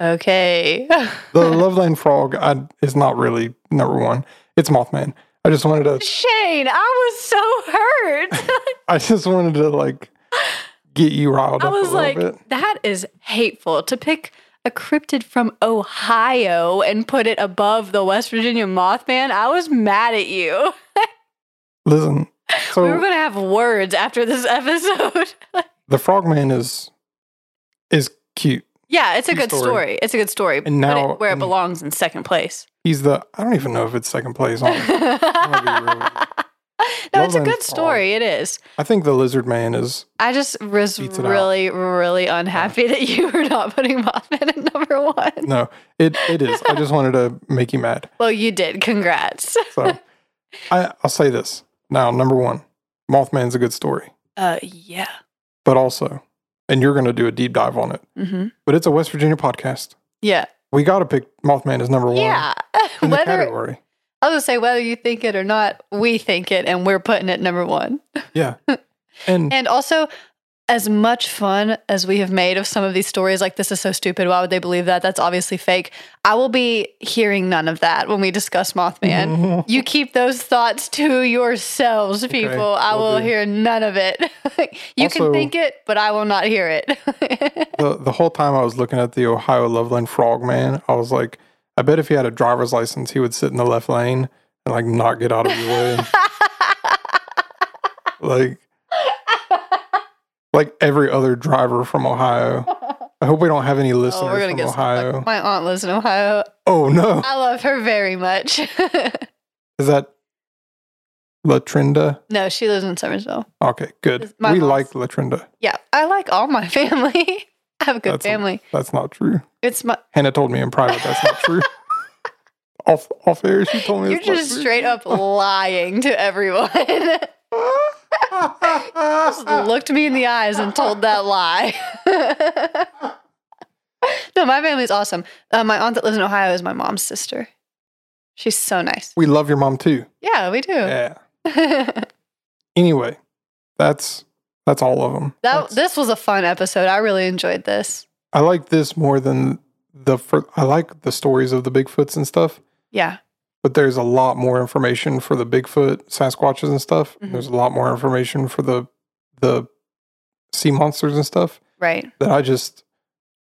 F: Okay.
A: The Loveland frog I, is not really number one. It's Mothman. I just wanted to.
F: Shane, I was so hurt.
A: I just wanted to like get you riled
B: I
A: up a
B: was like,
A: bit.
B: that is hateful to pick a cryptid from Ohio and put it above the West Virginia Mothman. I was mad at you.
A: Listen, so
B: we were going to have words after this episode.
A: the Frogman is is cute.
B: Yeah, it's a good
A: story.
B: story. It's a good story.
A: And now-
B: it where it belongs in second place.
A: He's the I don't even know if it's second place. Honestly.
B: no, it's a good story. It is.
A: I think the Lizard Man is
B: I just was really, really unhappy that you were not putting Mothman at number one.
A: no, it it is. I just wanted to make you mad.
B: Well, you did. Congrats.
A: So I I'll say this now. Number one, Mothman's a good story,
B: Uh, yeah.
A: but also, and you're going to do a deep dive on it.
B: Mm-hmm.
A: But it's a West Virginia podcast.
B: Yeah.
A: We got to pick Mothman as number one
B: Yeah.
A: in the
B: whether
A: category.
B: I was gonna say whether you think it or not, we think it, and we're putting it number one.
A: Yeah, and
B: And also, as much fun as we have made of some of these stories, like this is so stupid. Why would they believe that? That's obviously fake. I will be hearing none of that when we discuss Mothman. you keep those thoughts to yourselves, people. I
A: will
B: will
A: do.
B: hear none of it. you
A: Also-
B: can think it, but I will not hear it.
A: the the whole time I was looking at the Ohio Loveland Frogman, I was like, I bet if he had a driver's license, he would sit in the left lane and like not get out of your way. like, like every other driver from Ohio. I hope we don't have any
B: oh,
A: listeners
B: we're gonna
A: from
B: get
A: Ohio.
B: Like, my aunt lives in Ohio.
A: oh no,
B: I love her very much.
A: is that Latrinda?
B: no, she lives in Somersville.
A: Okay, good. We
B: mom's-
A: like Latrinda.
B: Yeah, I like all my family. I have a good
A: That's a-
B: family.
A: That's not true.
B: it's my.
A: Hannah told me in private that's not true. off off air, she told me
B: You're just straight up lying to everyone. Just looked me in the eyes and told that lie. no, my family's awesome. Uh, my aunt that lives in Ohio is my mom's sister. She's so nice.
A: we love your mom too.
B: Yeah, we do.
A: Yeah. Anyway, that's that's all of them.
B: this was a fun episode. I really enjoyed this.
A: I like this more than the. Fir- I like the stories of the Bigfoots and stuff,
B: Yeah.
A: But there's a lot more information for the Bigfoot, Sasquatches and stuff.
B: Mhm.
A: There's a lot more information for the the sea monsters and stuff
B: Right.
A: that I just.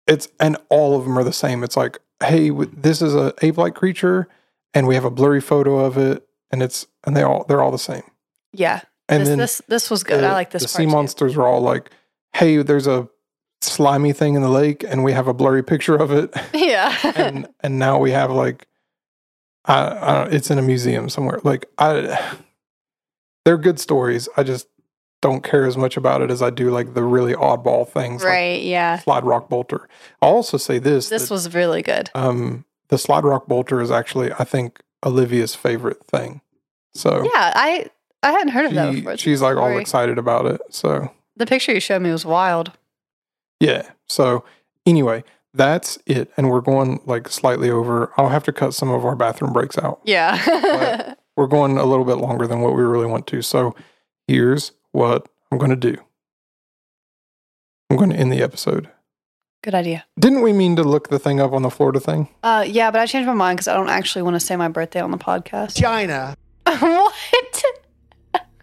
A: It's and all of them are the same. It's like, hey, this is a ape-like creature, and we have a blurry photo of it, and it's and they all they're all the same.
B: Yeah.
A: And
B: this,
A: then
B: this this was good.
A: the,
B: I like this
A: The
B: part
A: sea
B: too.
A: monsters are all like, "Hey, there's a slimy thing in the lake, and we have a blurry picture of it."
B: Yeah.
A: and and now we have like, I, I it's in a museum somewhere. Like I, they're good stories. I just don't care as much about it as I do like the really oddball things,
B: right. Yeah.
A: Slide Rock Bolter. I'll also say this:
B: This
A: that,
B: was really good.
A: um, the Slide Rock Bolter is actually, I think, Olivia's favorite thing. So
B: Yeah, I I hadn't heard of that
A: she,
B: before.
A: She's like all excited about it. So
B: The picture you showed me was wild.
A: Yeah. So anyway, that's it. And we're going like slightly over. I'll have to cut some of our bathroom breaks out.
B: Yeah.
A: We're going a little bit longer than what we really want to. So here's what I'm going to do. I'm going to end the episode.
B: Good idea.
A: Didn't we mean to look the thing up on the Florida thing?
B: Uh, yeah, but I changed my mind because I don't actually want to say my birthday on the podcast.
G: China.
B: what?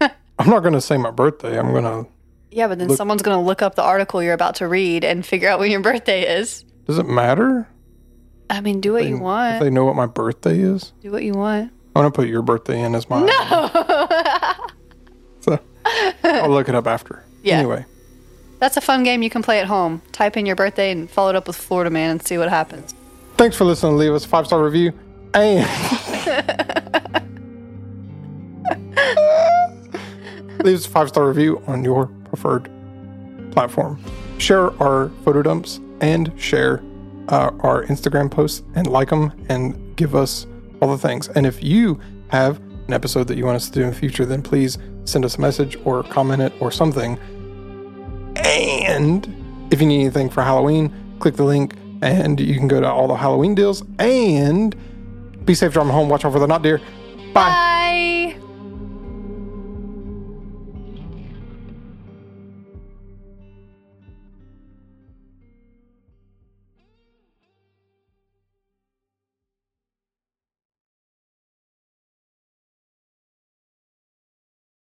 A: I'm not going to say my birthday. I'm going to.
B: Yeah, but then
A: Look-
B: someone's going to look up the article you're about to read and figure out when your birthday is.
A: Does it matter?
B: I mean, do what
A: They-
B: you
A: If
B: want.
A: they know what my birthday is,
B: Do what you want.
A: I'm to put your birthday in as mine. So I'll look it up after.
B: Yeah.
A: Anyway,
B: That's a fun game you can play at home. Type in your birthday and follow it up with Florida Man and see what happens.
A: Thanks for listening. Leave us a five star review and leave us a five star review on your preferred platform. Share our photo dumps and share uh, our Instagram posts and like them and give us all the things. And if you have an episode that you want us to do in the future, then please send us a message or comment it or something. And if you need anything for Halloween, click the link and you can go to all the Halloween deals. And be safe driving home. Watch out for the not deer. Bye.
C: Bye.